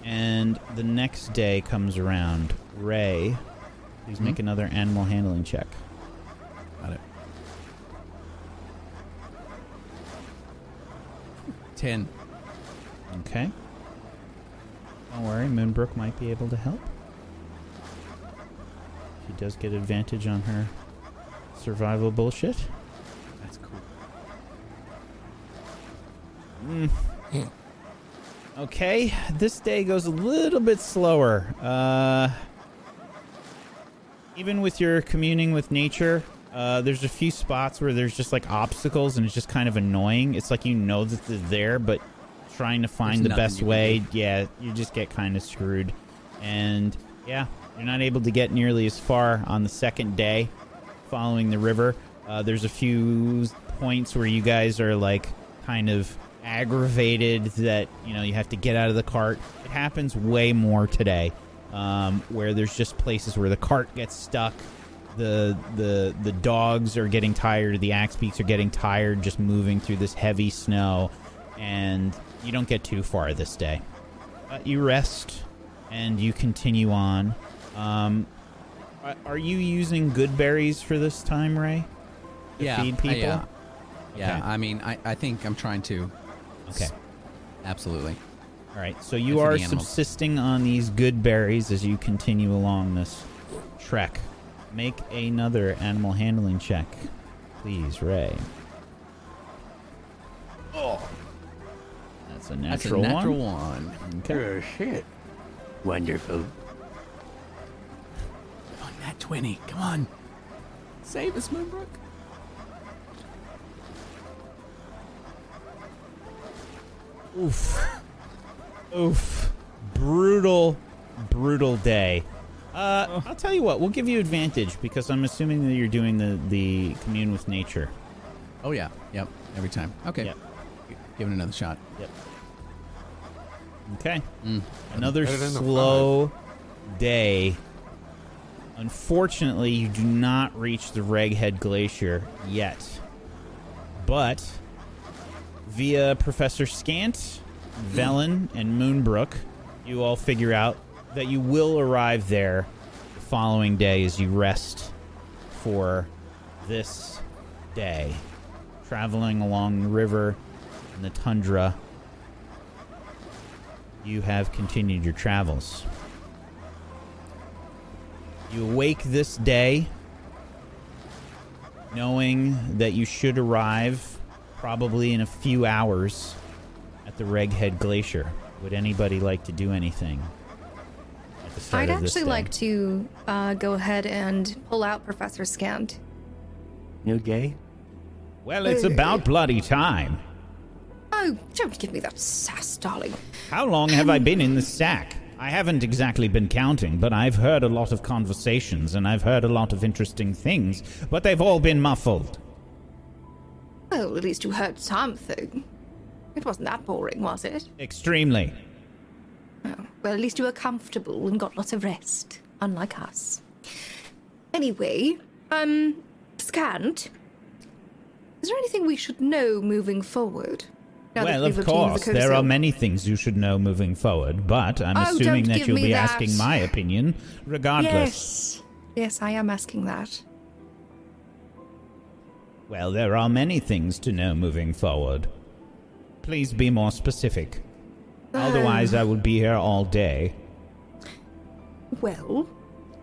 And the next day comes around. Ray, please make another animal handling check. Got it. 10. Okay. Don't worry, Moonbrook might be able to help. She does get advantage on her survival bullshit. That's cool. Mm. Okay, this day goes a little bit slower. Uh, even with your communing with nature, uh, there's a few spots where there's just like obstacles and it's just kind of annoying. It's like you know that they're there, but trying to find There's the best way, yeah, you just get kind of screwed. And yeah, you're not able to get nearly as far on the second day following the river. Uh, there's a few points where you guys are like kind of aggravated that you know you have to get out of the cart. It happens way more today, um, where there's just places where the cart gets stuck. The the the dogs are getting tired. The axe beaks are getting tired, just moving through this heavy snow, and you don't get too far this day. Uh, you rest and you continue on. Um, are- you using good berries for this time, Ray? To yeah. feed I- people. yeah. Yeah, Okay. I mean, I, I think I'm trying to. Okay. Absolutely. All right, so you are subsisting on these good berries as you continue along this trek. Make another animal handling check, please, Ray. Oh, that's a natural, That's a natural, natural one. one. Okay. Oh, shit. Wonderful. On that 20. Come on. Save us, Moonbrook. Oof. Oof. Brutal, brutal day. Uh, I'll tell you what. We'll give you advantage because I'm assuming that you're doing the the commune with nature. Oh, yeah. Yep. Every time. Okay. Yep. Give it another shot. Yep. Okay. Another Better than the slow day. Unfortunately, you do not reach the Reghed Glacier yet. But via Professor Scant, Velen, and Moonbrook, you all figure out that you will arrive there the following day as you rest for this day. Traveling along the river in the tundra, you have continued your travels. You awake this day knowing that you should arrive probably in a few hours at the Reghed Glacier. Would anybody like to do anything? At the start I'd of this actually day? like to uh, go ahead and pull out Professor Scant. No gay? Well, it's about bloody time. Oh, don't give me that sass, darling. How long have I been in the sack? I haven't exactly been counting, but I've heard a lot of conversations and I've heard a lot of interesting things, but they've all been muffled. Well, at least you heard something. It wasn't that boring, was it? Extremely. Oh, well, at least you were comfortable and got lots of rest, unlike us. Anyway, um, Scant, is there anything we should know moving forward? Well, of obtained the course, there are many things you should know moving forward, but I'm Oh, assuming that you'll be that. asking my opinion regardless. Yes. Yes, I am asking that. Well, there are many things to know moving forward. Please be more specific. Otherwise, I will be here all day. Well,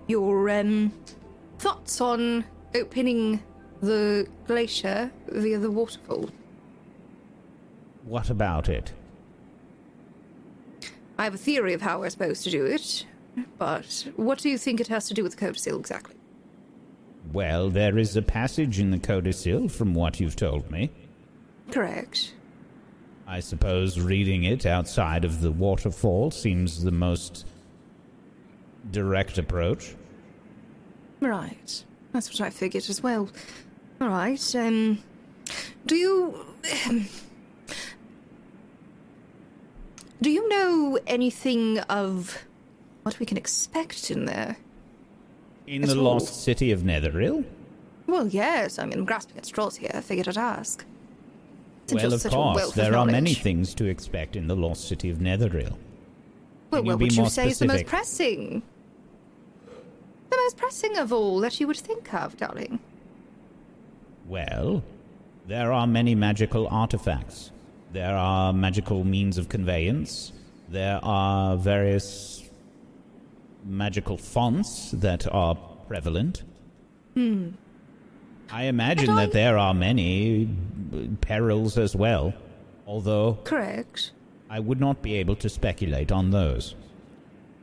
your um, thoughts on opening the glacier via the waterfall? What about it? I have a theory of how we're supposed to do it, but what do you think it has to do with the codicil exactly? Well, there is a passage in the codicil from what you've told me. Correct. I suppose reading it outside of the waterfall seems the most direct approach. Right. That's what I figured as well. All right. Um, do you um, do you know anything of what we can expect in there? In the all. lost city of Netheril? Well, yes. I mean, I'm grasping at straws here. I figured I'd ask. Since well, of course, of there are many things to expect in the lost city of Netheril. Well, what would you say is the most specific? pressing? The most pressing of all that you would think of, darling. Well, there are many magical artifacts. There are magical means of conveyance. There are various magical fonts that are prevalent. Hmm. I imagine that there are many perils as well, although Correct. I would not be able to speculate on those.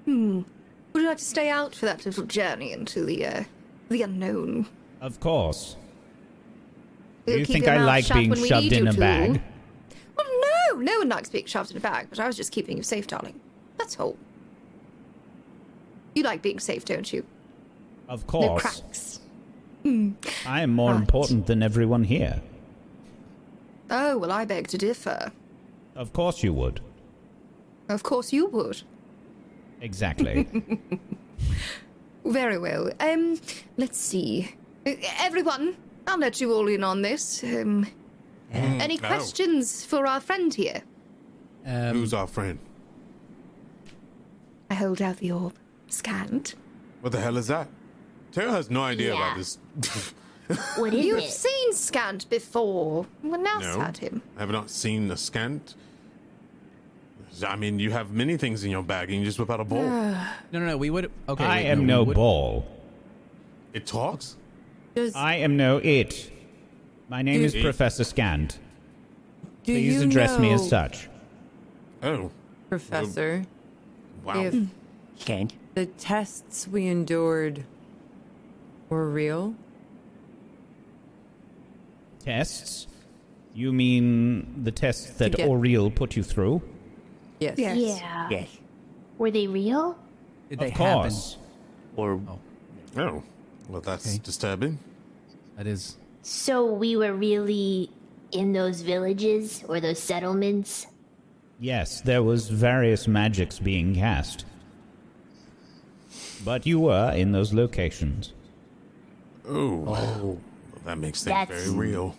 Hmm. Would you like to stay out for that little journey into the uh, the unknown? Of course. Do You'll you think I like being shoved in a to. bag? Well, no, no one likes being shoved in a bag, but I was just keeping you safe, darling. That's all. You like being safe, don't you? Of No course. cracks. Hmm. I am more Right. important than everyone here. Oh, well, I beg to differ. Of course you would. Of course you would. Exactly. Very well. Um, let's see. Uh, Everyone, I'll let you all in on this. Um, any Oh. questions for our friend here? Um, Who's our friend? I hold out the orb. Scant. What the hell is that? Tara has no idea Yeah. about this. What is You've it? seen Scant before. When else no, had him? I have not seen a scant. I mean, you have many things in your bag, and you just whip out a ball. No, no, no. We would. Okay. I wait, am we no ball. It talks. Does, I am no it. My name Do- is Professor Scant. do Please you address me as such. Oh, Professor, oh. wow. if hmm. Scant. The tests we endured were real? Tests? You mean the tests that get- Auril put you through? Yes. Yes. Yeah. Yes. Were they real? Did they of happen? course. Or oh. oh, well, that's Okay. disturbing. That is. So we were really in those villages or those settlements? Yes, there was various magics being cast. But you were in those locations. Oh, well, that makes things That's- very real.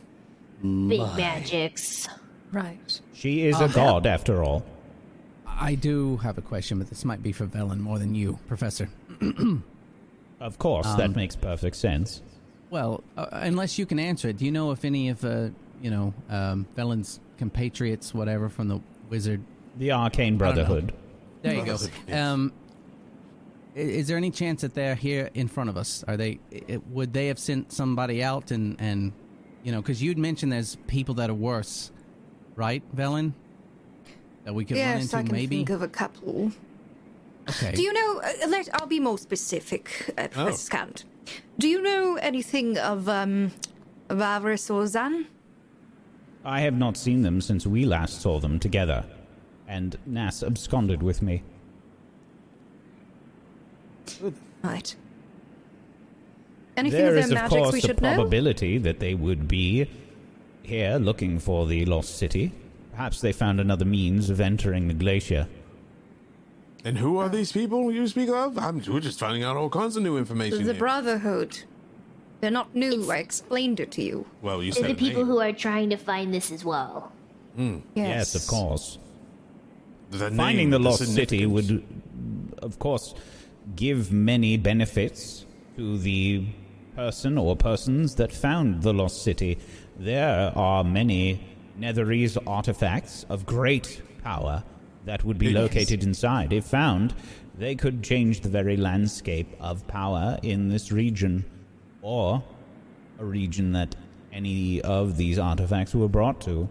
Big magics. Right. She is a god, after all. I do have a question, but this might be for Velen more than you, Professor. Of course, Um, that makes perfect sense. Well, uh, unless you can answer it, do you know if any of, uh, you know, um, Velen's compatriots, whatever, from the wizard? The Arcane I don't know. Brotherhood. There you go. Um, i- is there any chance that they're here in front of us? Are they? i- would they have sent somebody out and and, you know, because you'd mentioned there's people that are worse, right, Velen? That we could run into, I can maybe. think of a couple. okay. Do you know? Uh, let I'll be more specific, uh, Professor Oh. Scant. Do you know anything of um, of or Dzaan? I have not seen them since we last saw them together, and Nass absconded with me. Right. Anything There of is, their of magics course, we a should know? probability that they would be here looking for the lost city. Perhaps they found another means of entering the glacier. And who are these people you speak of? I'm, we're just finding out all kinds of new information. The here. Brotherhood. They're not new. I explained it to you. well, you Are said the people name. who are trying to find this as well? Hmm. Yes, of course. The Finding name, the lost significance. city would, of course, give many benefits to the person or persons that found the lost city. There are many Netherese artifacts of great power that would be located inside. If found, they could change the very landscape of power in this region, or a region that any of these artifacts were brought to.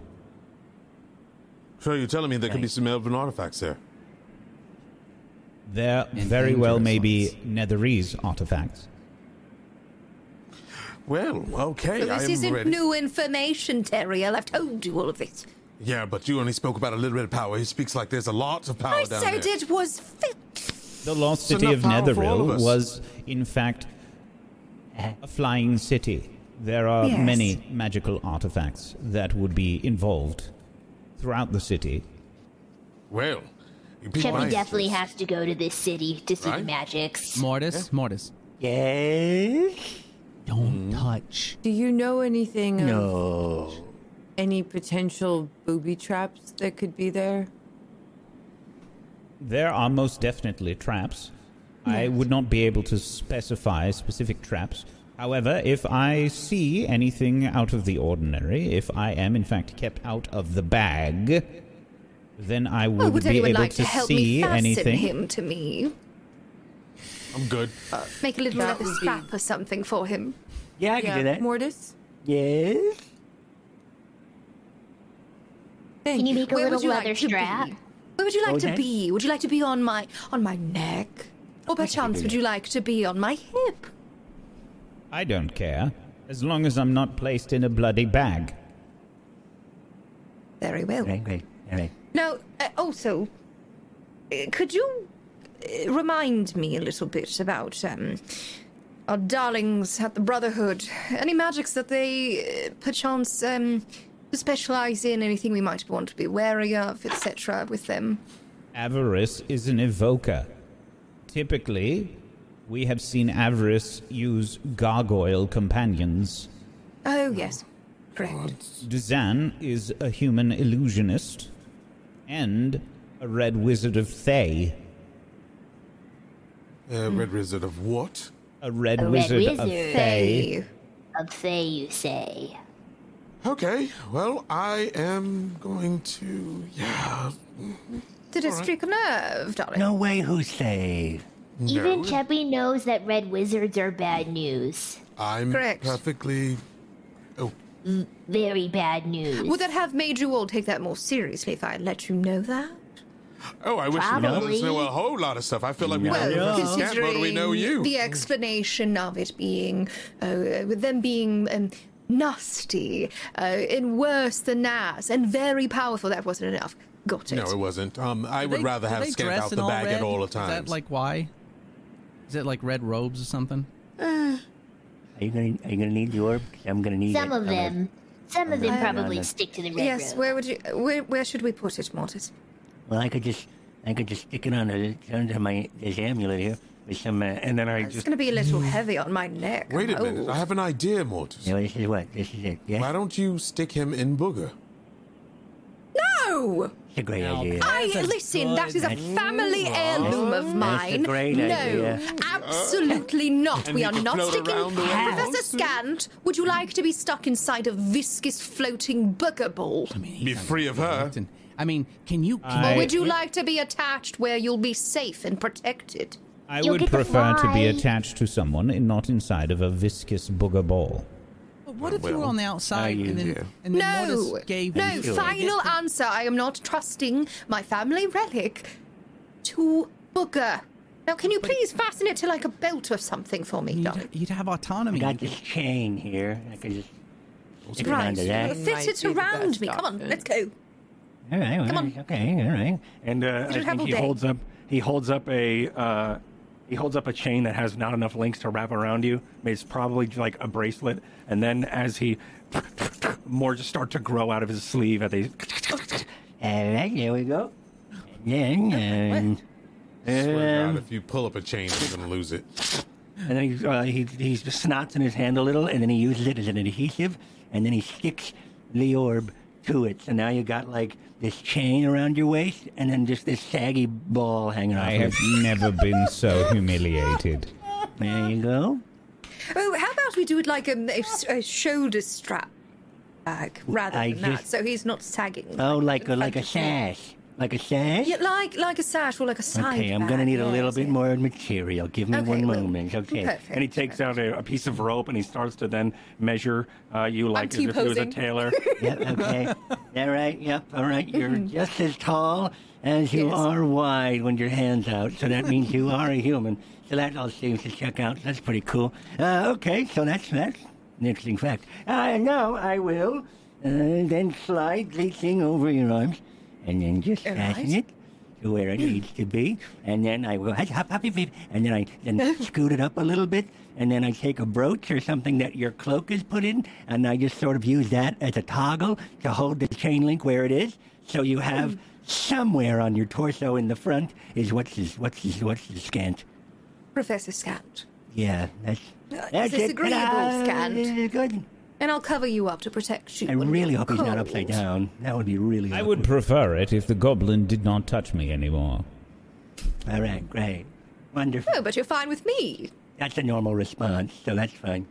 So you're telling me there could be some elven artifacts there? There And very well dangerous may be. Netherese artifacts. Well, okay, Well, I this am isn't ready. new information, Teriel. I've told you all of this. Yeah, but you only spoke about a little bit of power. He speaks like there's a lot of power I down said it was fit. The lost city enough of power for all of Netheril was, in fact, a flying city. There are Yes. many magical artifacts that would be involved throughout the city. Well, you people Cheppy nice. definitely has to go to this city to see the Right? magics. Mortis, Mortis, yes. don't touch. Do you know anything of No. any potential booby traps that could be there? There are most definitely traps. I would not be able to specify specific traps. However, if I see anything out of the ordinary, if I am in fact kept out of the bag, then I would, Oh, would be able like to to help see fasten anything. him to me? I'm good. Make a little That leather would be- strap or something for him. Yeah, I can do that. Mortis? yes. Thank Can you you. make a Where little would you leather like strap? Where would you like Okay. to be? Would you like to be on my on my neck, or perchance would you like to be on my hip? I don't care, as long as I'm not placed in a bloody bag. Very well. Great, great. All right. Now, uh, also, uh, could you uh, remind me a little bit about um, our darlings at the Brotherhood? Any magics that they uh, perchance um, specialize in? Anything we might want to be wary of, etc. With them? Avarice is an evoker. Typically, we have seen Avarice use gargoyle companions. Oh yes, correct. Dzaan is a human illusionist and a red wizard of Thay. A Red Wizard of what? A red A red wizard of. Thay. Of Thay, you say. Okay, well, I am going to. Yeah. Did it streak a nerve, darling? No way, who's safe? Even Cheppy knows that red wizards are bad news. I'm Correct. perfectly. Oh, Very bad news. Would that have made you all take that more seriously if I had let you know that? oh! I wish we let us Probably. know a whole lot of stuff. I feel like we Well, know Professor Scant we know you. the explanation of it being, uh, with them being um, nasty uh, and worse than Nass and very powerful, that wasn't enough. Got it. No, it wasn't. Um, I Do would they- rather have they Scant out the all bag at all the Is times. that like why? Is it like red robes or something? Are you gonna Are you gonna need the orb? 'Cause I'm gonna need Some it. of I'm gonna- them. Some of them I'm gonna- probably I'm stick to the red Yes, robe. where would you? Where, where should we put it, Mortis? Well, I could just I could just stick it on the, under my this amulet here with some, uh, and then I It's just. going to be a little heavy on my neck. Wait a Oh. minute. I have an idea, Mortis. Yeah, this is what this is it. Yeah, Why don't you stick him in Booger? No! it's a great idea. I That's listen. That is a good- family heirloom of mine. great no, idea. absolutely not. And we are not float sticking. around the way he Professor wants. Scant, would you like to be stuck inside a viscous floating booger ball? Be free of her. I mean, can you? Can I- Or would you like to be attached where you'll be safe and protected? I You'll would get to prefer to be attached to someone and not inside of a viscous booger ball. But what if you were on the outside and then, use and then No, Mortis gave no. you? Final answer. I am not trusting my family relic to booger. Now, can you please fasten it to like a belt or something for me. You'd, you'd have I autonomy. got this chain here. I could just stick Right, onto you're that. fit Might it around me. Come on, let's go. All right, all Come on. okay, all right. And uh, I think he day. holds up. He holds up a. Uh, he holds up a chain that has not enough links to wrap around you. It's probably like a bracelet. And then as he, more just start to grow out of his sleeve at these. All right, there we go. Yeah. then, I swear to God, if you pull up a chain, you're gonna lose it. and then he, uh, he he snots in his hand a little, and then he uses it as an adhesive, and then he sticks the orb to it. So now you got like this chain around your waist, and then just this saggy ball hanging off. I have never been so humiliated. There you go. Oh, how about we do it like a, a, a shoulder strap bag rather I than that, so he's not sagging. Oh, like a like a front of sash, like a sash. Yeah, like like a sash or like a side. Okay, I'm gonna need a little bit more material. Give me Okay, one well, moment, okay? Perfect. And he takes out a, a piece of rope and he starts to then measure uh, you like as if he was a T-posing. tailor. Yep, okay. all right, yep, all right. You're just as tall as you Yes. are wide when your hand's out, so that means you are a human. So that all seems to check out. That's pretty cool. Uh, okay, so that's that's an interesting fact. Uh, now I will uh, then slide the thing over your arms, and then just All fasten right. it to where it needs to be, and then I will hop, hop, hop, hop, and then I then scoot it up a little bit, and then I take a brooch or something that your cloak is put in, and I just sort of use that as a toggle to hold the chain link where it is, so you have somewhere on your torso in the front is what's his what's his what's his scant. Professor Scant. Yeah, that's Uh, that's is this it. agreeable! Scant? Good. And I'll cover you up to protect you. I when really you're hope he's not cold. upside down. That would be really. I would prefer it if the goblin did not touch me anymore. All right, great, wonderful. No, but you're fine with me. That's a normal response, so that's fine.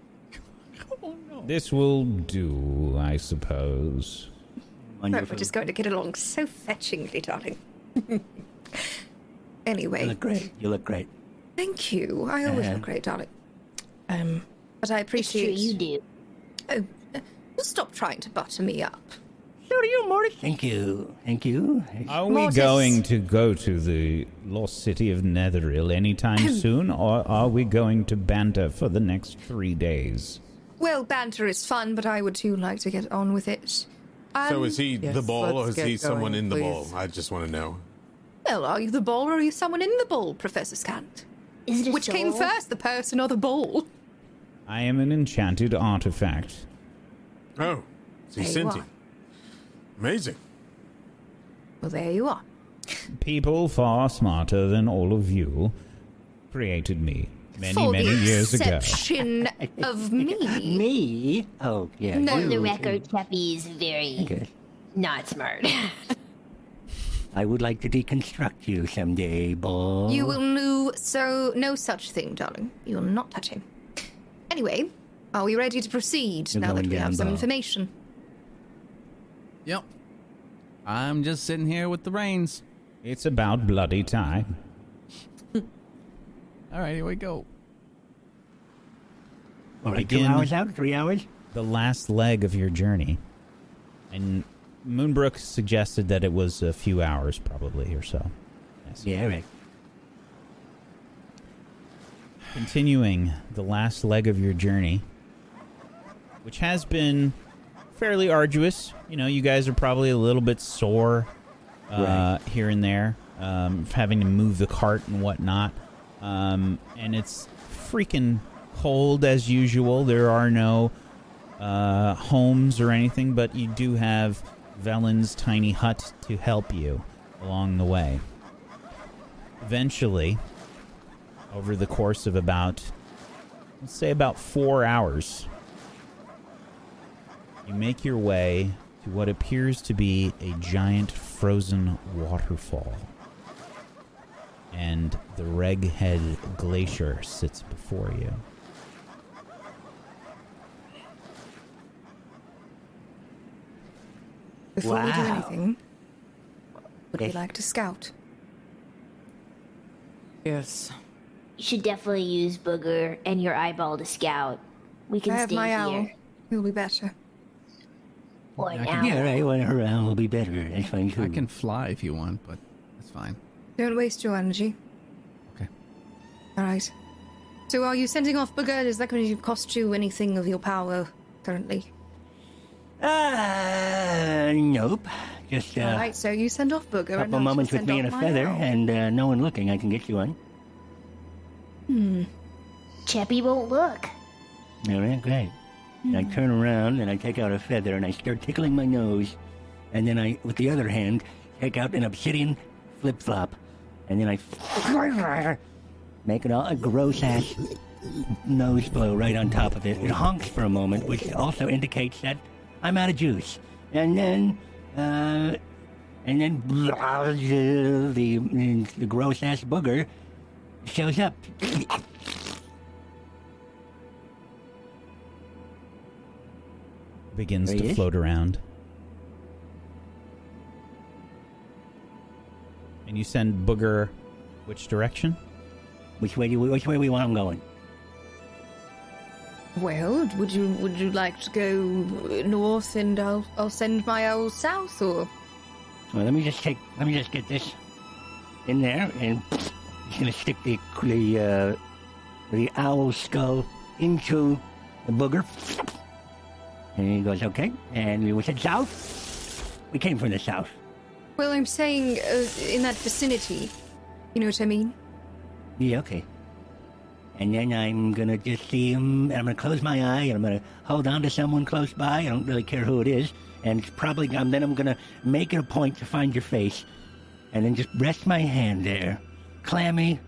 This will do, I suppose. Right, Wonderful. we're just going to get along so fetchingly, darling. anyway, You look great. You look great. thank you. I always Uh-huh. look great, darling. Um, but I It's true, appreciate you do. Oh, uh, stop trying to butter me up. So do you, Mortis. Thank you. Thank you. Are we Mortis. going to go to the lost city of Netheril anytime soon, or are we going to banter for the next three days? Well, banter is fun, but I would too like to get on with it. Um, So is he the ball or is get he someone in the please. ball? I just want to know. Well, are you the ball or are you someone in the ball, Professor Scant? Is it a Which came first, the person or the ball? I am an enchanted artifact. Oh, is he There you sentient? Amazing. Well, there you are. People far smarter than all of you created me many, For many the years ago. the exception of me. Me? Oh, yeah. No. On the record, Cheppy is very Good. not smart. I would like to deconstruct you someday, ball. You will know so no such thing, darling. You will not touch him. Anyway, are we ready to proceed You're now that we have some information? Yep. I'm just sitting here with the reins. It's about bloody time. All right, here we go. All right, two Begin hours out, three hours. The last leg of your journey. And Moonbrook suggested that it was a few hours, probably, or so. Yes. Yeah, right. Continuing the last leg of your journey, which has been fairly arduous. You know, you guys are probably a little bit sore uh, here and there, um, having to move the cart and whatnot. Um, and it's freaking cold as usual. There are no uh, homes or anything, but you do have Velen's tiny hut to help you along the way. Eventually, over the course of about, let's say, about four hours, you make your way to what appears to be a giant frozen waterfall. And the Reghed Glacier sits before you. Before we do anything, would we like to scout? Yes. You should definitely use Booger and your eyeball to scout. We can I have stay my here. owl. It'll be better. Or an I owl. can- Yeah, right. Well, her owl will be better. That's fine too. I can fly if you want, but that's fine. Don't waste your energy. Okay. All right. So, are you sending off Booger? Is that going to cost you anything of your power currently? Uh, nope. Just uh, All right. So you send off Booger. a and couple I'll moments just with send me and a my feather, owl. and uh, no one looking. I can get you one. Hmm. Cheppy won't look. All right, great. And I turn around and I take out a feather and I start tickling my nose, and then I, with the other hand, take out an obsidian flip flop, and then I make it all a gross ass nose blow right on top of it. It honks for a moment, which also indicates that I'm out of juice. And then, uh, and then the the gross ass booger shows up. Begins to float around. And you send Booger which direction? Which way do you, which way we want him going? Well, would you would you like to go north and I'll I'll send my owl south or Well, let me just take. Let me just get this in there, and he's gonna stick the the uh, the owl skull into the booger. And he goes, okay. And we said south. We came from the south. well I'm saying uh, in that vicinity. You know what I mean? Yeah, okay. And then I'm gonna just see him. And I'm gonna close my eye, and I'm gonna hold on to someone close by. I don't really care who it is. And it's probably, and then I'm gonna make it a point to find your face, and then just rest my hand there. Clammy,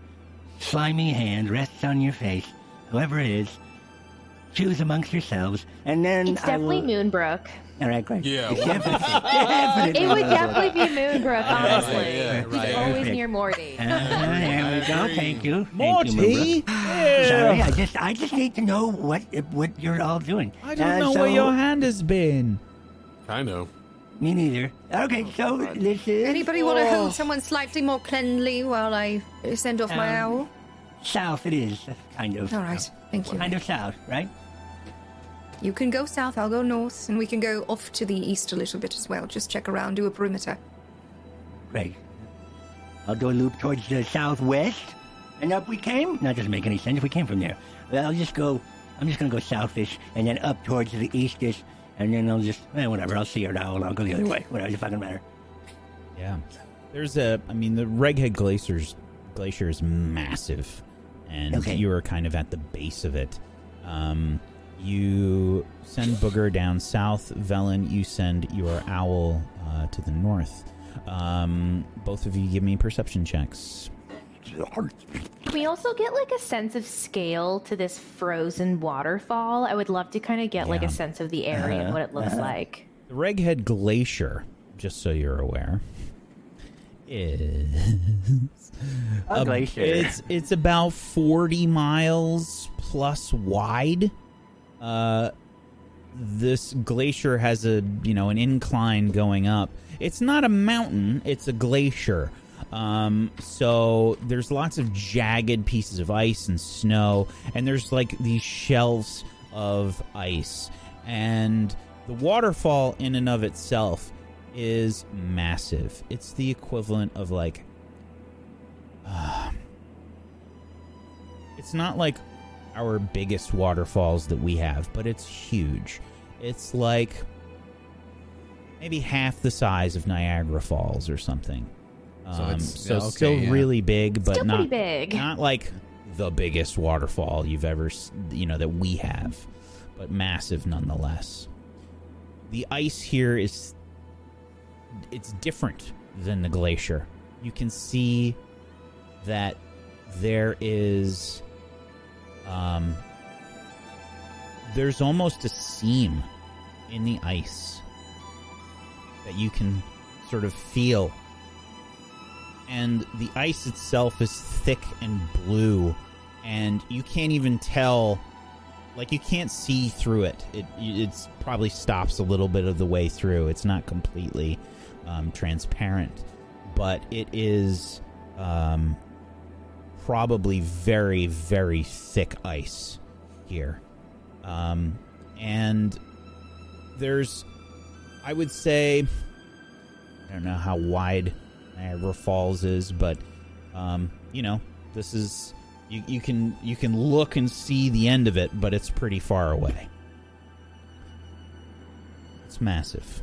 slimy hand rests on your face. Whoever it is, choose amongst yourselves, and then It's I definitely will. Moonbrook. All right, great. Yeah. It's definitely, definitely It would definitely be Moonbrook, honestly. yeah, He's right. always Perfect. near Morty. Ah, there we go. Thank you. Thank you, Morty? Yeah. Sorry, I just I just need to know what what you're all doing. I don't Uh, know so- where your hand has been. I know. Me neither. Okay, so this is Anybody want to hold someone slightly more cleanly while I uh, send off my Um, owl? south. It is kind of. All right. Thank you. Kind of south, right? You can go south, I'll go north, and we can go off to the east a little bit as well. Just check around, do a perimeter. Great. I'll do a loop towards the southwest, and up we came. That doesn't make any sense. We came from there. Well, I'll just go. I'm just gonna go southish, and then up towards the eastish, and then I'll just eh, whatever. I'll see her now, and I'll go the other way. Whatever, it fucking matter. Yeah. There's a, I mean, the Reghed Glacier's glacier is massive, and Okay. you are kind of at the base of it. Um, you send Booger down south. Velen, you send your owl uh, to the north. Um, both of you give me perception checks. Can we also get like a sense of scale to this frozen waterfall? I would love to kind of get like a sense of the area and Uh-huh, what it looks uh-huh. like. The Reghed Glacier, just so you're aware, is A glacier. It's it's about forty miles plus wide. Uh, this glacier has a you know an incline going up. It's not a mountain; it's a glacier. Um, so there's lots of jagged pieces of ice and snow, and there's like these shelves of ice, and the waterfall in and of itself is massive. It's the equivalent of like. Uh, it's not like our biggest waterfalls that we have, but it's huge. It's like maybe half the size of Niagara Falls or something. So Um, it's- so yeah, okay, still yeah. really big, but Still not pretty big. not like the biggest waterfall you've ever s- you know that we have, but massive nonetheless. The ice here is it's different than the glacier. You can see that there is um there's almost a seam in the ice that you can sort of feel and the ice itself is thick and blue and you can't even tell like you can't see through it. It it's probably stops a little bit of the way through. It's not completely um, transparent but it is um, probably very very thick ice here. Um, and there's i would say i don't know how wide niagara falls is but um, you know this is you, you can you can look and see the end of it but it's pretty far away it's massive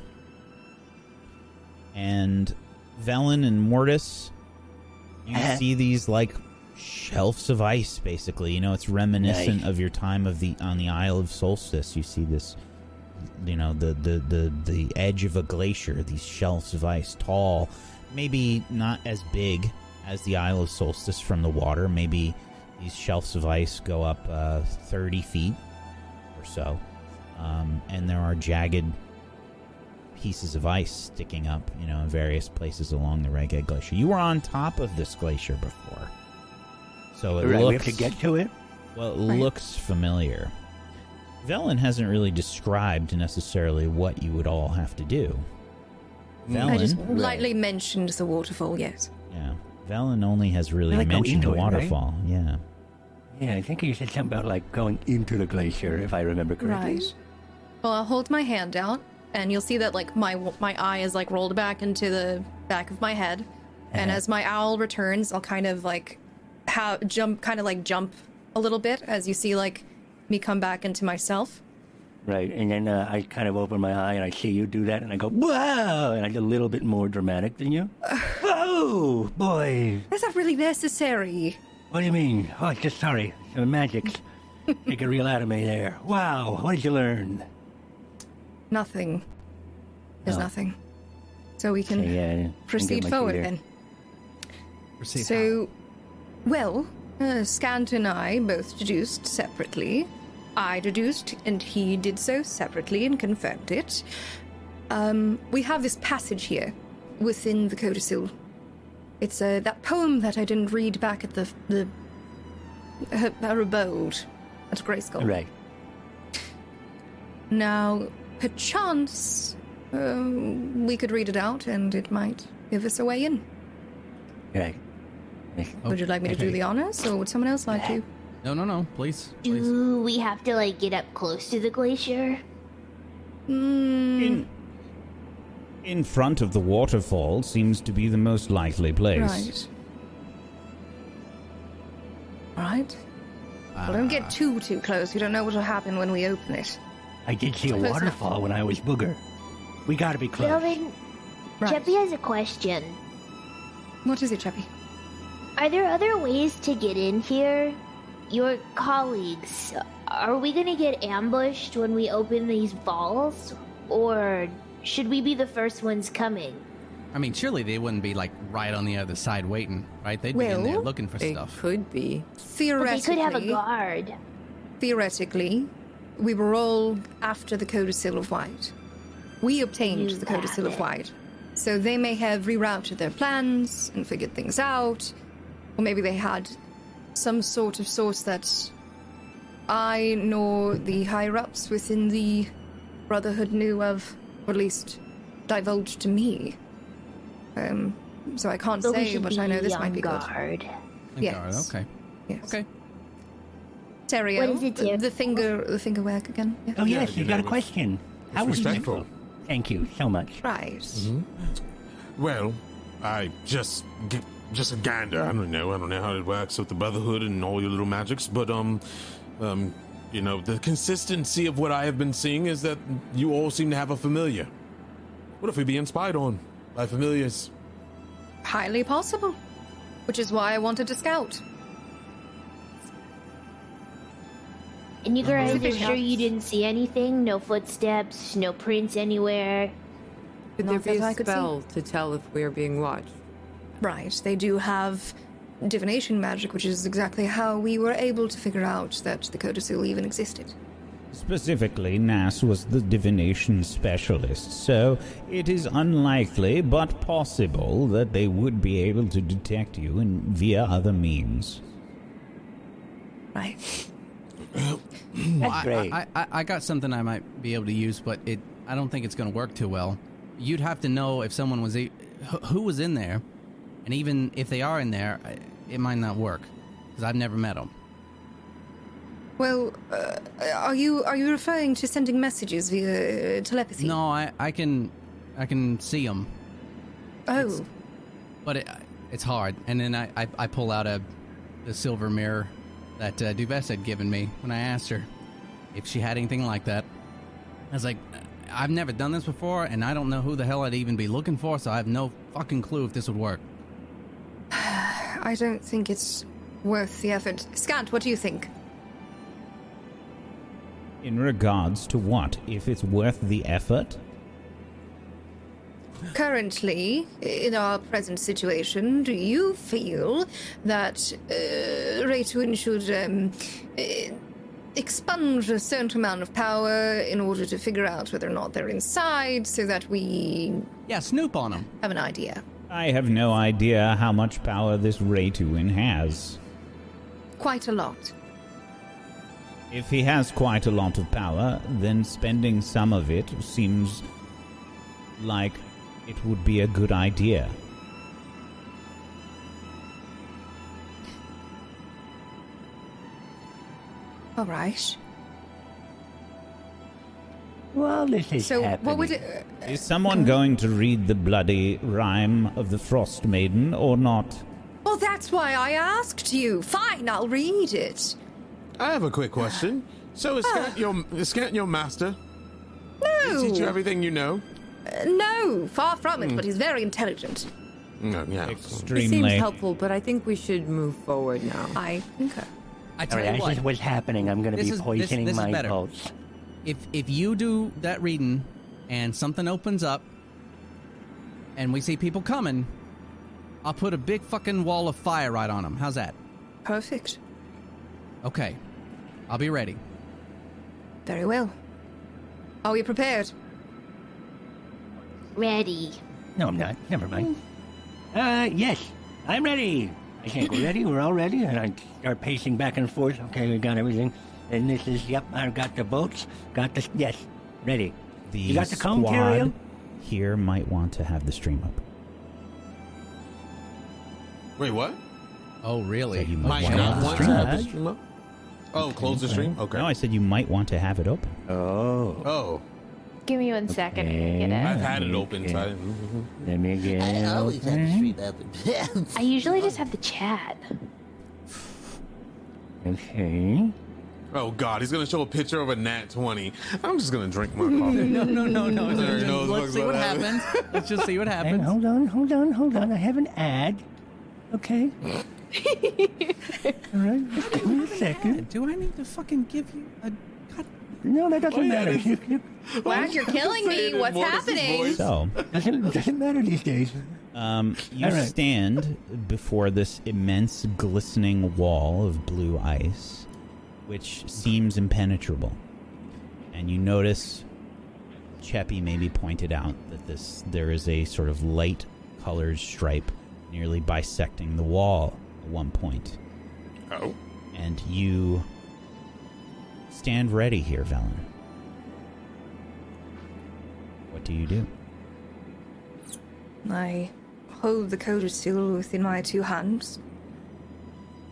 and velen and mortis you Uh-huh. see these like shelves of ice basically you know it's reminiscent Nice. of your time of the on the isle of solstice you see this you know the the the the edge of a glacier these shelves of ice tall maybe not as big as the isle of solstice from the water maybe these shelves of ice go up uh, 30 feet or so um, and there are jagged pieces of ice sticking up you know in various places along the Reghed glacier you were on top of this glacier before so it Right, looks we have to get to it. well, it Right. looks familiar. Velen hasn't really described necessarily what you would all have to do. Velen, I just lightly mentioned the waterfall, yes. yeah, Velen only has really Like go mentioned the into it, right? waterfall. Yeah, Yeah, I think you said something about like going into the glacier, if I remember correctly. Right. Well, I'll hold my hand out, and you'll see that like my my eye is like rolled back into the back of my head, and Uh-huh. as my owl returns, I'll kind of like how jump, kind of like jump a little bit as you see like me come back into myself. Right, and then uh, I kind of open my eye and I see you do that, and I go, "Wow!" And I'm a little bit more dramatic than you. oh boy, Is that really necessary? what do you mean? Oh, it's just sorry, some magics. Make a real out of me there. Wow, what did you learn? Nothing. There's Oh. nothing. So we can Okay, yeah, I didn't get proceed forward either. then. Proceed. So, well, uh, Scant and I both deduced separately. I deduced, and he did so separately and confirmed it. Um, we have this passage here within the codicil. It's uh, that poem that I didn't read back at the the her, her abode at Grayskull. Right. Now, perchance, um, we could read it out, and it might give us a way in. Right. Would you like me to do the honors, or would someone else like to? No, no, no. Please. please. Do we have to like get up close to the glacier? Mm, in in front of the waterfall seems to be the most likely place. right. Right. Well, don't get too too close. We don't know what will happen when we open it. I did see a Close enough. waterfall when I was booger. We gotta be close. Delvin, Right. Cheppy has a question. What is it, Cheppy? Are there other ways to get in here? Your colleagues, are we gonna get ambushed when we open these vaults? Or should we be the first ones coming? I mean, surely they wouldn't be like right on the other side waiting, right? They'd be in there looking for It stuff. could be. theoretically. But they could have a guard. theoretically, we were all after the Codicil of White. We obtained You the Codicil of. White. So they may have rerouted their plans and figured things out. Or maybe they had some sort of source that I nor the higher ups within the Brotherhood knew of, or at least divulged to me. Um, so I can't But we say, but I know this might be on good. guard. On Yes. guard, Okay. Yes. Okay. Terrio, What is it, the, the finger, the finger wag again. Yeah. Oh, Yeah, yes, you you got a question. How It's respectful. respectful. Thank you so much. Right. Well, I just g- just a gander. I don't know. I don't know how it works with the Brotherhood and all your little magics, but um, um, you know, the consistency of what I have been seeing is that you all seem to have a familiar. What if we being spied on by familiars? Highly possible. Which is why I wanted to scout. And you guys are Sufficient. sure you didn't see anything? No footsteps, no prints anywhere. Could Not there be that I a could spell to tell if we are being watched? Right. They do have divination magic, which is exactly how we were able to figure out that the codicil even existed. Specifically, Nass was the divination specialist, so it is unlikely but possible that they would be able to detect you in, via other means. Right. That's I, great. I, I, I got something I might be able to use, but it I don't think it's going to work too well. You'd have to know if someone was who- who was in there, and even if they are in there, it might not work because I've never met them. Well, uh, are you are you referring to sending messages via telepathy? No, I, I can I can see them, Oh, but it, it's hard. And then I, I, I pull out a the silver mirror that uh, had given me when I asked her if she had anything like that. I was like, I've never done this before, and I don't know who the hell I'd even be looking for, so I have no fucking clue if this would work. I don't think it's worth the effort. Scant, what do you think? In regards to what? If it's worth the effort? Currently, in our present situation, do you feel that uh, Raytwin should um, uh, expunge a certain amount of power in order to figure out whether or not they're inside so that we Yeah, snoop on them. have an idea? I have no idea how much power this Raytuin has. Quite a lot. If he has quite a lot of power, then spending some of it seems like it would be a good idea. All right. Well, this is So, happening. what would it. Uh, is someone going to read the bloody rhyme of the Frost Maiden or not? Well, that's why I asked you. Fine, I'll read it. I have a quick question. So is Scant ah. your is Scant your master? Does he teach you everything you know? Uh, no, far from it, hmm. but he's very intelligent. No, yeah. It seems helpful, but I think we should move forward now. I concur. Uh, I All tell right, you this what, is what's happening. I'm going to This be is- this- poisoning this is my better. pulse. If if you do that reading and something opens up and we see people coming, I'll put a big fucking wall of fire right on them. How's that? Perfect. Okay, I'll be ready. Very well. Are we prepared? Ready. No, I'm not. Never mind. Uh, yes, I'm ready. I think we're ready. We're all ready. And I start pacing back and forth. Okay, we got everything. And this is, yep, I've got the boats. Got the, yes, ready. The you got the comb, squad here might want to have the stream up. Wait, what? Oh, really? So you Might might not want want the to stream have the stream up? Oh, close the stream? Okay. No, I said you might want to have it open. Oh. Oh, Give me one second to Okay. get I've had it open. So I didn't, Let me get I always have to open. stream open. I usually just have the chat. Okay. Oh God, he's gonna show a picture of a nat twenty. I'm just gonna drink my coffee. No, no, no, no. There Just- no let's see what about happens. Let's just see what Hang, happens. hold on, hold on, hold on. I have an ad. Okay. all right. Give me a second. Do I need to fucking give you a? God, No, that doesn't Oh, matter. this- You- you- Wag, you're killing me. What's happening? So, doesn't, doesn't matter these days. um, you All right. stand before this immense glistening wall of blue ice, which seems impenetrable. And you notice Cheppy maybe pointed out that this there is a sort of light colored stripe nearly bisecting the wall at one point. Oh. And you stand ready here, Velen. What do you do? I hold the codicil within my two hands,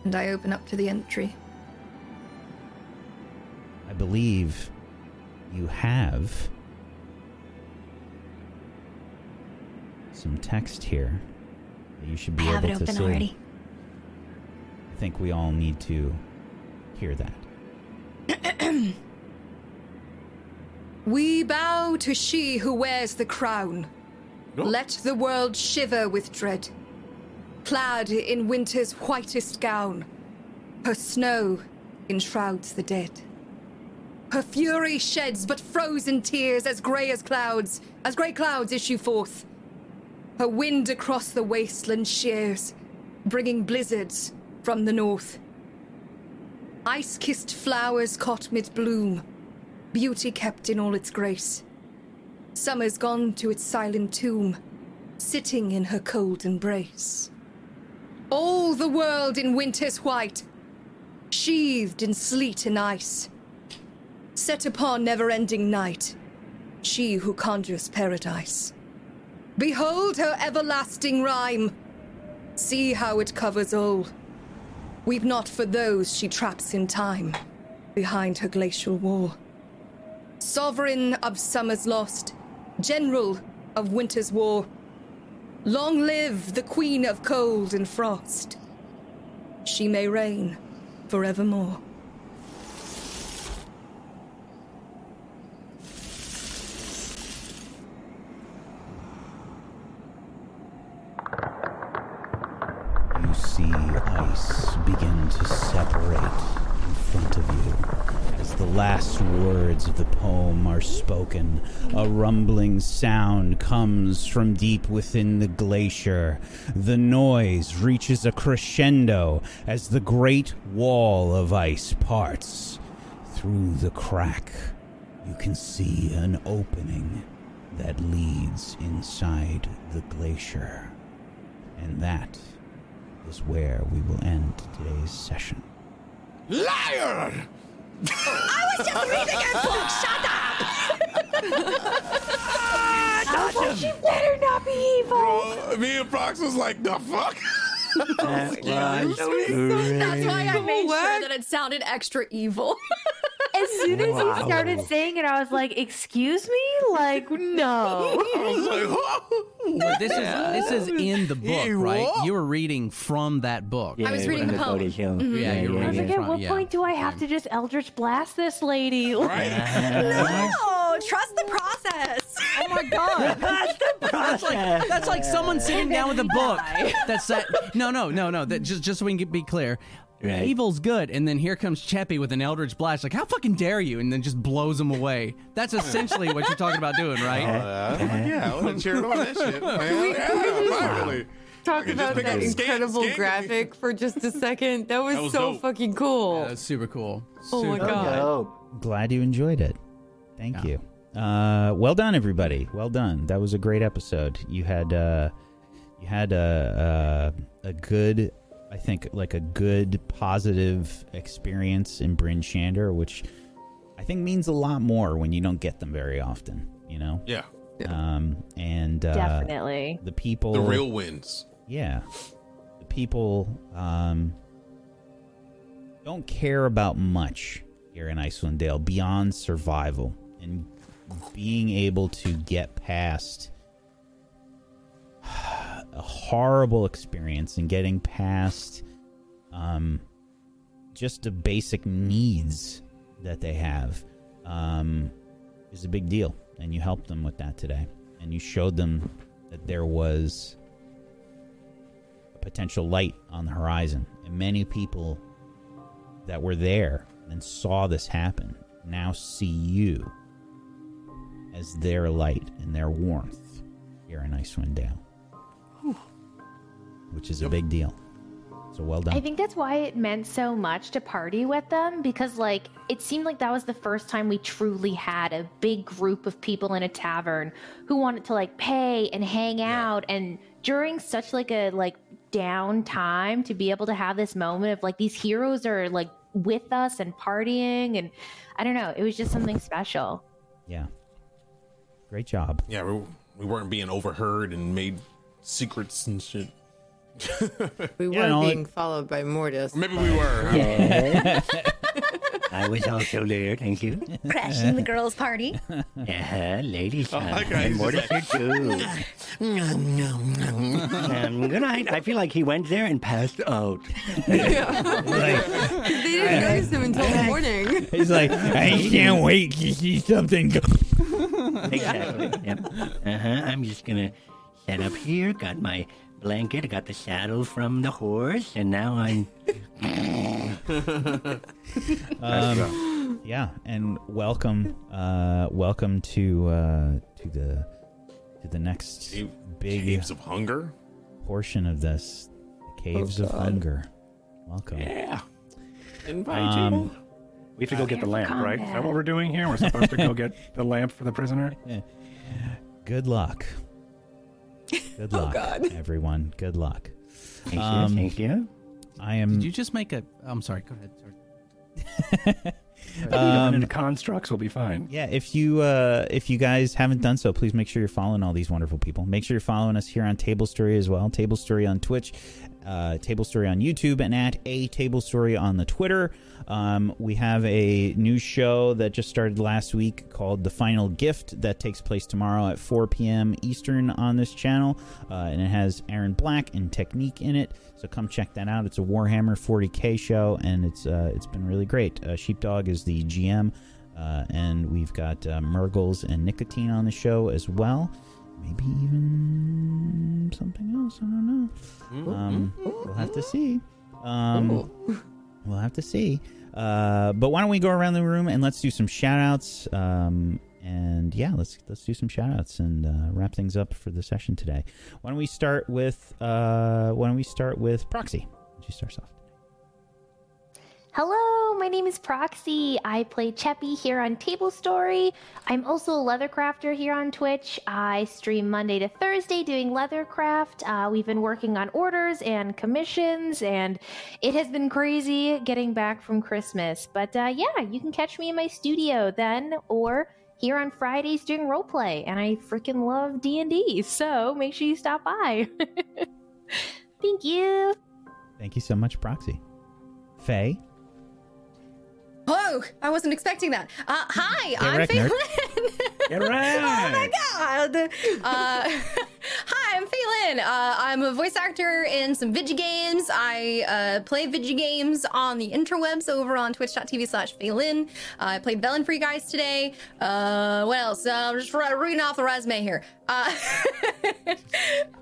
and I open up to the entry. I believe you have some text here that you should be I have able it to open see. already. I think we all need to hear that. We bow to she who wears the crown. Let the world shiver with dread. Clad in winter's whitest gown, her snow enshrouds the dead. Her fury sheds but frozen tears as grey as clouds, as grey clouds issue forth. Her wind across the wasteland shears, bringing blizzards from the north. Ice kissed flowers caught mid bloom, beauty kept in all its grace. Summer's gone to its silent tomb, sitting in her cold embrace. All the world in winter's white, sheathed in sleet and ice. Set upon never ending night, she who conjures paradise. Behold her everlasting rhyme. See how it covers all. Weep not for those she traps in time behind her glacial wall. Sovereign of summer's lost, general of winter's war. Long live the queen of cold and frost. She may reign forevermore. You see ice begin to separate in front of you. As the last words of the poem are spoken, a rumbling sound comes from deep within the glacier. The noise reaches a crescendo as the great wall of ice parts. Through the crack, you can see an opening that leads inside the glacier. And that is where we will end today's session. Liar! I was just reading a book. Shut up! Ah, she better not be evil. Bro, me and Prox was like, the fuck? That was That's why I Cool made sure that it sounded extra evil. As soon as Wow. he started saying it, I was like, "Excuse me, like no." I was like, But this is this is in the book, right? You were reading from that book. Yeah, I was reading from the poem. Mm-hmm. Yeah, you're I was like, Yeah. at what Yeah. point do I have to just Eldritch blast this lady? Oh, trust the process. Oh my god. That's like that's like someone sitting down with a book. That's that. No, no, no, no. That just just so we can get- be clear. Right. Evil's good, and then here comes Cheppy with an Eldritch blast. Like, how fucking dare you? And then just blows him away. That's essentially what you're talking about doing, right? uh, yeah, I would have cheered on that shit. Man. Yeah, finally. Talk about that up the scan- incredible scan- graphic for just a second. That was, That was so dope. fucking cool. Yeah, that's super cool. Oh my Super God. Dope. Glad you enjoyed it. Thank you. Uh, well done, everybody. Well done. That was a great episode. You had uh, you had a, a a good, I think, like a good positive experience in Bryn Shander, which I think means a lot more when you don't get them very often. You know. Yeah, Um, and uh, Definitely. the people, the real wins. yeah the people um don't care about much here in Icewind Dale beyond survival and being able to get past a horrible experience and getting past um just the basic needs that they have um is a big deal and you helped them with that today and you showed them that there was a potential light on the horizon. And many people that were there and saw this happen now see you as their light and their warmth here in Icewind Dale. Which is a big deal. So well done. I think that's why it meant so much to party with them because, like, it seemed like that was the first time we truly had a big group of people in a tavern who wanted to like pay and hang out. And during such like a like down time, to be able to have this moment of like these heroes are like with us and partying, and I don't know, it was just something special. yeah. Great job. Yeah, we, we weren't being overheard and made secrets and shit. We Yeah, were no, being it- followed by Mortis. Maybe we were. Yeah. I was also there, thank you. Crashing the girls' party. Yeah, ladies' Oh, time. that and Mortis here too. um, good night. I feel like he went there and passed out. they didn't notice him until the morning. He's like, I can't wait to see something. go-" Exactly. Yep. Uh huh. I'm just gonna set up here. Got my blanket. I got the saddle from the horse, and now I'm. Um, yeah, and welcome, uh, welcome to uh, to the to the next Cave- big Caves of hunger. portion of this, the caves of hunger. Welcome. Yeah. Invite Um, We have to go get the lamp, for right? Is that what we're doing here? We're supposed to go get the lamp for the prisoner? Good luck. Good luck, God. everyone. Good luck. Thank Um, you. Thank you. I am. Did you just make a? I'm sorry. Go ahead. Sorry. Um, into constructs will be fine. Yeah, if you uh, if you guys haven't done so, please make sure you're following all these wonderful people. Make sure you're following us here on Table Story as well. Table Story on Twitch, uh, Table Story on YouTube, and at a Table Story on the Twitter. Um, we have a new show that just started last week called The Final Gift that takes place tomorrow at 4 p.m. Eastern on this channel, uh, and it has Aaron Black and Technique in it. So come check that out. It's a Warhammer 40k show, and it's uh, it's been really great. Uh, Sheepdog is the GM. Uh, and we've got uh, Murgles and Nicotine on the show as well. Maybe even something else. I don't know. Um, we'll have to see. Um, we'll have to see. Uh, but why don't we go around the room and let's do some shout outs. Um, and yeah, let's let's do some shout outs and uh, wrap things up for the session today. Why don't we start with uh, why don't we start with Proxy? She don't you start us off? Hello, my name is Proxy. I play Cheppy here on Table Story. I'm also a leathercrafter here on Twitch. I stream Monday to Thursday doing leathercraft. Uh, we've been working on orders and commissions, and it has been crazy getting back from Christmas. But uh, yeah, you can catch me in my studio then, or here on Fridays doing roleplay. And I freaking love D and D, so make sure you stop by. Thank you. Thank you so much, Proxy. Faye. Oh, I wasn't expecting that. Uh, hi, Get I'm nerd. Lynn. Get oh my god! Uh, hi, I'm Faye Lynn. Uh, I'm a voice actor in some video games. I uh, play video games on the interwebs over on twitch.tv slash. Uh, I played Velen for you guys today. Uh, what else? Uh, I'm just re- reading off the resume here. Uh,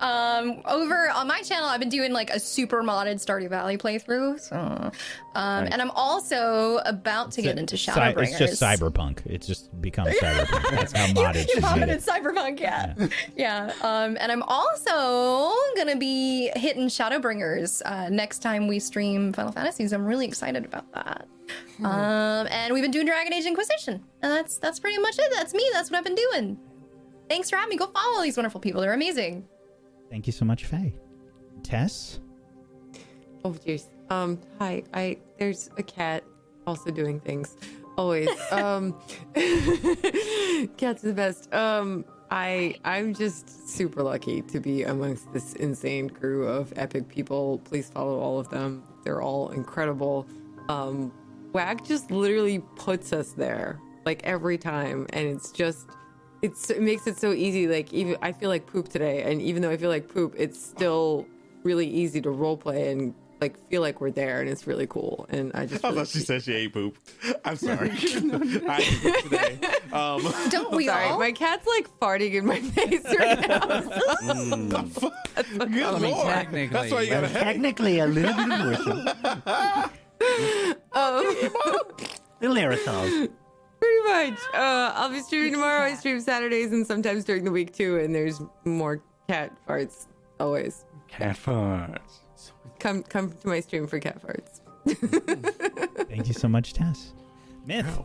um, over on my channel, I've been doing like a super modded Stardew Valley playthrough. So, um, and I'm also about to get into Cy- Shadowbringers. It's just cyberpunk. It's just become cyberpunk. That's how modded you made it. Cyberpunk, yeah. yeah. Um, and I'm also gonna be hitting Shadowbringers uh, next time we stream Final Fantasies. I'm really excited about that. Um, and we've been doing Dragon Age Inquisition, and that's that's pretty much it. That's me. That's what I've been doing. Thanks for having me. Go follow these wonderful people. They're amazing. Thank you so much, Faye. Tess. Oh jeez. Um, hi. I there's a cat also doing things. Always. Um Cat's the best. Um I I'm just super lucky to be amongst this insane crew of epic people. Please follow all of them. They're all incredible. Um Wag just literally puts us there like every time and it's just it's it makes it so easy like even I feel like poop today and even though I feel like poop it's still really easy to role play and like feel like we're there and it's really cool and I just I really thought she said she ate poop. I'm sorry. I ate poop today. Um, Don't we sorry, all? my cat's like farting in my face right now. the fuck? Good I mean, technically, That's why you got a headache. Technically, a little bit of morsel. um, Little aerosols. Pretty much. Uh, I'll be streaming tomorrow. I stream Saturdays and sometimes during the week too. And there's more cat farts always. Cat farts. Come come to my stream for cat farts. Thank you so much, Tess. Myth.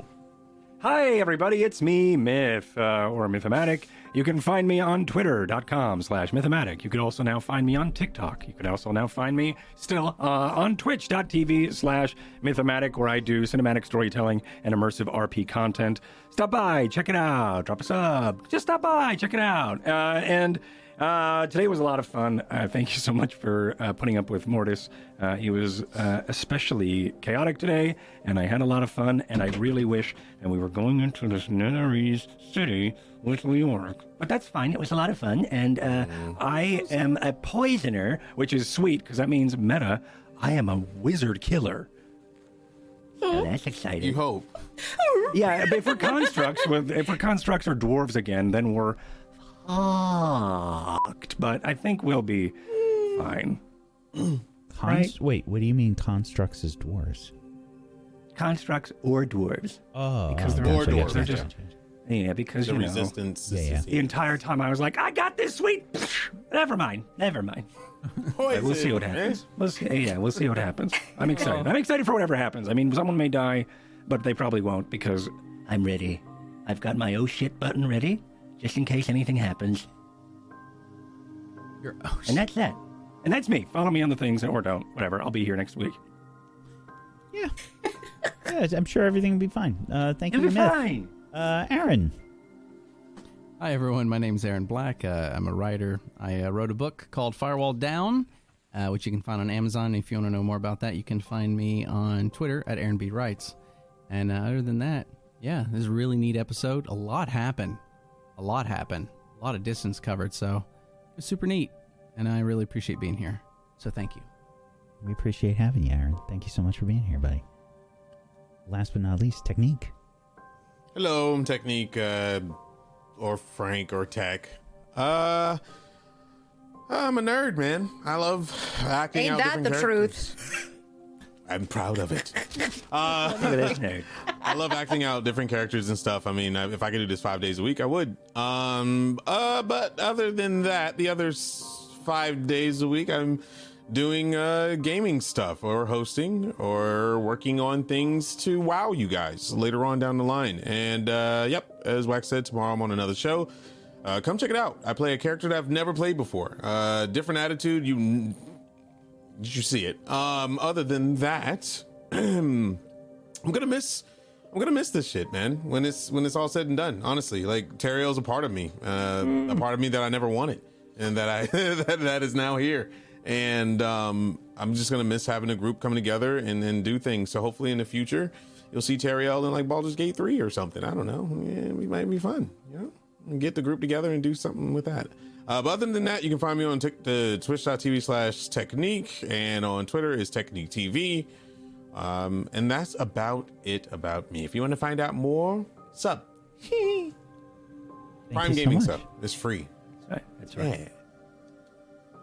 Hi, everybody. It's me, Myth, uh, or Mythomatic. You can find me on twitter.com slash Mythomatic. You can also now find me on TikTok. You can also now find me still uh, on twitch.tv slash Mythomatic, where I do cinematic storytelling and immersive RP content. Stop by, check it out, drop a sub. Just stop by, check it out. Uh, and Uh, today was a lot of fun. Uh, thank you so much for uh, putting up with Mortis. Uh, he was uh, especially chaotic today, and I had a lot of fun. And I really wish that we were going into this Netherese city with Leoric. But that's fine. It was a lot of fun, and uh, I am a poisoner, which is sweet because that means meta. I am a wizard killer. So that's exciting. You hope. Yeah, but if we're constructs, if we're constructs or dwarves again, then we're fucked. But I think we'll be fine. Const- Right. Wait, what do you mean constructs as dwarves? Constructs or dwarves. Oh, because they're, gotcha, they're gotcha, just yeah, because The you know, resistance. Yeah, yeah. the entire time I was like, I got this sweet. Never mind, never mind. But we'll see what happens. We'll see, yeah, we'll see what happens. I'm excited. I'm excited for whatever happens. I mean, someone may die, but they probably won't because I'm ready. I've got my oh shit button ready, just in case anything happens. You're, oh, And that's that. And that's me. Follow me on the things or don't. Whatever. I'll be here next week. Yeah, I'm sure everything will be fine. Uh, thank It'll you, be Myth. fine. Uh, Aaron. Hi, everyone. My name's Aaron Black. Uh, I'm a writer. I uh, wrote a book called Firewall Down, uh, which you can find on Amazon. If you want to know more about that, you can find me on Twitter at Aaron B. Writes. And uh, other than that, yeah, this is a really neat episode. A lot happened. A lot happened. A lot of distance covered. So it was super neat. And I really appreciate being here. So thank you. We appreciate having you, Aaron. Thank you so much for being here, buddy. Last but not least, Technique. Hello, I'm Technique, uh, or Frank, or Tech. Uh, I'm a nerd, man. I love acting Ain't out that different the characters. truth? I'm proud of it. Uh, Look at this nerd. I love acting out different characters and stuff. I mean, if I could do this five days a week, I would. Um, uh, but other than that, the other five days a week, I'm doing uh, gaming stuff or hosting or working on things to wow you guys later on down the line. And uh, yep, as Wax said, tomorrow I'm on another show. Uh, come check it out. I play a character that I've never played before. Uh, different attitude. You did you see it? Um, other than that, I'm gonna miss. I'm gonna miss this shit, man. When it's when it's all said and done. Honestly, like Teriel's a part of me, uh, a part of me that I never wanted, and that I that, that is now here. And um, I'm just gonna miss having a group come together and, and do things. So hopefully in the future, you'll see Terriel in like Baldur's Gate three or something. I don't know. Yeah, it might be fun. You know, and get the group together and do something with that. Uh, but other than that, you can find me on t- the twitch.tv slash technique and on Twitter is technique TV. Um, and that's about it about me. If you want to find out more, sub. Prime you so Gaming much. sub is free. That's right. That's right. Yeah.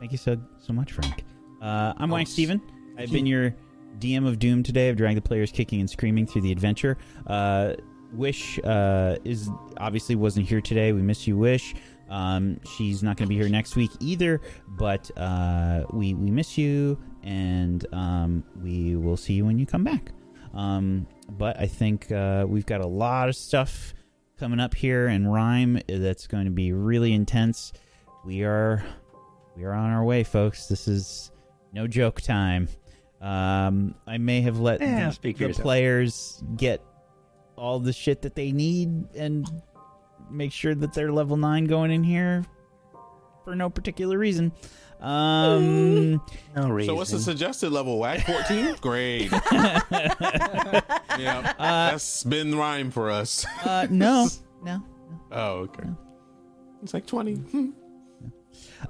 Thank you so so much, Frank. Uh, I'm Mike Oh, Steven. I've been your DM of Doom today. I've dragged the players kicking and screaming through the adventure. Uh, Wish uh, is obviously wasn't here today. We miss you, Wish. Um, she's not going to be here next week either, but uh, we we miss you, and um, we will see you when you come back. Um, but I think uh, we've got a lot of stuff coming up here in Rime that's going to be really intense. We are we are on our way, folks. This is no joke time. Um, I may have let Yeah, the, the players get all the shit that they need and make sure that they're level nine going in here for no particular reason. Um, No reason. So what's the suggested level? Whack 14? Great. yeah. that's been rhyme for us. uh, no, no. Oh, okay. It's like 20. Hmm.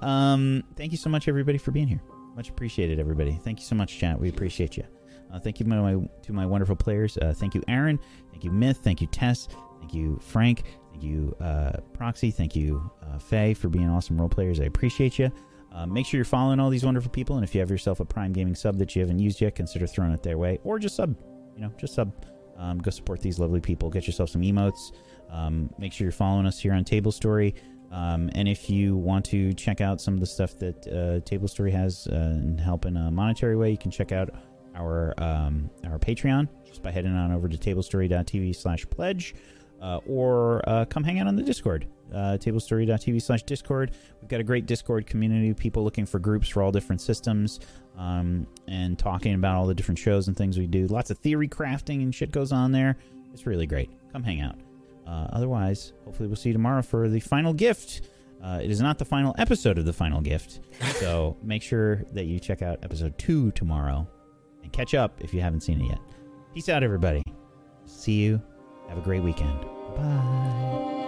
Um, thank you so much, everybody, for being here. Much appreciated, everybody. Thank you so much, chat. We appreciate you. Uh, thank you to my, to my wonderful players. Uh, thank you, Aaron. Thank you, Myth. Thank you, Tess. Thank you, Frank. You, uh, Proxy. Thank you, uh, Faye, for being awesome role players. I appreciate you. Uh, make sure you're following all these wonderful people, and if you have yourself a Prime Gaming sub that you haven't used yet, consider throwing it their way, or just sub. You know, just sub. Um, go support these lovely people. Get yourself some emotes. Um, make sure you're following us here on Table Story. Um, and if you want to check out some of the stuff that uh, Table Story has uh, and help in a monetary way, you can check out our um, our Patreon just by heading on over to tablestory.tv slash pledge uh, or uh, come hang out on the Discord. Uh, tablestory.tv slash Discord. We've got a great Discord community, people looking for groups for all different systems um, and talking about all the different shows and things we do. Lots of theory crafting and shit goes on there. It's really great. Come hang out. Uh, otherwise, hopefully, we'll see you tomorrow for the final gift Uh, it is not the final episode of The Final Gift, so make sure that you check out episode two tomorrow and catch up if you haven't seen it yet. Peace out, everybody. See you. Have a great weekend. Bye.